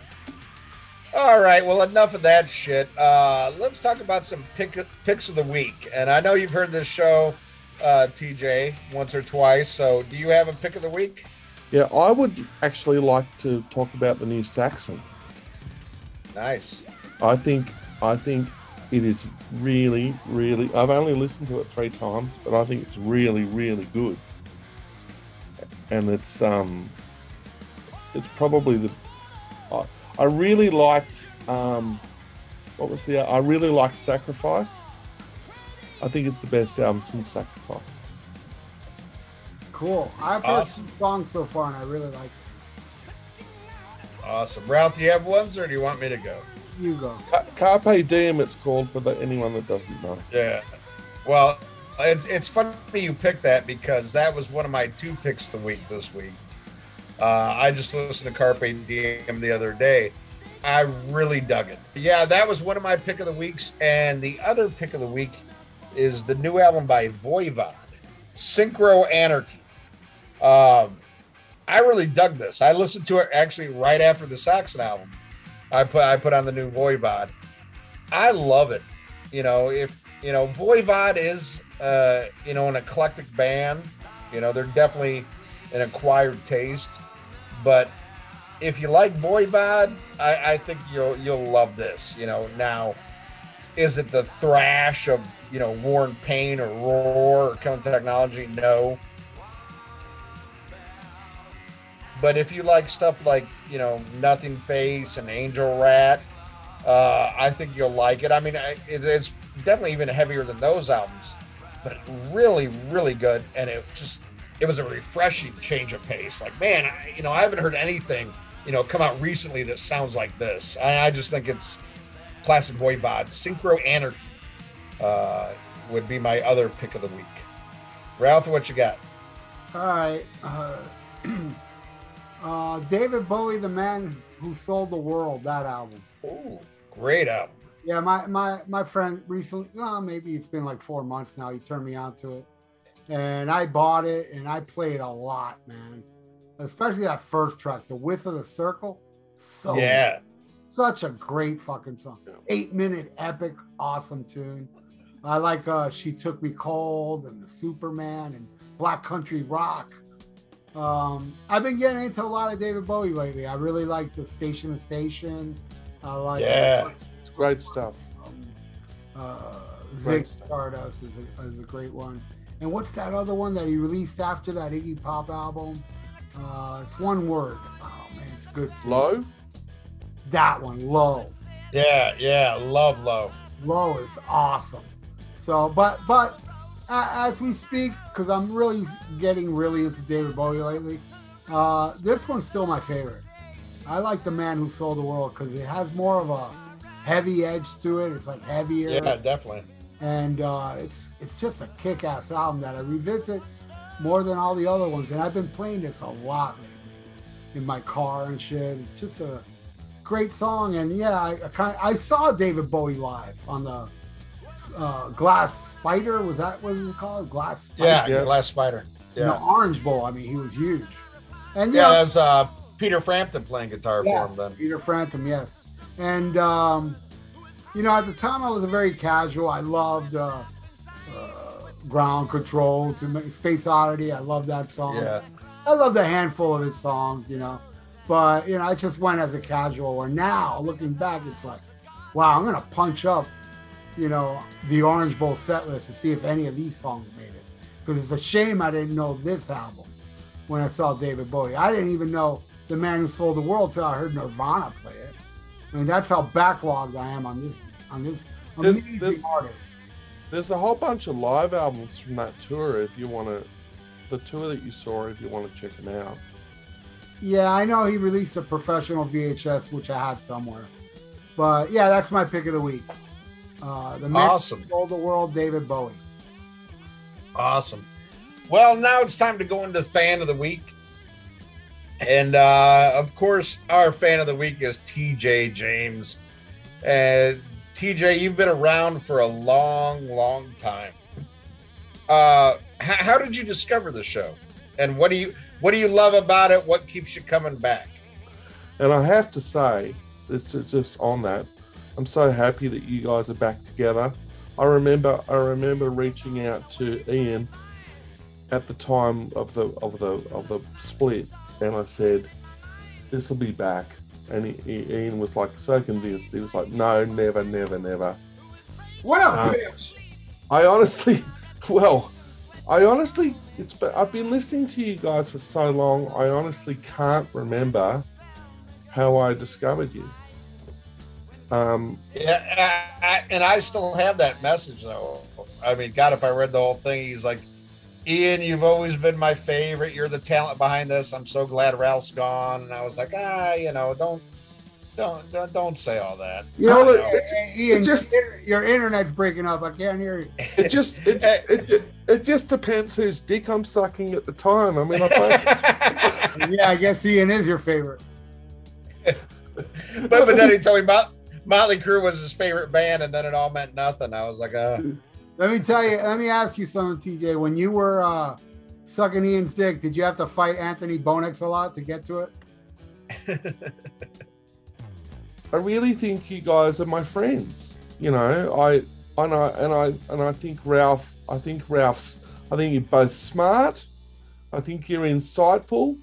All right, well, enough of that shit. Uh, let's talk about some pick, picks of the week. And I know you've heard this show uh, TJ, once or twice. So, do you have a pick of the week? Yeah, I would actually like to talk about the new Saxon. Nice. I think I think it is really, really. I've only listened to it three times, but I think it's really, really good. And it's um, it's probably the. I, I really liked um, what was the? I really liked Sacrifice. I think it's the best album since Sacrifice. Cool. I've heard awesome. some songs so far, and I really like it. Awesome. Ralph, do you have ones, or do you want me to go? You go. Carpe Diem, it's called for the, anyone that doesn't know. Yeah. Well, it's, it's funny you picked that because that was one of my two picks the week this week. Uh, I just listened to Carpe Diem the other day. I really dug it. Yeah, that was one of my pick of the weeks. And the other pick of the week is the new album by Voivod, Synchro Anarchy. Um, I really dug this. I listened to it actually right after the Saxon album, I put I put on the new Voivod. I love it. You know, if you know Voivod is uh, you know an eclectic band. You know, they're definitely an acquired taste, but if you like Voivod, I, I think you'll you'll love this. You know, now is it the thrash of you know War and Pain or Roar or Killing Technology? No. But if you like stuff like you know Nothingface and Angel Rat, uh, I think you'll like it. I mean, it, it's definitely even heavier than those albums, but really, really good. And it just it was a refreshing change of pace. Like, man, I, you know, I haven't heard anything you know come out recently that sounds like this. I, I just think it's classic Voivod. Synchro Anarchy uh, would be my other pick of the week. Ralph, what you got? All right. Uh, uh, David Bowie, the man who sold the world. That album. Ooh, great album. Yeah, my my my friend recently, well, maybe it's been like four months now. He turned me on to it, and I bought it and I played a lot, man. Especially that first track, "The Width of the Circle." So yeah, such a great fucking song. Eight minute epic, awesome tune. I like uh She Shook Me Cold and the Superman and Black Country Rock. Um, I've been getting into a lot of David Bowie lately. I really like the Station to Station. I like yeah, it's great stuff. Um, uh, Zig Stardust is a, is a great one. And what's that other one that he released after that Iggy Pop album? Uh, it's one word. Oh man, it's good. Too. Low. That one, low. Yeah, yeah, love low. Low is awesome. So, but but as we speak, because I'm really getting really into David Bowie lately, uh, this one's still my favorite. I like the Man Who Sold the World because it has more of a heavy edge to it. It's like heavier. Yeah, definitely. And uh, it's it's just a kick-ass album that I revisit more than all the other ones. And I've been playing this a lot in my car and shit. It's just a great song. And yeah, I I, kind I saw David Bowie live on the uh, Glass Spider. Was that what it was called? Glass. Spider? Yeah, Yeah. Glass Spider. In Yeah, the Orange Bowl. I mean, he was huge. And yeah, yeah, that was uh, Peter Frampton playing guitar for him then. Peter Frampton, yes. And um, you know, at the time, I was a very casual. I loved uh, uh, Ground Control to Space Oddity. I love that song. Yeah, I loved a handful of his songs, you know. But you know, I just went as a casual. Where now, looking back, it's like, wow, I'm gonna punch up, you know, the Orange Bowl set list to see if any of these songs made it. Because it's a shame I didn't know this album when I saw David Bowie. I didn't even know the man who sold the world till I heard Nirvana play it. I mean, that's how backlogged I am on this on this this- artist. There's a whole bunch of live albums from that tour. If you want to, the tour that you saw, if you want to check them out. Yeah, I know he released a professional VHS, which I have somewhere. But yeah, that's my pick of the week. Uh, the man awesome, who sold the world, David Bowie. awesome. Well, now it's time to go into fan of the week, and uh, of course, our fan of the week is T.J. James. And TJ, you've been around for a long, long time. Uh, how did you discover the show, and what do you what do you love about it? What keeps you coming back? And I have to say, it's just on that. I'm so happy that you guys are back together. I remember I remember reaching out to Ian at the time of the of the of the split, and I said, "This will be back." And he, he- Ian was like so convinced. He was like, "No, never, never, never." What a Uh, bitch! I honestly, well, I honestly, it's I've been listening to you guys for so long. I honestly can't remember how I discovered you. Um, Yeah, I, I, and I still have that message though. I mean, God, if I read the whole thing, he's like, "Ian, you've always been my favorite. You're the talent behind this. I'm so glad Ralph's gone." And I was like, "Ah, you know, don't, don't, don't, don't say all that." You know, Well, what, it- Ian, it just- your, your internet's breaking up. I can't hear you. it just, it, it, it, it just depends whose dick I'm sucking at the time. I mean, I find, yeah, I guess Ian is your favorite. but but then he told me about Motley Crue was his favorite band, and then it all meant nothing. I was like, uh, Let me tell you. Let me ask you something, TJ. When you were uh, sucking Ian's dick, did you have to fight Anthony Bonex a lot to get to it? I really think you guys are my friends. You know, I and I and I and I think Ralph. I think Ralph's. I think you're both smart. I think you're insightful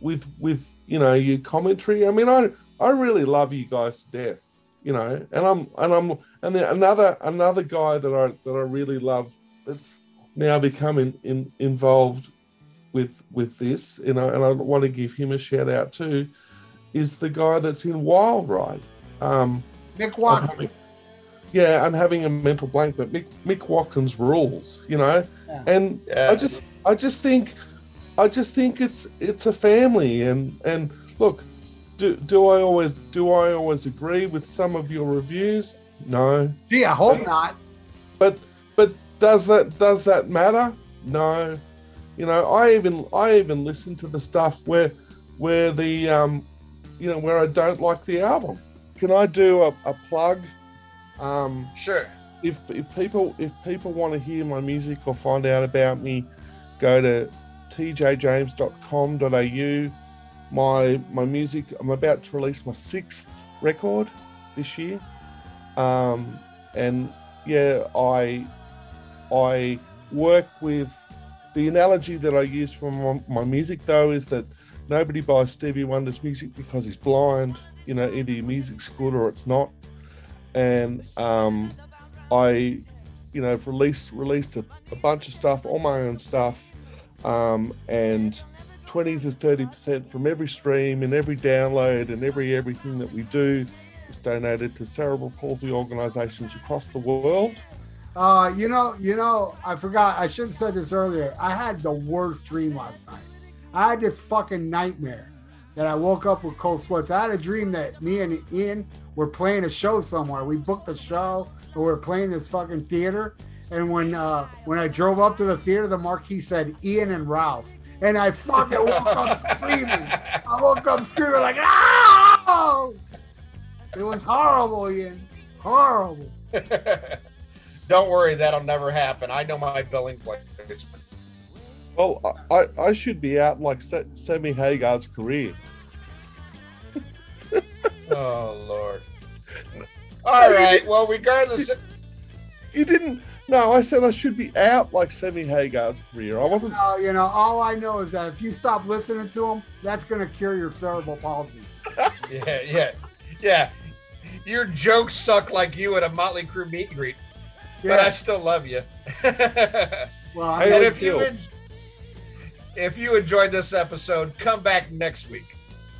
with with you know your commentary. I mean, I I really love you guys to death. You know, and I'm and I'm and then another another guy that I that I really love that's now becoming in, involved with with this, you know, and I want to give him a shout out too, is the guy that's in Wild Ride. Um, Mick I'm Watkins. having- yeah, I'm having a mental blank, but Mick, Mick Watkins rules, you know, Yeah. and Yeah. I just I just think I just think it's it's a family, and and look, do do I always do I always agree with some of your reviews? No, Gee, I hope not. but but does that does that matter? No. You know, I even I even listen to the stuff where where the um you know where I don't like the album. Can I do a, a plug? Um Sure. if if people if people want to hear my music or find out about me, go to tjjames.com.au. My my music. I'm about to release my sixth record this year, um, and yeah, I I work with the analogy that I use for my, my music though is that nobody buys Stevie Wonder's music because he's blind. You know, either your music's good or it's not, and um, I, you know, released released a, a bunch of stuff, all my own stuff, um, and twenty to thirty percent from every stream and every download and every everything that we do is donated to cerebral palsy organisations across the world. Uh, you know, you know, I forgot. I should have said this earlier. I had the worst dream last night. I had this fucking nightmare that I woke up with cold sweats. I had a dream that me and Ian were playing a show somewhere. We booked a show and we are playing this fucking theater. And when uh, when I drove up to the theater, the marquee said Ian and Ralph. And I fucking woke up screaming. I woke up screaming like, oh! It was horrible, Ian. Horrible. Don't worry, that'll never happen. I know my billing placement. Well, I, I, I should be out like Se- Sammy Hagar's career. Oh Lord. All right. Well, regardless, You didn't. No, I said I should be out like Sammy Hagar's career. I wasn't. Uh, you know, all I know is that if you stop listening to him, that's going to cure your cerebral palsy. yeah, yeah, yeah. Your jokes suck like you at a Motley Crue meet and greet, but I still love you. Well, I Hey, and if you Phil. en- if you enjoyed this episode, come back next week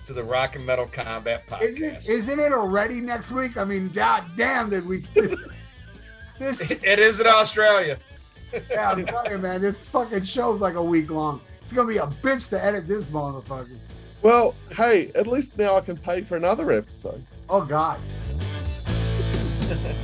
to the Rock and Metal Combat isn't, Podcast. isn't it already next week? I mean, god damn, did we? this, it is in Australia. yeah, I'm telling you, man, this fucking show's like a week long. It's gonna be a bitch to edit this motherfucker. Well, hey, at least now I can pay for another episode. Oh God.